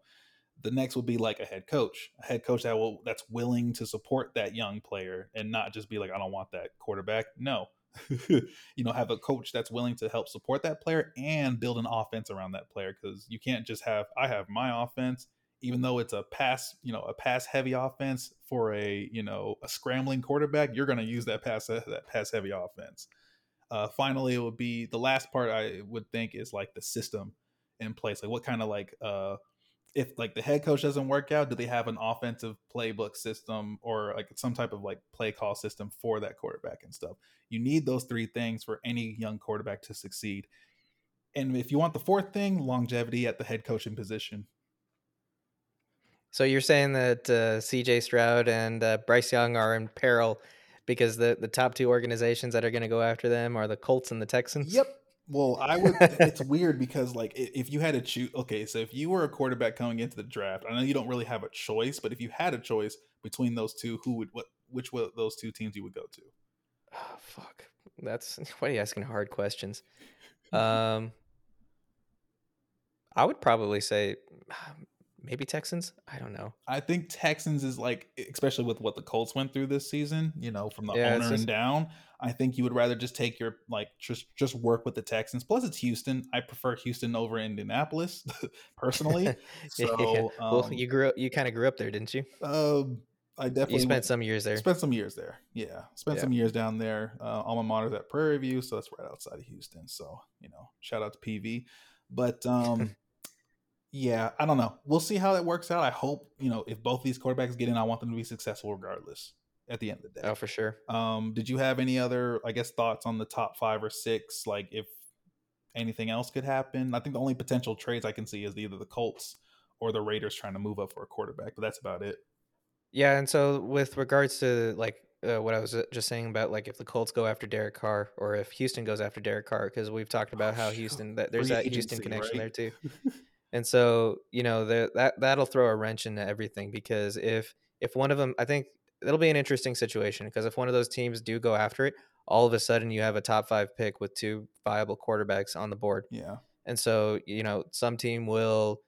The next would be like a head coach, a head coach that will that's willing to support that young player and not just be like, I don't want that quarterback. No, [laughs] you know, have a coach that's willing to help support that player and build an offense around that player because you can't just have I have my offense even though it's a pass, you know, a pass heavy offense for a, you know, a scrambling quarterback, you're going to use that pass that pass heavy offense. Uh, finally, it would be the last part I would think is like the system in place. Like what kind of like uh if like the head coach doesn't work out, do they have an offensive playbook system or like some type of like play call system for that quarterback and stuff? You need those three things for any young quarterback to succeed. And if you want the fourth thing, longevity at the head coaching position. So you're saying that uh, C.J. Stroud and uh, Bryce Young are in peril because the the top two organizations that are going to go after them are the Colts and the Texans. Yep. Well, [laughs] I would. it's weird because like if you had to choose, okay, so if you were a quarterback coming into the draft, I know you don't really have a choice, but if you had a choice between those two, who would what? Which of those two teams you would go to? Oh, fuck. That's [laughs] why are you asking hard questions? Um, I would probably say maybe Texans. I don't know. I think Texans is like, especially with what the Colts went through this season. You know, from the yeah, owner just... and down. I think you would rather just take your like just just work with the Texans. Plus, it's Houston. I prefer Houston over Indianapolis, [laughs] personally. [laughs] So, yeah. well, um, you grew up. You kind of grew up there, didn't you? Um, I definitely you spent some years there. Spent some years there. Yeah, spent yeah. some years down there. Uh, alma mater's at Prairie View, so that's right outside of Houston. So you know, shout out to PV. But [laughs] um, yeah, I don't know. We'll see how that works out. I hope you know if both these quarterbacks get in, I want them to be successful regardless. At the end of the day. Oh, for sure. Um, did you have any other, I guess, thoughts on the top five or six? Like if anything else could happen. I think the only potential trades I can see is either the Colts or the Raiders trying to move up for a quarterback, but that's about it. Yeah, and so with regards to like uh, what I was uh, just saying about like if the Colts go after Derek Carr or if Houston goes after Derek Carr, because we've talked about oh, how Houston that there's Free that agency, Houston connection right? there too. [laughs] And so, you know, the, that that'll throw a wrench into everything because if if one of them, I think it'll be an interesting situation because if one of those teams do go after it, all of a sudden you have a top five pick with two viable quarterbacks on the board. Yeah. And so, you know, some team will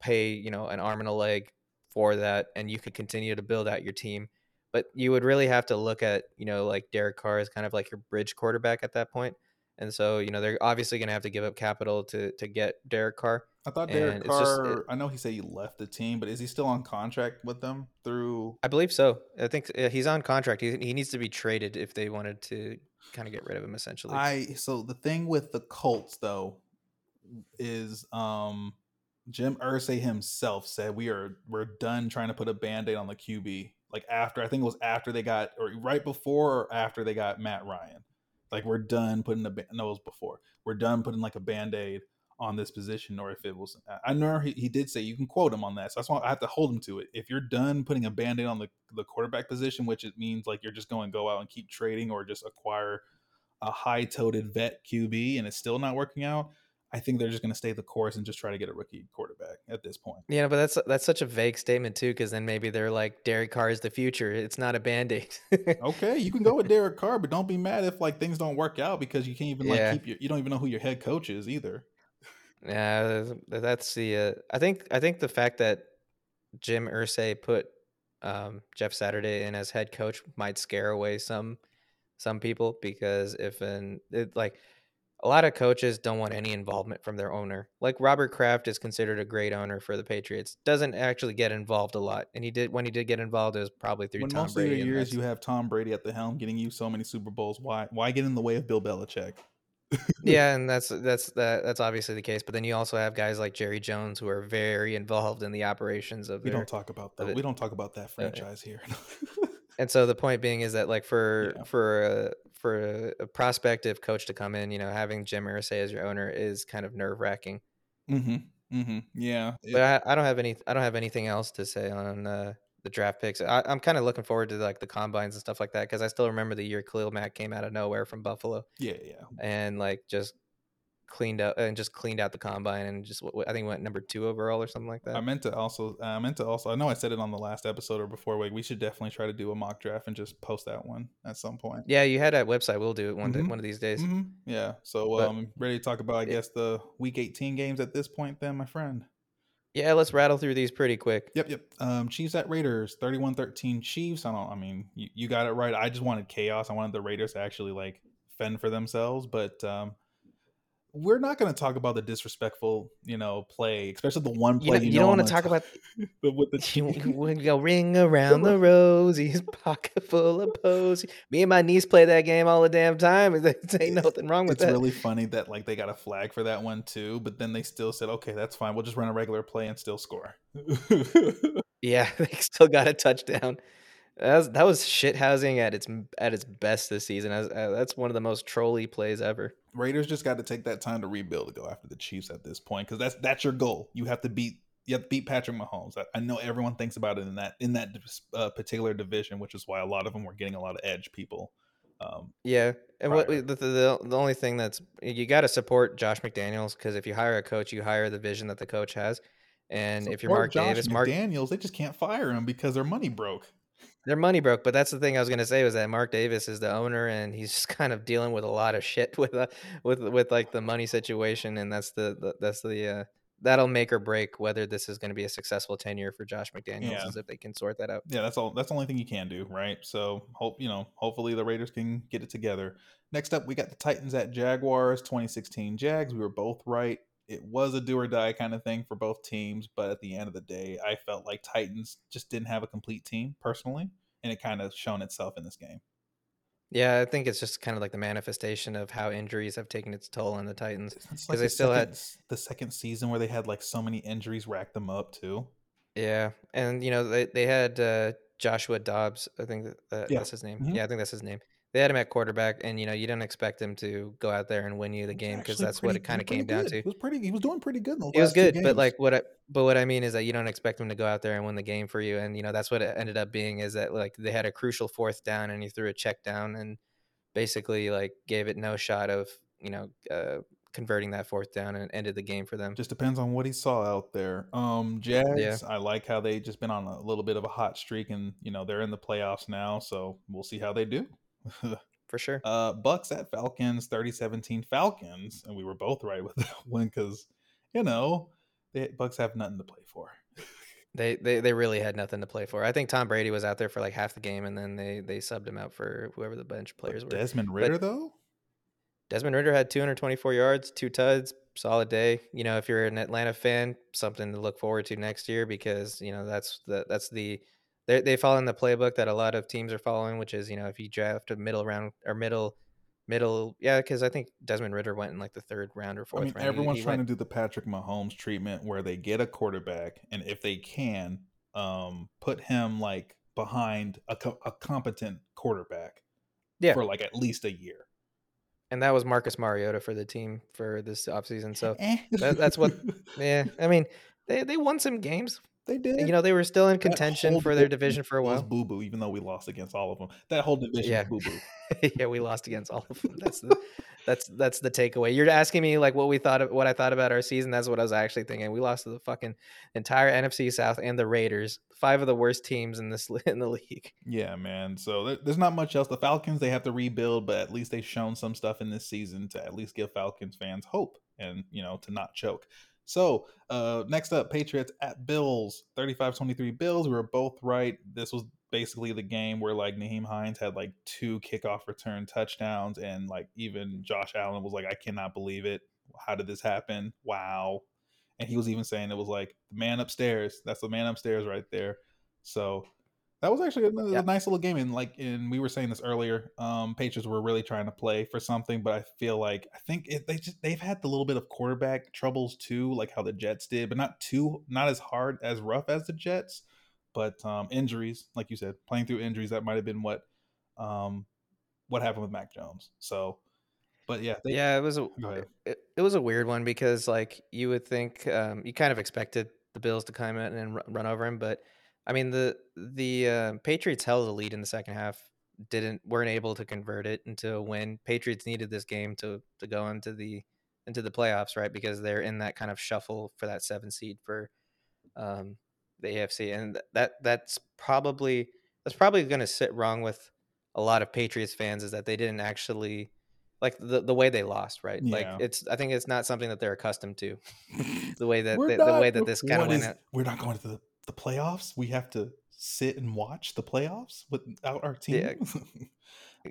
pay, you know, an arm and a leg for that, and you could continue to build out your team. But you would really have to look at, you know, like Derek Carr is kind of like your bridge quarterback at that point. And so, you know, they're obviously going to have to give up capital to to get Derek Carr. I thought Derek Carr. Just, it, I know he said he left the team, but is he still on contract with them through? I believe so. I think uh, he's on contract. He, he needs to be traded if they wanted to kind of get rid of him. Essentially, I so the thing with the Colts though is um Jim Irsay himself said we are we're done trying to put a band-aid on the QB. Like after I think it was after they got or right before or after they got Matt Ryan. Like we're done putting the no, it was before. We're done putting like a band aid on this position, or if it was. I know he, he did say you can quote him on that, so that's why I have to hold him to it. If you're done putting a band aid on the the quarterback position, which it means like you're just going to go out and keep trading or just acquire a high toted vet QB and it's still not working out, I think they're just going to stay the course and just try to get a rookie quarterback at this point. Yeah, but that's that's such a vague statement too, because then maybe they're like Derek Carr is the future. It's not a band aid. [laughs] okay, you can go with Derek Carr, but don't be mad if like things don't work out because you can't even like yeah. keep your you don't even know who your head coach is either. Yeah, that's the. Uh, I think I think the fact that Jim Irsay put um, Jeff Saturday in as head coach might scare away some some people because if an it, like a lot of coaches don't want any involvement from their owner. Like Robert Kraft is considered a great owner for the Patriots. Doesn't actually get involved a lot, and he did when he did get involved, it was probably through when Tom most Brady. Of your years, you have Tom Brady at the helm, getting you so many Super Bowls. Why? Why get in the way of Bill Belichick? [laughs] yeah, and that's that's that, that's obviously the case. But then you also have guys like Jerry Jones who are very involved in the operations of. We their, don't talk about that. We don't talk about that franchise uh, here. [laughs] and so the point being is that like for yeah. for a, for a, prospective coach to come in, you know, having Jim Irsay as your owner is kind of nerve wracking. Mm-hmm. Mm-hmm. Yeah. But I, I, don't have any I don't have anything else to say on uh, the draft picks. I, am kind of looking forward to like the combines and stuff like that because I still remember the year Khalil Mack came out of nowhere from Buffalo. Yeah, yeah. And like just cleaned up and just cleaned out the combine and just I think went number two overall or something like that. I meant to also I meant to also I know I said it on the last episode or before we we should definitely try to do a mock draft and just post that one at some point. Yeah, you had that website. We'll do it one mm-hmm. day, one of these days. Mm-hmm. Yeah. So but, um ready to talk about I guess the week 18 games at this point then, my friend. Yeah, let's rattle through these pretty quick. Yep, yep. Um, Chiefs at Raiders, 31-13 Chiefs. I don't I mean, you, you got it right. I just wanted chaos. I wanted the Raiders to actually like fend for themselves, but um we're not going to talk about the disrespectful, you know, play, especially the one play. You, know, you, you don't want to talk, about [laughs] with the [laughs] we go ring around the [laughs] rosies, pocket full of posies. Me and my niece play that game all the damn time. There ain't nothing wrong with it's that. It's really funny that like they got a flag for that one too, but then they still said, "Okay, that's fine. We'll just run a regular play and still score." yeah, they still got a touchdown. That was, that was shit housing at its at its best this season. Uh, that's one of the most trolly plays ever. Raiders just got to take that time to rebuild to go after the Chiefs at this point because that's that's your goal. You have to beat you have to beat Patrick Mahomes. I, I know everyone thinks about it in that in that uh, particular division, which is why a lot of them were getting a lot of edge people. Um, yeah, and what the, the the only thing that's you got to support Josh McDaniels because if you hire a coach, you hire the vision that the coach has. And support if you're Mark Josh Davis, Mark Daniels, they just can't fire him because their money broke. Their money broke, but that's the thing I was going to say was that Mark Davis is the owner, and he's just [laughs] kind of dealing with a lot of shit with uh, with with like the money situation, and that's the, the that's the uh, that'll make or break whether this is going to be a successful tenure for Josh McDaniels, yeah. if they can sort that out. Yeah, that's all. That's the only thing you can do, right? So hope you know. Hopefully the Raiders can get it together. Next up, we got the Titans at Jaguars, 2016 Jags. We were both right it was a do or die kind of thing for both teams, but at the end of the day, I felt like Titans just didn't have a complete team personally, and it kind of shown itself in this game. Yeah, I think it's just kind of like the manifestation of how injuries have taken its toll on the Titans because like they the still second, had the second season where they had like so many injuries rack them up too. Yeah, and you know they they had uh, Joshua Dobbs, I think that, yeah. that's his name. Mm-hmm. Yeah, I think that's his name they had him at quarterback, and you know you don't expect him to go out there and win you the game because that's what it kind of came down to. He was pretty. He was doing pretty good. he was good, but like what? I, but what I mean is that you don't expect him to go out there and win the game for you, and you know that's what it ended up being. Is that like they had a crucial fourth down, and he threw a check down, and basically like gave it no shot of you know uh, converting that fourth down and ended the game for them. Just depends on what he saw out there. Um, Jags, yeah. I like how they just been on a little bit of a hot streak, and you know they're in the playoffs now, so we'll see how they do. [laughs] For sure. Uh, Bucs at Falcons, 3017 Falcons. And we were both right with [laughs] that one because, you know, the Bucs have nothing to play for. [laughs] They, they they really had nothing to play for. I think Tom Brady was out there for like half the game, and then they they subbed him out for whoever the bench players but were. Desmond Ridder but though. Desmond Ridder had 224 yards, two tuds, solid day. You know, if you're an Atlanta fan, something to look forward to next year because you know that's the that's the they they follow in the playbook that a lot of teams are following, which is you know if you draft a middle round or middle middle, yeah, because I think Desmond Ridder went in like the third round or fourth. I mean, round. everyone's he, he trying went... to do the Patrick Mahomes treatment where they get a quarterback, and if they can, um, put him like behind a, co- a competent quarterback, yeah. for like at least a year. And that was Marcus Mariota for the team for this offseason. So [laughs] that, that's what, yeah. I mean, they, they won some games. They did. You know, they were still in contention for their division for a while. It was Boo boo, even though we lost against all of them. That whole division yeah. boo boo. [laughs] yeah, we lost against all of them. That's the that's that's the takeaway. You're asking me like what we thought of what I thought about our season. That's what I was actually thinking. We lost to the fucking entire NFC South and the Raiders, five of the worst teams in this [laughs] in the league. Yeah, man. So there's not much else. The Falcons they have to rebuild, but at least they've shown some stuff in this season to at least give Falcons fans hope and you know to not choke. So uh, next up, Patriots at Bills, 35-23 Bills. We were both right. This was basically the game where like Nyheim Hines had like two kickoff return touchdowns, and like even Josh Allen was like, I cannot believe it. How did this happen? Wow. And he was even saying it was like the man upstairs. That's the man upstairs right there. So that was actually a, a, nice little game, and like, and we were saying this earlier. Um, Patriots were really trying to play for something, but I feel like I think it, they just they've had the little bit of quarterback troubles too, like how the Jets did, but not too not as hard as rough as the Jets. But um, injuries, like you said, playing through injuries, that might have been what um, what happened with Mac Jones. So, but yeah, they, yeah, it was a it, it, was a weird one because like you would think um, you kind of expected the Bills to come in and run over him, but I mean the the uh, Patriots held the lead in the second half. Didn't weren't able to convert it into a win. Patriots needed this game to to go into the into the playoffs, right? Because they're in that kind of shuffle for that seven seed for um, the AFC, and that that's probably that's probably going to sit wrong with a lot of Patriots fans is that they didn't actually like the, the way they lost, right? Yeah. Like it's I think it's not something that they're accustomed to. [laughs] the way that We're the, way that this kind of went is- out. We're not going to the, the playoffs. We have to sit and watch the playoffs without our team. Yeah. [laughs]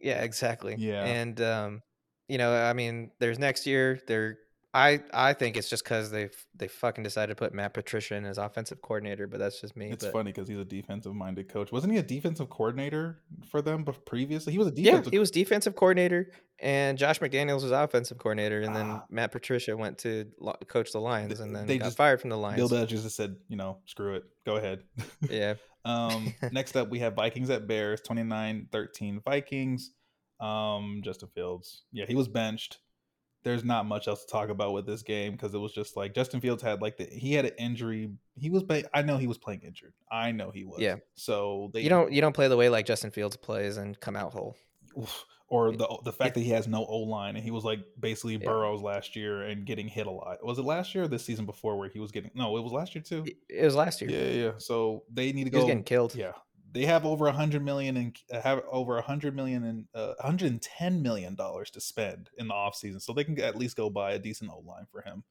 Yeah, exactly. Yeah. And um, you know, I mean, there's next year. They're I I think it's just because they they fucking decided to put Matt Patricia in as offensive coordinator, but that's just me. it's but, funny because he's a defensive minded coach. Wasn't he a defensive coordinator for them But previously? He was a Yeah, defensive. he was defensive coordinator, and Josh McDaniels was offensive coordinator, and then Ah. Matt Patricia went to lo- coach the Lions, and then they got just- fired from the Lions. Bill. Belichick just said, you know, screw it. Go ahead. Yeah, [laughs] Um, next up, we have Vikings at Bears, 29-13 Vikings. Um, Justin Fields, yeah, he was benched. There's not much else to talk about with this game because it was just like Justin Fields had like the he had an injury. He was, I know he was playing injured. I know he was. Yeah. So they you don't you don't play the way like Justin Fields plays and come out whole. Or the the fact that he has no O line and he was like basically Yeah. Burrows last year and getting hit a lot. Was it last year or this season before where he was getting? No, it was last year too. It- was last year. Yeah, yeah. So they need to go. getting killed. Yeah, they have over a hundred million and have over a hundred million and uh, 110 million dollars to spend in the offseason. so they can at least go buy a decent O line for him.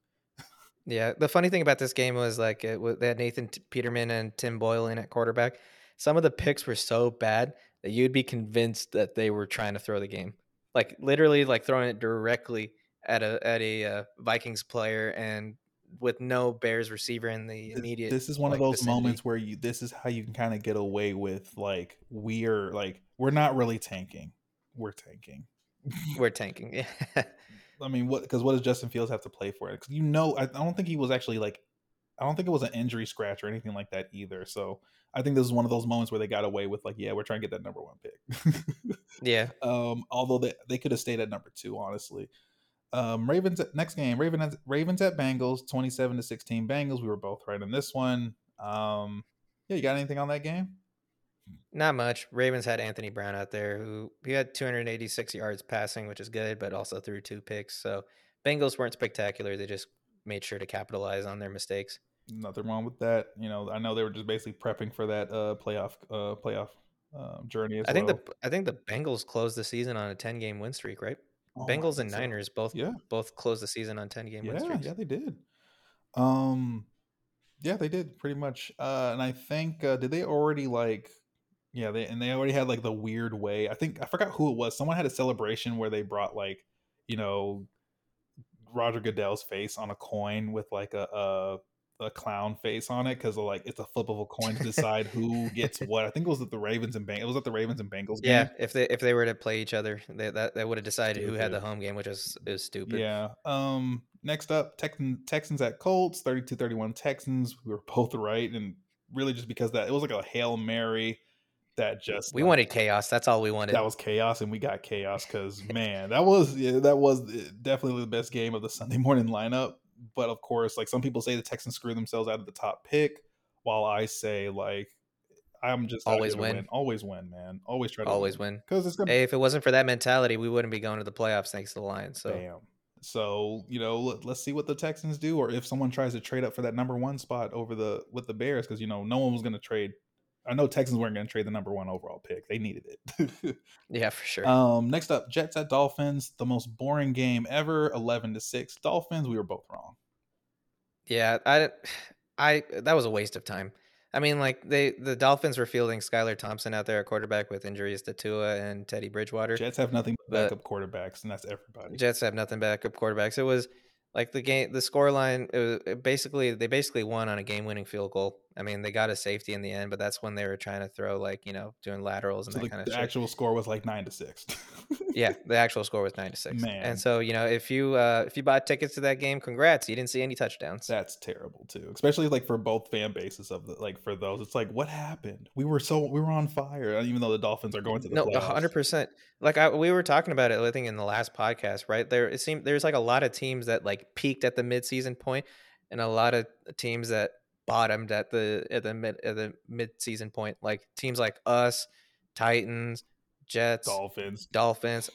Yeah, the funny thing about this game was like it, wa- they had Nathan Peterman and Tim Boyle in at quarterback. Some of the picks were so bad that you'd be convinced that they were trying to throw the game, like literally like throwing it directly at a at a uh, Vikings player and with no Bears receiver in the immediate. This is one of those vicinity. moments where you. This is how you can kind of get away with like we're like we're not really tanking. We're tanking. [laughs] We're tanking. Yeah, I mean, what? Because what does Justin Fields have to play for it? Because you know, I, I don't think he was actually like, I don't think it was an injury scratch or anything like that either. So I think this is one of those moments where they got away with like, yeah, we're trying to get that number one pick. yeah. [laughs] um, although they they could have stayed at number two, honestly. Um, Ravens at, next game, Ravens at, Ravens at Bengals, twenty seven to sixteen. Bengals, we were both right on this one. Um, yeah, you got anything on that game? Not much. Ravens had Anthony Brown out there who he had 286 yards passing, which is good, but also threw two picks. So Bengals weren't spectacular. They just made sure to capitalize on their mistakes. Nothing wrong with that. You know, I know they were just basically prepping for that uh playoff uh playoff um, journey as I think well. the I think the Bengals closed the season on a 10 game win streak, right? Oh, Bengals and so. Niners both Yeah. both closed the season on 10 game win Yeah, streaks. yeah, they did. Um, yeah, they did pretty much. Uh, and I think uh, did they already like, yeah, they and they already had like the weird way. I think I forgot who it was. Someone had a celebration where they brought like, you know, Roger Goodell's face on a coin with like a a, a clown face on it because like it's a flip of a coin to decide who gets [laughs] what. I think it was at the Ravens and Bengals. It was at the Ravens and Bengals game. Yeah, if they if they were to play each other, they that, they would have decided who had the home game, which is is stupid. Yeah. Um next up Texan, Texans at Colts 32-31 Texans. We were both right and really just because that it was like a Hail Mary that just We like, wanted chaos. That's all we wanted. that was chaos and we got chaos cuz man, that was yeah, that was eh, definitely the best game of the Sunday morning lineup. But of course, like some people say the Texans screw themselves out of the top pick while I say like I'm just Always to win. Always win, man. Always try to Always win. Cuz it's to Hey, if it wasn't for that mentality, we wouldn't be going to the playoffs thanks to the Lions. So Bam. So you know, let, let's see what the Texans do, or if someone tries to trade up for that number one spot over the with the Bears, because you know no one was going to trade. I know Texans weren't going to trade the number one overall pick; they needed it. [laughs] yeah, for sure. um, next up, Jets at Dolphins, the most boring game ever, eleven to six. Dolphins, we were both wrong. Yeah, I, [sighs] I that was a waste of time. I mean, like they the Dolphins were fielding Skylar Thompson out there at quarterback with injuries to Tua and Teddy Bridgewater. Jets have nothing but backup quarterbacks, and that's everybody. Jets have nothing backup quarterbacks. It was like the game, the score line. It was it basically they basically won on a game winning field goal. I mean, they got a safety in the end, but that's when they were trying to throw like you know doing laterals and so that the, kind of the shit. actual score was like nine to six. [laughs] yeah, the actual score was nine to six. Man. And so you know if you uh if you bought tickets to that game, congrats, you didn't see any touchdowns. That's terrible too, especially like for both fan bases of the like for those. It's like what happened? We were so we were on fire, uh, even though the Dolphins are going to the no, hundred percent. Like I, we were talking about it, I think in the last podcast, right? There, it seemed there's like a lot of teams that like peaked at the midseason point, and a lot of teams that bottomed at the at the mid at the midseason point. Like teams like us, Titans, Jets, Dolphins. Dolphins.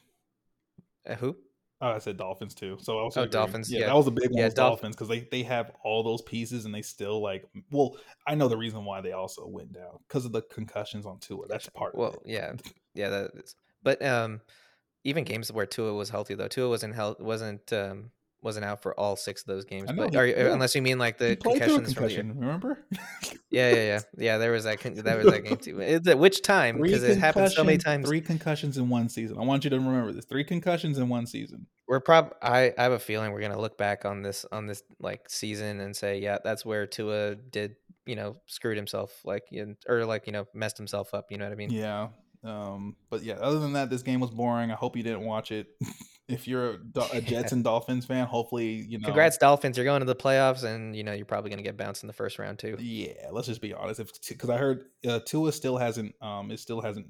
Uh, who? Oh, I said Dolphins too. So I was oh Dolphins. Yeah, Yeah, that was a big one. yeah. Dolph- Dolphins because they they have all those pieces and they still like. Well, I know the reason why they also went down because of the concussions on Tua. That's part well, of it. yeah, yeah. That is. But um, even games where Tua was healthy though, Tua wasn't health wasn't um wasn't out for all six of those games. Know, But are, you- yeah. unless you mean like the played through a concussions from the year. Remember? [laughs] Yeah, yeah, yeah, yeah. There was that. con- That was that game too. It's at which time? Because it happened so many times. Three concussions in one season. I want you to remember this: three concussions in one season. We're prob. I, I have a feeling we're gonna look back on this on this like season and say, yeah, that's where Tua did you know screwed himself like or like you know messed himself up. You know what I mean? Yeah. Um, but yeah, other than that, this game was boring. I hope you didn't watch it. [laughs] if you're a, a [laughs] Jets and Dolphins fan, hopefully you know. Congrats, Dolphins! You're going to the playoffs, and you know you're probably gonna get bounced in the first round too. Yeah, let's just be honest. If because I heard uh, Tua still hasn't um it still hasn't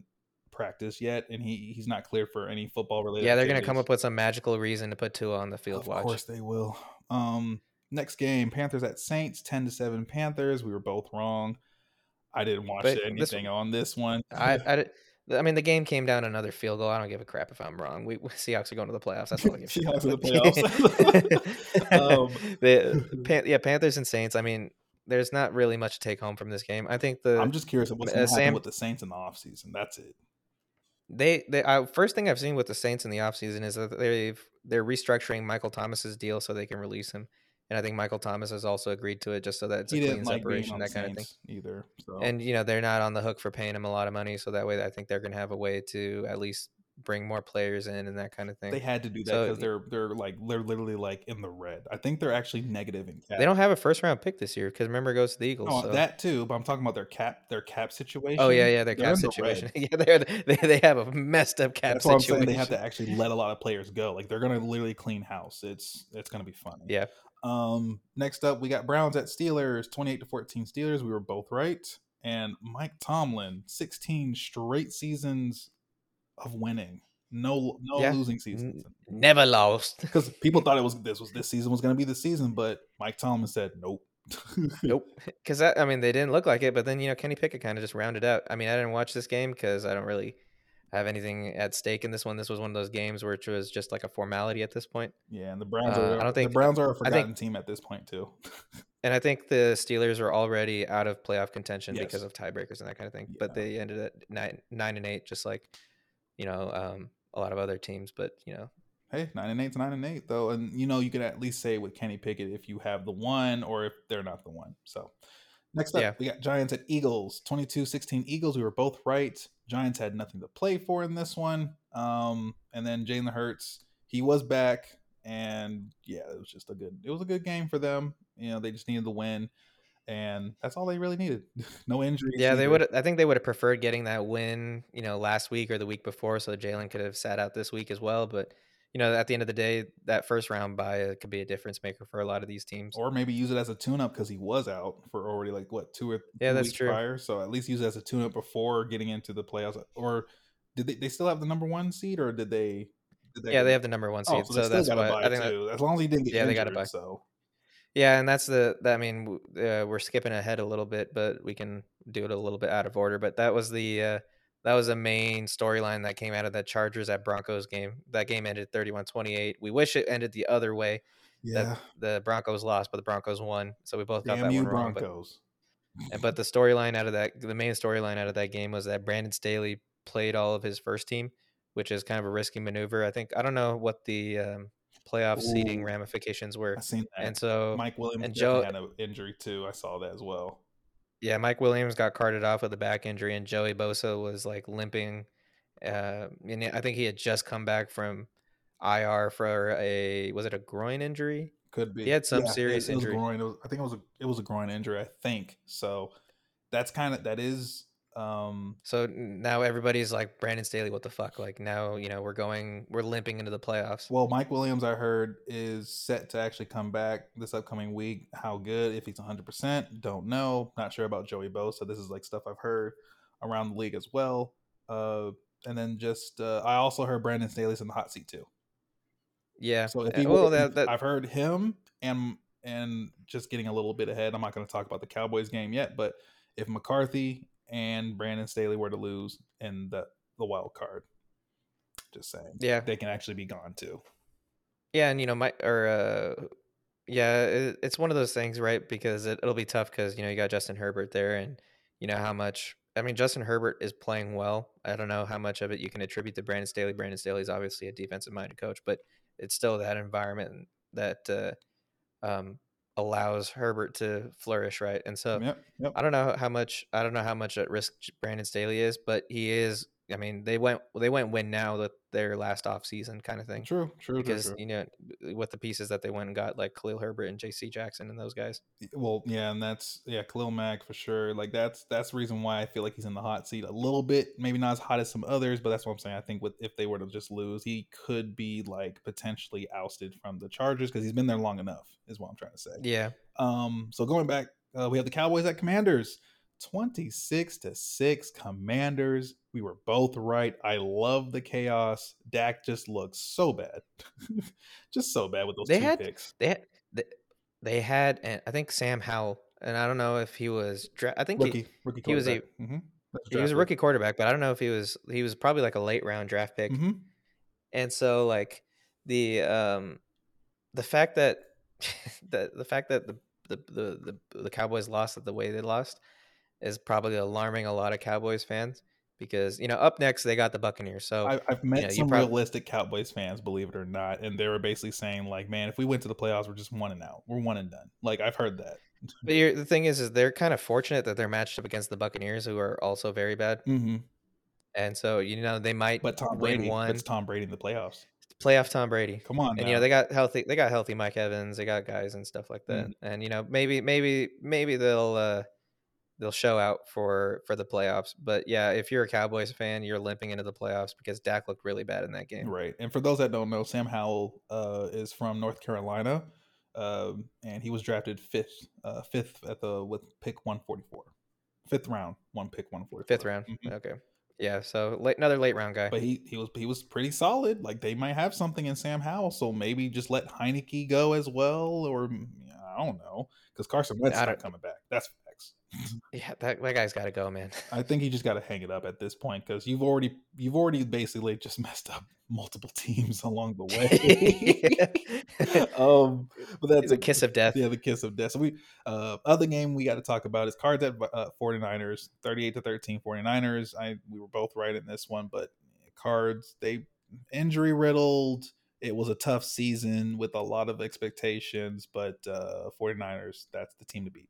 practiced yet, and he he's not clear for any football related. Yeah, they're gonna come up with some magical reason to put Tua on the field. Of watch. course they will. Um, next game, Panthers at Saints, ten to seven. Panthers. We were both wrong. I didn't watch But anything this- on this one. I, I, I mean, the game came down another field goal. I don't give a crap if I'm wrong. We, we Seahawks are going to the playoffs. That's all I [laughs] give Seahawks are the playoffs. [laughs] [laughs] Um, the Pan- yeah, Panthers and Saints. I mean, there's not really much to take home from this game. I think the I'm just curious what's uh, going to happen Sam- with the Saints in the offseason. That's it. they they I, first thing I've seen with the Saints in the offseason is that they've they're restructuring Michael Thomas's deal so they can release him. And I think Michael Thomas has also agreed to it just so that it's he a clean like separation, that kind of thing. Either. So. And you know they're not on the hook for paying him a lot of money, so that way I think they're going to have a way to at least bring more players in and that kind of thing. they had to do that So, because they're they're like they're literally like in the red. I think they're actually negative in cap. They don't have a first round pick this year because remember it goes to the Eagles. No, so. that too, but I'm talking about their cap their cap situation. oh yeah, yeah, their They're cap in the situation. [laughs] yeah, they're, they they have a messed up cap That's what I'm situation. saying. They have to actually let a lot of players go. Like they're gonna literally clean house. It's it's gonna be funny. Yeah, Um. Next up, we got Browns at Steelers, 28 to 14 Steelers. We were both right. And Mike Tomlin, 16 straight seasons of winning. No, no Yeah. losing seasons. never lost. [laughs] Because people thought it was this was this season was going to be the season, but Mike Tomlin said nope. [laughs] Nope. Because I mean, they didn't look like it, but then you know, Kenny Pickett kind of just rounded out. I mean, I didn't watch this game because I don't really have anything at stake in this one. This was one of those games which was just like a formality at this point. Yeah, and the Browns Uh, are. I don't think the Browns are a forgotten think- team at this point too. [laughs] And I think the Steelers are already out of playoff contention Yes. because of tiebreakers and that kind of thing. Yeah. But they ended at nine, nine and eight, just like you know um, a lot of other teams. But you know, hey, nine and eight's nine and eight though, and you know you can at least say with Kenny Pickett if you have the one or if they're not the one. So next up, Yeah. we got Giants at Eagles, 22-16 Eagles. We were both right. Giants had nothing to play for in this one. Um, and then Jalen Hurts, he was back, and yeah, it was just a good. It was a good game for them. You know, they just needed the win. And that's all they really needed. [laughs] no injuries. yeah, they would. I think they would have preferred getting that win, you know, last week or the week before, so Jalen could have sat out this week as well. But you know, at the end of the day, that first round bye uh, could be a difference maker for a lot of these teams. or maybe use it as a tune-up because he was out for already like what two or Yeah, two that's weeks true. prior. So at least use it as a tune-up before getting into the playoffs. Or did they? They still have the number one seed, or did they? Did yeah, they have the number one seed, so, so, they still why I think. That, as long as he didn't get Yeah, they got a bye. So yeah, and that's the. That, I mean, uh, we're skipping ahead a little bit, but we can do it a little bit out of order. But that was the. Uh, that was a main storyline that came out of that Chargers at Broncos game. That game ended 31-28. We wish it ended the other way. yeah, the Broncos lost, but the Broncos won. So we both got damn that one wrong. But Broncos. And- But the storyline out of that, the main storyline out of that game was that Brandon Staley played all of his first team, which is kind of a risky maneuver. I think I don't know what the um, playoff seeding ramifications were, I seen that. and so Mike Williams and Joe- had an injury too. I saw that as well. Yeah, Mike Williams got carted off with a back injury, and Joey Bosa was like limping. Uh, and I think he had just come back from IR for a was it a groin injury? Could be. He had some Yeah, serious it, was injury. groin. It was, I think it was a it was a groin injury. I think so. That's kind of that is. Um, So now everybody's like Brandon Staley, what the fuck? Like now, you know, we're going, we're limping into the playoffs. Well, Mike Williams, I heard, is set to actually come back this upcoming week. How good? If he's 100%, don't know. Not sure about Joey Bosa. This is like stuff I've heard around the league as well. Uh, and then just, uh, I also heard Brandon Staley's in the hot seat too. Yeah. So if uh, he, well, that, that I've heard him and and just getting a little bit ahead. I'm not going to talk about the Cowboys game yet, but if McCarthy and Brandon Staley were to lose in the the wild card, just saying, Yeah. they can actually be gone too. Yeah, and you know, my or uh, yeah, it, it's one of those things, right? Because it, it'll be tough because you know you got Justin Herbert there, and you know how much. I mean, Justin Herbert is playing well. I don't know how much of it you can attribute to Brandon Staley. Brandon Staley is obviously a defensive-minded coach, but it's still that environment that uh, um, allows Herbert to flourish, right? And so Yep, yep. I don't know how much I don't know how much at risk Brandon Staley is, but he is. I mean, they went they went win now that their last off season kind of thing True, true, true, because true. you know with the pieces that they went and got like Khalil Herbert and J.C. Jackson and those guys. Well, yeah, and that's yeah, Khalil Mack for sure. Like that's that's the reason why I feel like he's in the hot seat a little bit. Maybe not as hot as some others, but that's what I'm saying. I think with if they were to just lose, he could be like potentially ousted from the Chargers because he's been there long enough. Is what I'm trying to say. Yeah, Um, so going back, uh, we have the Cowboys at Commanders. 26 to 6 commanders we were both right i love the chaos dak just looks so bad [laughs] just so bad with those they two had picks they had, they, they had and I think Sam Howell and I don't know if he was dra- I think he, rookie rookie he was a-. Mhm. He was a rookie quarterback, but I don't know if he was he was probably like a late round draft pick. Mhm. and so like the um the fact that [laughs] the the fact that the the, the the the Cowboys lost the way they lost is probably alarming a lot of Cowboys fans because you know up next they got the Buccaneers. So I, I've met know, some prob- realistic Cowboys fans, believe it or not, and they were basically saying like, "Man, if we went to the playoffs, we're just one and out. We're one and done." Like I've heard that. but you're, the thing is, is they're kind of fortunate that they're matched up against the Buccaneers, who are also very bad, Mm-hmm. and so you know they might But Tom win Brady, one it's Tom Brady in the playoffs. playoff Tom Brady. Come on, and you know they got healthy they got healthy Mike Evans, they got guys and stuff like that. And you know maybe maybe maybe they'll uh they'll show out for for the playoffs. But yeah, if you're a Cowboys fan, you're limping into the playoffs because Dak looked really bad in that game. Right. And for those that don't know, Sam Howell uh, is from North Carolina, um, and he was drafted fifth, uh, fifth at the with pick one forty four, fifth round, one pick one forty four, Fifth round. Mhm. Okay. Yeah, so late, another late round guy. But he he was he was pretty solid. Like they might have something in Sam Howell, so maybe just let Heinicke go as well, or mm, I don't know, because Carson Wentz don't- coming back. That's yeah, that, that guy's got to go, man. I think you just got to hang it up at this point because you've already you've already basically just [laughs] messed up multiple teams along the way. [laughs] um, but that's a kiss of death. Yeah, the kiss of death. So we uh other game we got to talk about is cards at uh, 49ers, 38 to 13 49ers. I we were both right in this one, but cards they injury riddled. It was a tough season with a lot of expectations, but uh 49ers that's the team to beat.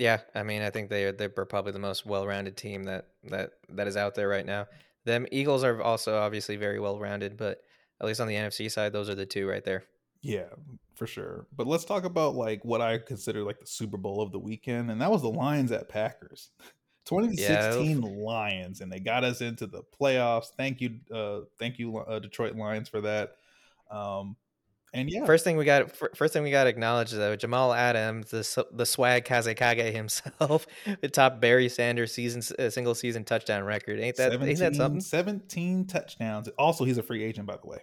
Yeah, I mean, I think they are they're probably the most well-rounded team that that that is out there right now. Them Eagles are also obviously very well-rounded, but at least on the NFC side, those are the two right there. Yeah, for sure. But let's talk about like what I consider like the Super Bowl of the weekend, and that was the Lions at Packers. [laughs] 2016 Lions, and they got us into the playoffs. Thank you, uh, thank you, uh, Detroit Lions, for that. Um, and yeah, First thing we got, fir- first thing we got to acknowledge though, Jamal Adams, the the swag Kazekage himself, [laughs] the top Barry Sanders season uh, single season touchdown record. Ain't that 17, ain't that something? 17 touchdowns. Also, he's a free agent, by the way.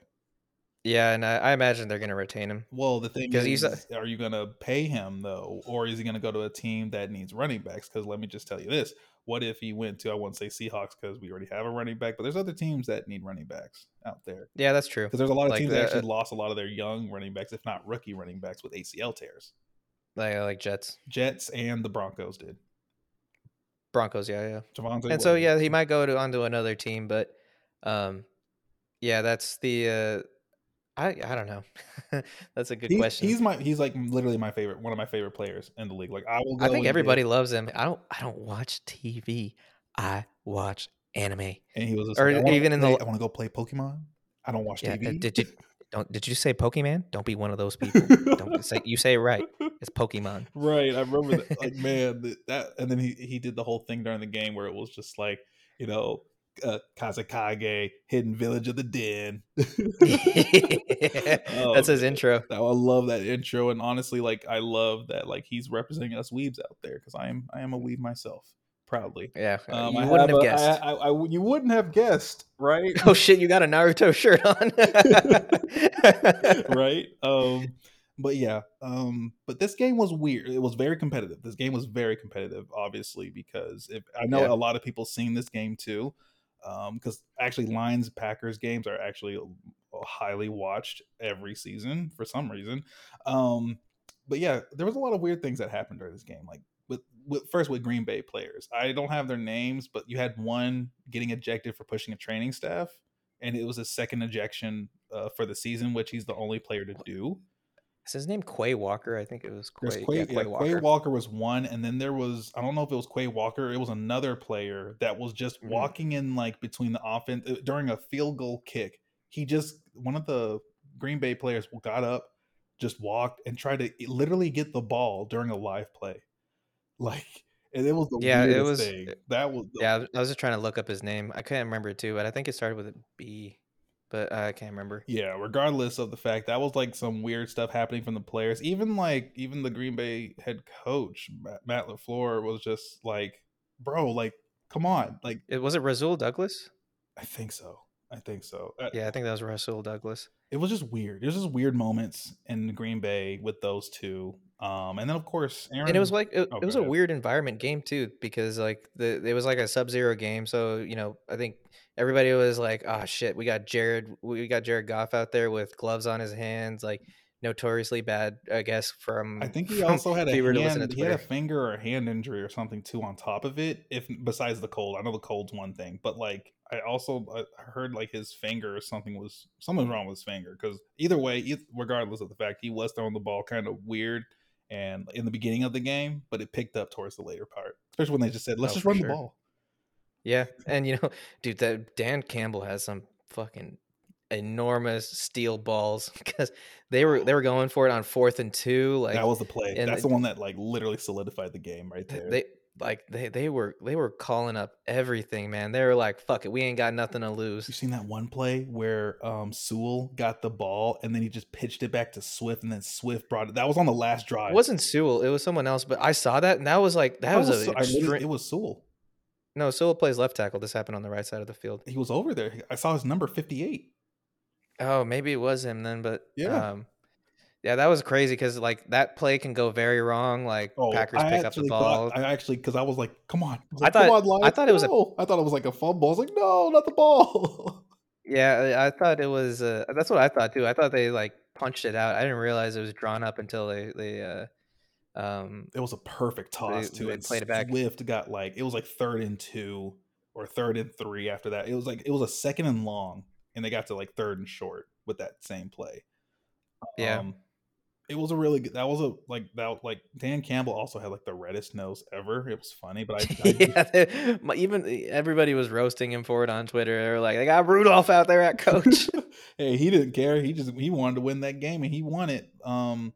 Yeah, and I, I imagine they're gonna retain him. Well, the thing is, are you going to pay him though, or is he going to go to a team that needs running backs? Because let me just tell you this: what if he went to I won't say Seahawks because we already have a running back, but there's other teams that need running backs out there. Yeah, that's true. Because there's a lot of Like teams that actually lost a lot of their young running backs, if not rookie running backs, with ACL tears. Like like Jets, Jets and the Broncos did. Broncos. Yeah, yeah. Javonte and so yeah, he might go to onto another team, but um, yeah, that's the uh, I I don't know. [laughs] that's a good He's, question. he's my he's like literally my favorite, one of my favorite players in the league. Like I will. Go I think everybody loves him. I don't I don't watch TV. I watch anime. and he was just or like, even in the- I want to go play Pokemon. I don't watch Yeah, uh, TV. did you don't did you say Pokemon? Don't be one of those people. don't [laughs] say you say it right. It's Pokemon. Right, I remember that. Like, [laughs] man, that, and then he he did the whole thing during the game where it was just like, you know, uh, Kazekage, Hidden Village of the Den. [laughs] Oh, That's his intro. I love that intro, and honestly, like, I love that, like, he's representing us weebs out there because I am, I am a weeb myself, proudly. Yeah, uh, Um, you I wouldn't have a- guessed. I, I- I- you wouldn't have guessed, right? [laughs] oh shit, you got a Naruto shirt on. [laughs] right? Um, but yeah, um, but this game was weird. It was very competitive. This game was very competitive, obviously, because if I know Yeah. a lot of people seen this game too, um, because actually Lions Packers games are actually highly watched every season for some reason. Um, but yeah, there was a lot of weird things that happened during this game. Like with, with first with Green Bay players, I don't have their names, but you had one getting ejected for pushing a training staff, and it was a second ejection uh, for the season, which he's the only player to do. Is his name Quay Walker? I think it was Quay. Quay, yeah, Quay, yeah, Walker. Quay Walker was one, and then there was I don't know if it was Quay Walker. It was another player that was just Mhm. walking in like between the offense uh, during a field goal kick. He just one of the Green Bay players got up, just walked and tried to literally get the ball during a live play. [laughs] Like, and it was the Yeah, it was- thing. That was the, Yeah, I was- I was just trying to look up his name. I couldn't remember it too, but I think it started with a B, but I can't remember. Yeah, regardless of the fact that was like some weird stuff happening from the players. Even like even the Green Bay head coach Matt, LaFleur was just like, "Bro, like, come on!" Like, It was it Rasul Douglas? I think so. I think so. Uh, Yeah, I think that was Rasul Douglas. It was just weird. There's just weird moments in Green Bay with those two. Um, and then of course, Aaron. And it was like it, Oh, it was a weird environment game too because like the it was like a sub-zero game so you know I think everybody was like oh shit we got Jared we got Jared Goff out there with gloves on his hands like notoriously bad I guess from I think he [laughs] also had a hand, he had a finger or a hand injury or something too on top of it. If besides the cold, I know the cold's one thing, but like I also I heard like his finger or something was something wrong with his finger because either way, regardless of the fact he was throwing the ball kind of weird and in the beginning of the game, but it picked up towards the later part, especially when they just said let's Oh, just run sure. the ball. Yeah, and you know, [laughs] dude, that Dan Campbell has some fucking enormous steel balls [laughs] because they were they were going for it on fourth and two. Like that was the play. That's the- the one that like literally solidified the game right there. they like they they were they were calling up everything, man. They were like, "Fuck it, we ain't got nothing to lose." You seen that one play where um Sewell got the ball and then he just pitched it back to Swift and then Swift brought it. That was on the last drive. It wasn't Sewell, it was someone else, but I saw that and that was like that, was, Su- a extreme. it was Sewell. No, Sewell plays left tackle. This happened on the right side of the field. He was over there. I saw his number 58. Oh, maybe it was him then, but Yeah. um, yeah, that was crazy because like that play can go very wrong. Like Oh, Packers I pick up the ball. thought I actually because I was like, come on. I, was I thought- on, I thought it was a- no. I thought it was like a fumble. I was like, no, not the ball. [laughs] Yeah, I I thought it was. Uh, that's what I thought too. I thought they like punched it out. I didn't realize it was drawn up until they they. Uh, um, it was a perfect toss They- too. they And played it back. Swift got like it was like third and two or third and three after that. It was like it was a second and long, and they got to like third and short with that same play. Yeah. Um, it was a really good. That was a like that like Dan Campbell also had like the reddest nose ever. It was funny, but I, [laughs] I yeah, they- my- even everybody was roasting him for it on Twitter. They were like, "They got Rudolph out there at coach." [laughs] hey, he didn't care. He just he wanted to win that game and he won it. Um,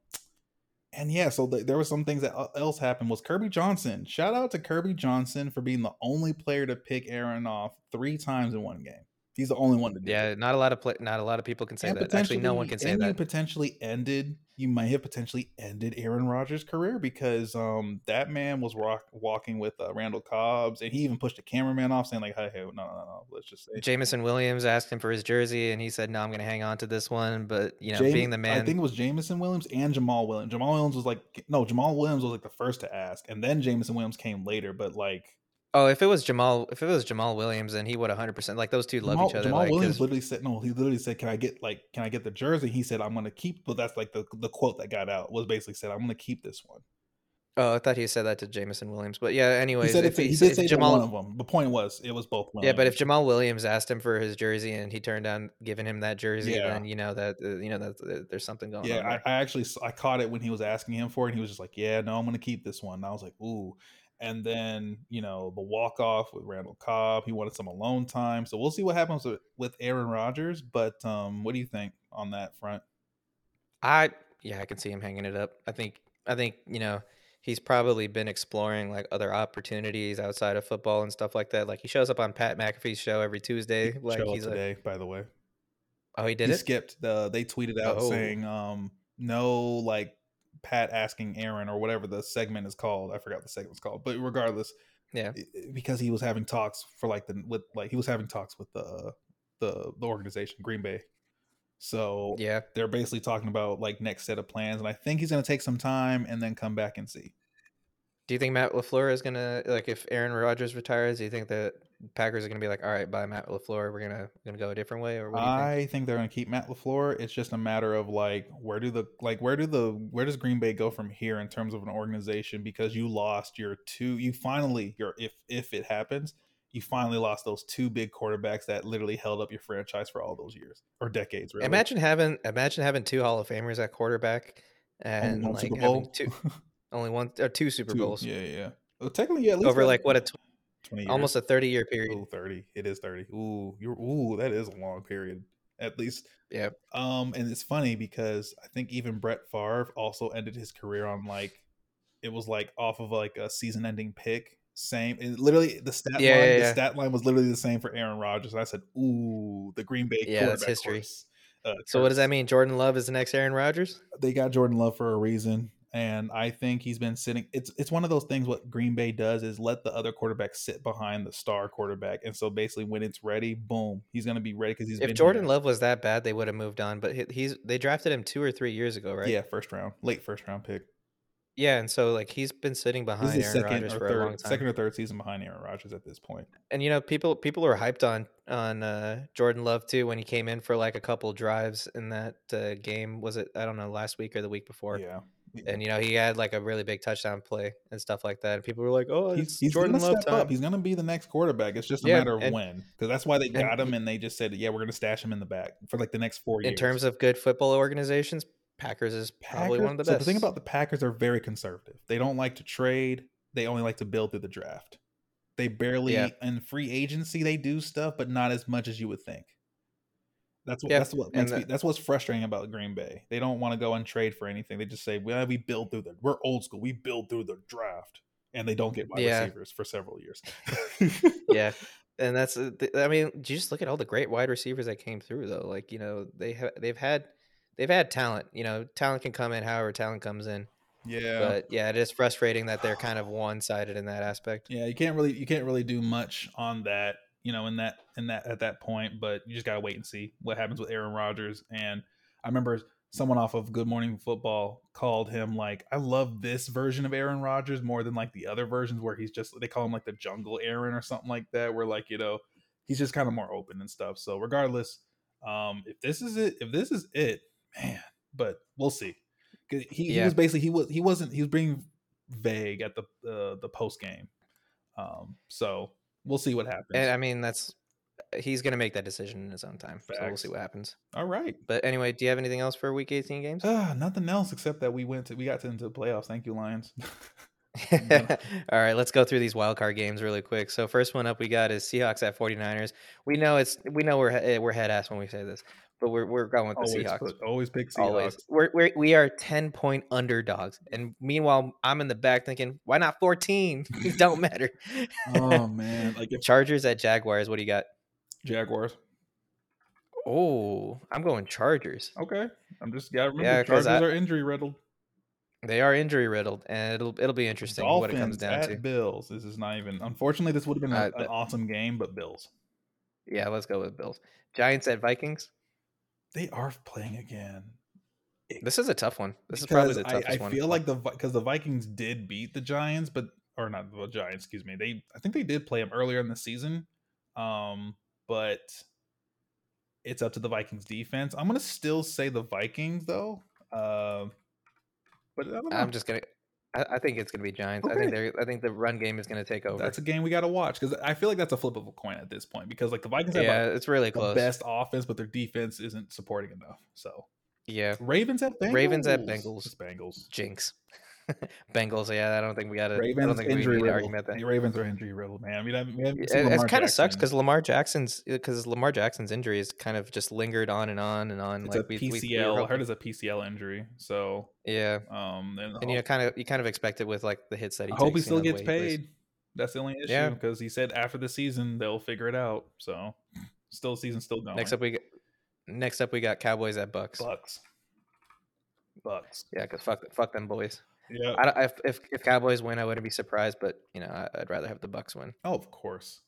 and yeah, so th- there were some things that uh, else happened. Was Kerby Joseph? Shout out to Kerby Joseph for being the only player to pick Aaron off three times in one game. He's the only one to do. yeah, it. not a lot of play, not a lot of people can say And that. Actually, no one can say that. potentially ended. You might have potentially ended Aaron Rodgers' career because um that man was rock, walking with uh, Randall Cobbs, and he even pushed the cameraman off, saying like, "Hey, hey, no, no, no, let's just say." Jameson Williams asked him for his jersey, and he said, "No, I'm going to hang on to this one." But you know, Jame- being the man, I think it was Jameson Williams and Jamaal Williams. Jamaal Williams was like, no, Jamaal Williams was like the first to ask, and then Jameson Williams came later. But like, oh, if it was Jamaal, if it was Jamaal Williams, then he would 100 percent like those two love Jamaal, each other. Jamaal like, 'cause- Williams literally said, no, he literally said, "Can I get like, can I get the jersey?" He said, "I'm going to keep." But that's like the the quote that got out was basically said, "I'm going to keep this one." oh, I thought he said that to Jameson Williams, but yeah. He Anyways, said if it, he, he did say Jamaal, one of them. The point was, it was both. Yeah, but if Jamaal Williams asked him for his jersey and he turned down giving him that jersey, Yeah. then you know that uh, you know that uh, there's something going yeah, on. I, there. I actually I caught it when he was asking him for it. And he was just like, "Yeah, no, I'm going to keep this one." And I was like, "Ooh." And then you know the walk off with Randall Cobb. He wanted some alone time, so we'll see what happens with, with Aaron Rodgers. But um, what do you think on that front? I yeah, I can see him hanging it up. I think I think you know he's probably been exploring like other opportunities outside of football and stuff like that. Like he shows up on Pat McAfee's show every Tuesday. Like he's like, today, by the way. oh, he did he it. skipped. The, they tweeted out Oh. saying um, no, like Pat asking Aaron or whatever the segment is called. I forgot the segment's called, but regardless, Yeah. because he was having talks for like the with like he was having talks with the the the organization Green Bay. So Yeah, they're basically talking about like next set of plans, and I think he's going to take some time and then come back and see. Do you think Matt LaFleur is gonna like if Aaron Rodgers retires? Do you think that Packers are gonna be like, all right, bye Matt LaFleur, we're gonna gonna go a different way, or what you think? I think they're going to keep Matt LaFleur. It's just a matter of like where do the like where do the where does Green Bay go from here in terms of an organization because you lost your two you finally your if if it happens you finally lost those two big quarterbacks that literally held up your franchise for all those years or decades. Really. Imagine having imagine having two Hall of Famers at quarterback and one like Super having Bowl. two [laughs] only one or two Super Two. Bowls Yeah, yeah. Well, technically, yeah, at least over like what a tw- 20 years. almost a thirty year period. Ooh, 30. It is 30. Ooh, you're ooh, that is a long period. At least. Yeah. Um, and it's funny because I think even Brett Favre also ended his career on like it was like off of like a season ending pick. Same and literally the stat Yeah, line, yeah, the stat line was literally the same for Aaron Rodgers. And I said, Ooh, the Green Bay Yeah, that's history. horse, uh, So what does that mean? Jordan Love is the next Aaron Rodgers? they got Jordan Love for a reason, and I think he's been sitting. It's it's one of those things. What Green Bay does is let the other quarterback sit behind the star quarterback, and so basically when it's ready, boom, he's going to be ready because he's If been Jordan here. Love was that bad, they would have moved on. But he's they drafted him two or three years ago, right? yeah, first round, late first round pick. Yeah, and so like he's been sitting behind Aaron Rodgers or for a long third, time. second or third season behind Aaron Rodgers at this point. and you know people people are hyped on on uh, Jordan Love too when he came in for like a couple drives in that uh, game. Was it I don't know last week or the week before? yeah, And you know he had like a really big touchdown play and stuff like that. And people were like, "Oh, he's, he's Jordan going to Love step time." up. He's going to be the next quarterback. It's just a Yeah, matter of and- when, because that's why they and got him, and they just said, yeah, we're going to stash him in the back for like the next four years. in terms of good football organizations, Packers is probably one of the best. so the thing about the Packers are very conservative. They don't like to trade. They only like to build through the draft. They barely Yeah. in free agency they do stuff, but not as much as you would think. That's what that's what makes me, that's what's frustrating about Green Bay. They don't want to go and trade for anything. They just say, "Well, we build through the we're old school. We build through the draft." And they don't get wide Yeah. receivers for several years. yeah, [laughs] and that's I mean, just look at all the great wide receivers that came through though. Like you know they have they've had they've had talent. You know, talent can come in however talent comes in. yeah. But yeah, it is frustrating that they're kind of one sided in that aspect. Yeah, you can't really you can't really do much on that, you know, in that in that at that point, but you just gotta wait and see what happens with Aaron Rodgers. And I remember someone off of Good Morning Football called him like, I love this version of Aaron Rodgers more than like the other versions where he's just they call him like the jungle Aaron or something like that, where like, you know, he's just kind of more open and stuff. So regardless, um, if this is it, if this is it, man, but we'll see. He, he was basically he was he wasn't he was being vague at the uh, the post game. Um, so we'll see what happens. And I mean, that's he's gonna make that decision in his own time. So we'll see what happens. All right. But anyway, do you have anything else for Week 18 games? Ah, nothing else except that we went to we got to into the playoffs. Thank you, Lions. [laughs] All right, let's go through these wild card games really quick. So first one up we got is Seahawks at 49ers. We know it's we know we're we're head ass when we say this, but we're we're going with the always, Seahawks. put- always pick Seahawks. Always. We're, we're we are 10 point underdogs. And meanwhile, I'm in the back thinking, why not 14? [laughs] It don't matter. Oh [laughs] man, like if Chargers at Jaguars. What do you got? Jaguars. Oh, I'm going Chargers. Okay, I'm just gotta remember Yeah, Chargers I- are injury riddled. They are injury riddled, and it'll it'll be interesting what it comes down to. Bills. This is not even. Unfortunately, this would have been Uh, an awesome game, but Bills. Yeah, let's go with Bills. Giants at Vikings. They are playing again. This is a tough one. This is probably the toughest I, I one. feel like the because the Vikings did beat the Giants, but or not the Giants, excuse me. They I think they did play them earlier in the season, um, but it's up to the Vikings defense. I'm gonna still say the Vikings though, uh, but I. I'm just gonna. I, I think it's gonna be Giants. I think they're. I think the run game is gonna take over. that's a game we got to watch because I feel like that's a flip of a coin at this point because like the Vikings have yeah, a, it's really the close. best offense, but their defense isn't supporting enough. So Yeah, Ravens at Bengals. Ravens at Bengals. It's Bengals. Jinx. [laughs] Bengals. Yeah, I don't think we got to. I don't Ravens think we injury need to riddled. argue that. The Ravens are injury riddled, man. I mean, I, we haven't It, kind of sucks because Lamar Jackson's because Lamar Jackson's injury has kind of just lingered on and on and on. it's like a we, we- we were PCL. Heard it's a PCL injury. So, yeah, um, and, and you know, kind of you kind of expect it with like the hits that he. I hope he takes, you still know, gets paid. That's the only issue Yeah. because he said after the season they'll figure it out. So, still season still going. Next up, we got, next up we got Cowboys at Bucs. Bucs. Bucs. Yeah, because fuck fuck them boys. Yeah. I, if, if if Cowboys win, I wouldn't be surprised, but you know, I, I'd rather have the Bucs win. Oh, of course.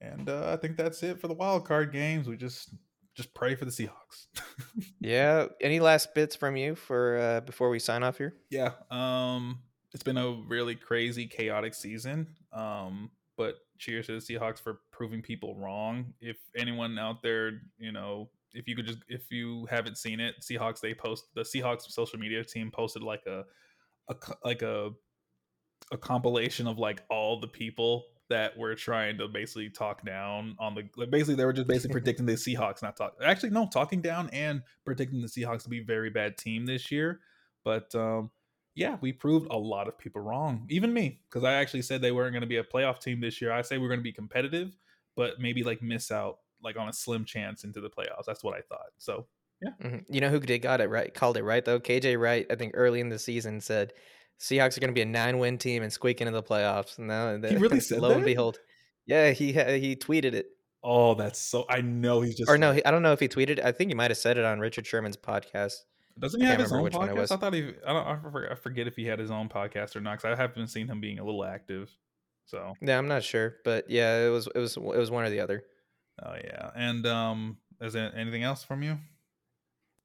And uh, I think that's it for the wild card games. We just just pray for the Seahawks. [laughs] Yeah. Any last bits from you for uh, before we sign off here? yeah. Um it's been a really crazy, chaotic season. Um, but cheers to the Seahawks for proving people wrong. If anyone out there, you know, if you could just if you haven't seen it, Seahawks they post the Seahawks social media team posted like a, a like a a compilation of like all the people that were trying to basically talk down on the like basically they were just basically [laughs] predicting the Seahawks not talk actually no talking down and predicting the Seahawks to be a very bad team this year. But um yeah, we proved a lot of people wrong, even me, because I actually said they weren't going to be a playoff team this year. I say we're going to be competitive, but maybe like miss out like on a slim chance into the playoffs. That's what I thought. So yeah, mm-hmm. you know who did got it right, called it right though. KJ Wright, I think early in the season said Seahawks are going to be a nine-win team and squeak into the playoffs. And now he really [laughs] said lo that? and behold, yeah, he he tweeted it. Oh, that's so. I know he's just or no, he, I don't know if he tweeted. I think he might have said it on Richard Sherman's podcast. Doesn't he have his own podcast? I thought he. I don't. I forget if he had his own podcast or not. Because I haven't seen him being a little active. So yeah, I'm not sure, but yeah, it was it was it was one or the other. Oh yeah, and um, is there anything else from you?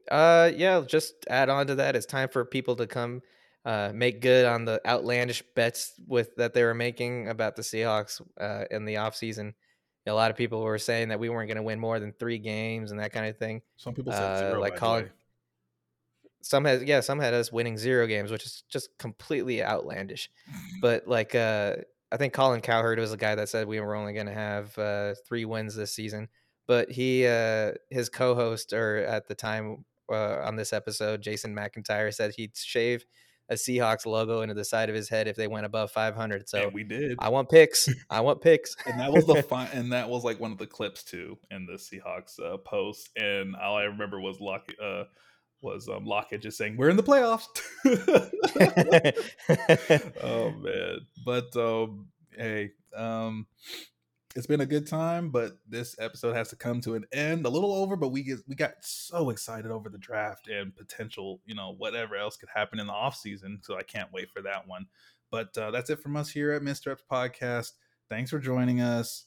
Uh, yeah, just add on to that. It's time for people to come uh, make good on the outlandish bets with that they were making about the Seahawks uh, in the offseason. A lot of people were saying that we weren't going to win more than three games and that kind of thing. Some people said uh, like Colin, some had yeah some had us winning zero games which is just completely outlandish [laughs] but like uh i think colin cowherd was the guy that said we were only going to have uh three wins this season but he uh his co-host or at the time uh, on this episode jason mcintyre said he'd shave a Seahawks logo into the side of his head if they went above 500. So and we did. I want picks. I want picks. and that was the [laughs] fun. And that was like one of the clips too in the Seahawks uh, post. And all I remember was Lock, uh, was um, Lockett just saying, "We're in the playoffs." [laughs] [laughs] oh man, but um, hey, um, it's been a good time, but this episode has to come to an end. A little over, but we get we got so excited over the draft and potential, you know, whatever else could happen in the off season. So I can't wait for that one. But uh, that's it from us here at Missed Reps Podcast. Thanks for joining us.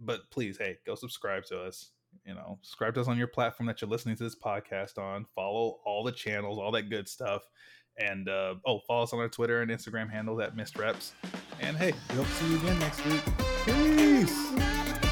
But please, hey, go subscribe to us you know, subscribe to us on your platform that you're listening to this podcast on. Follow all the channels, all that good stuff. And uh, oh, follow us on our Twitter and Instagram handle at Missed Reps. And hey, we hope to see you again next week. Peace.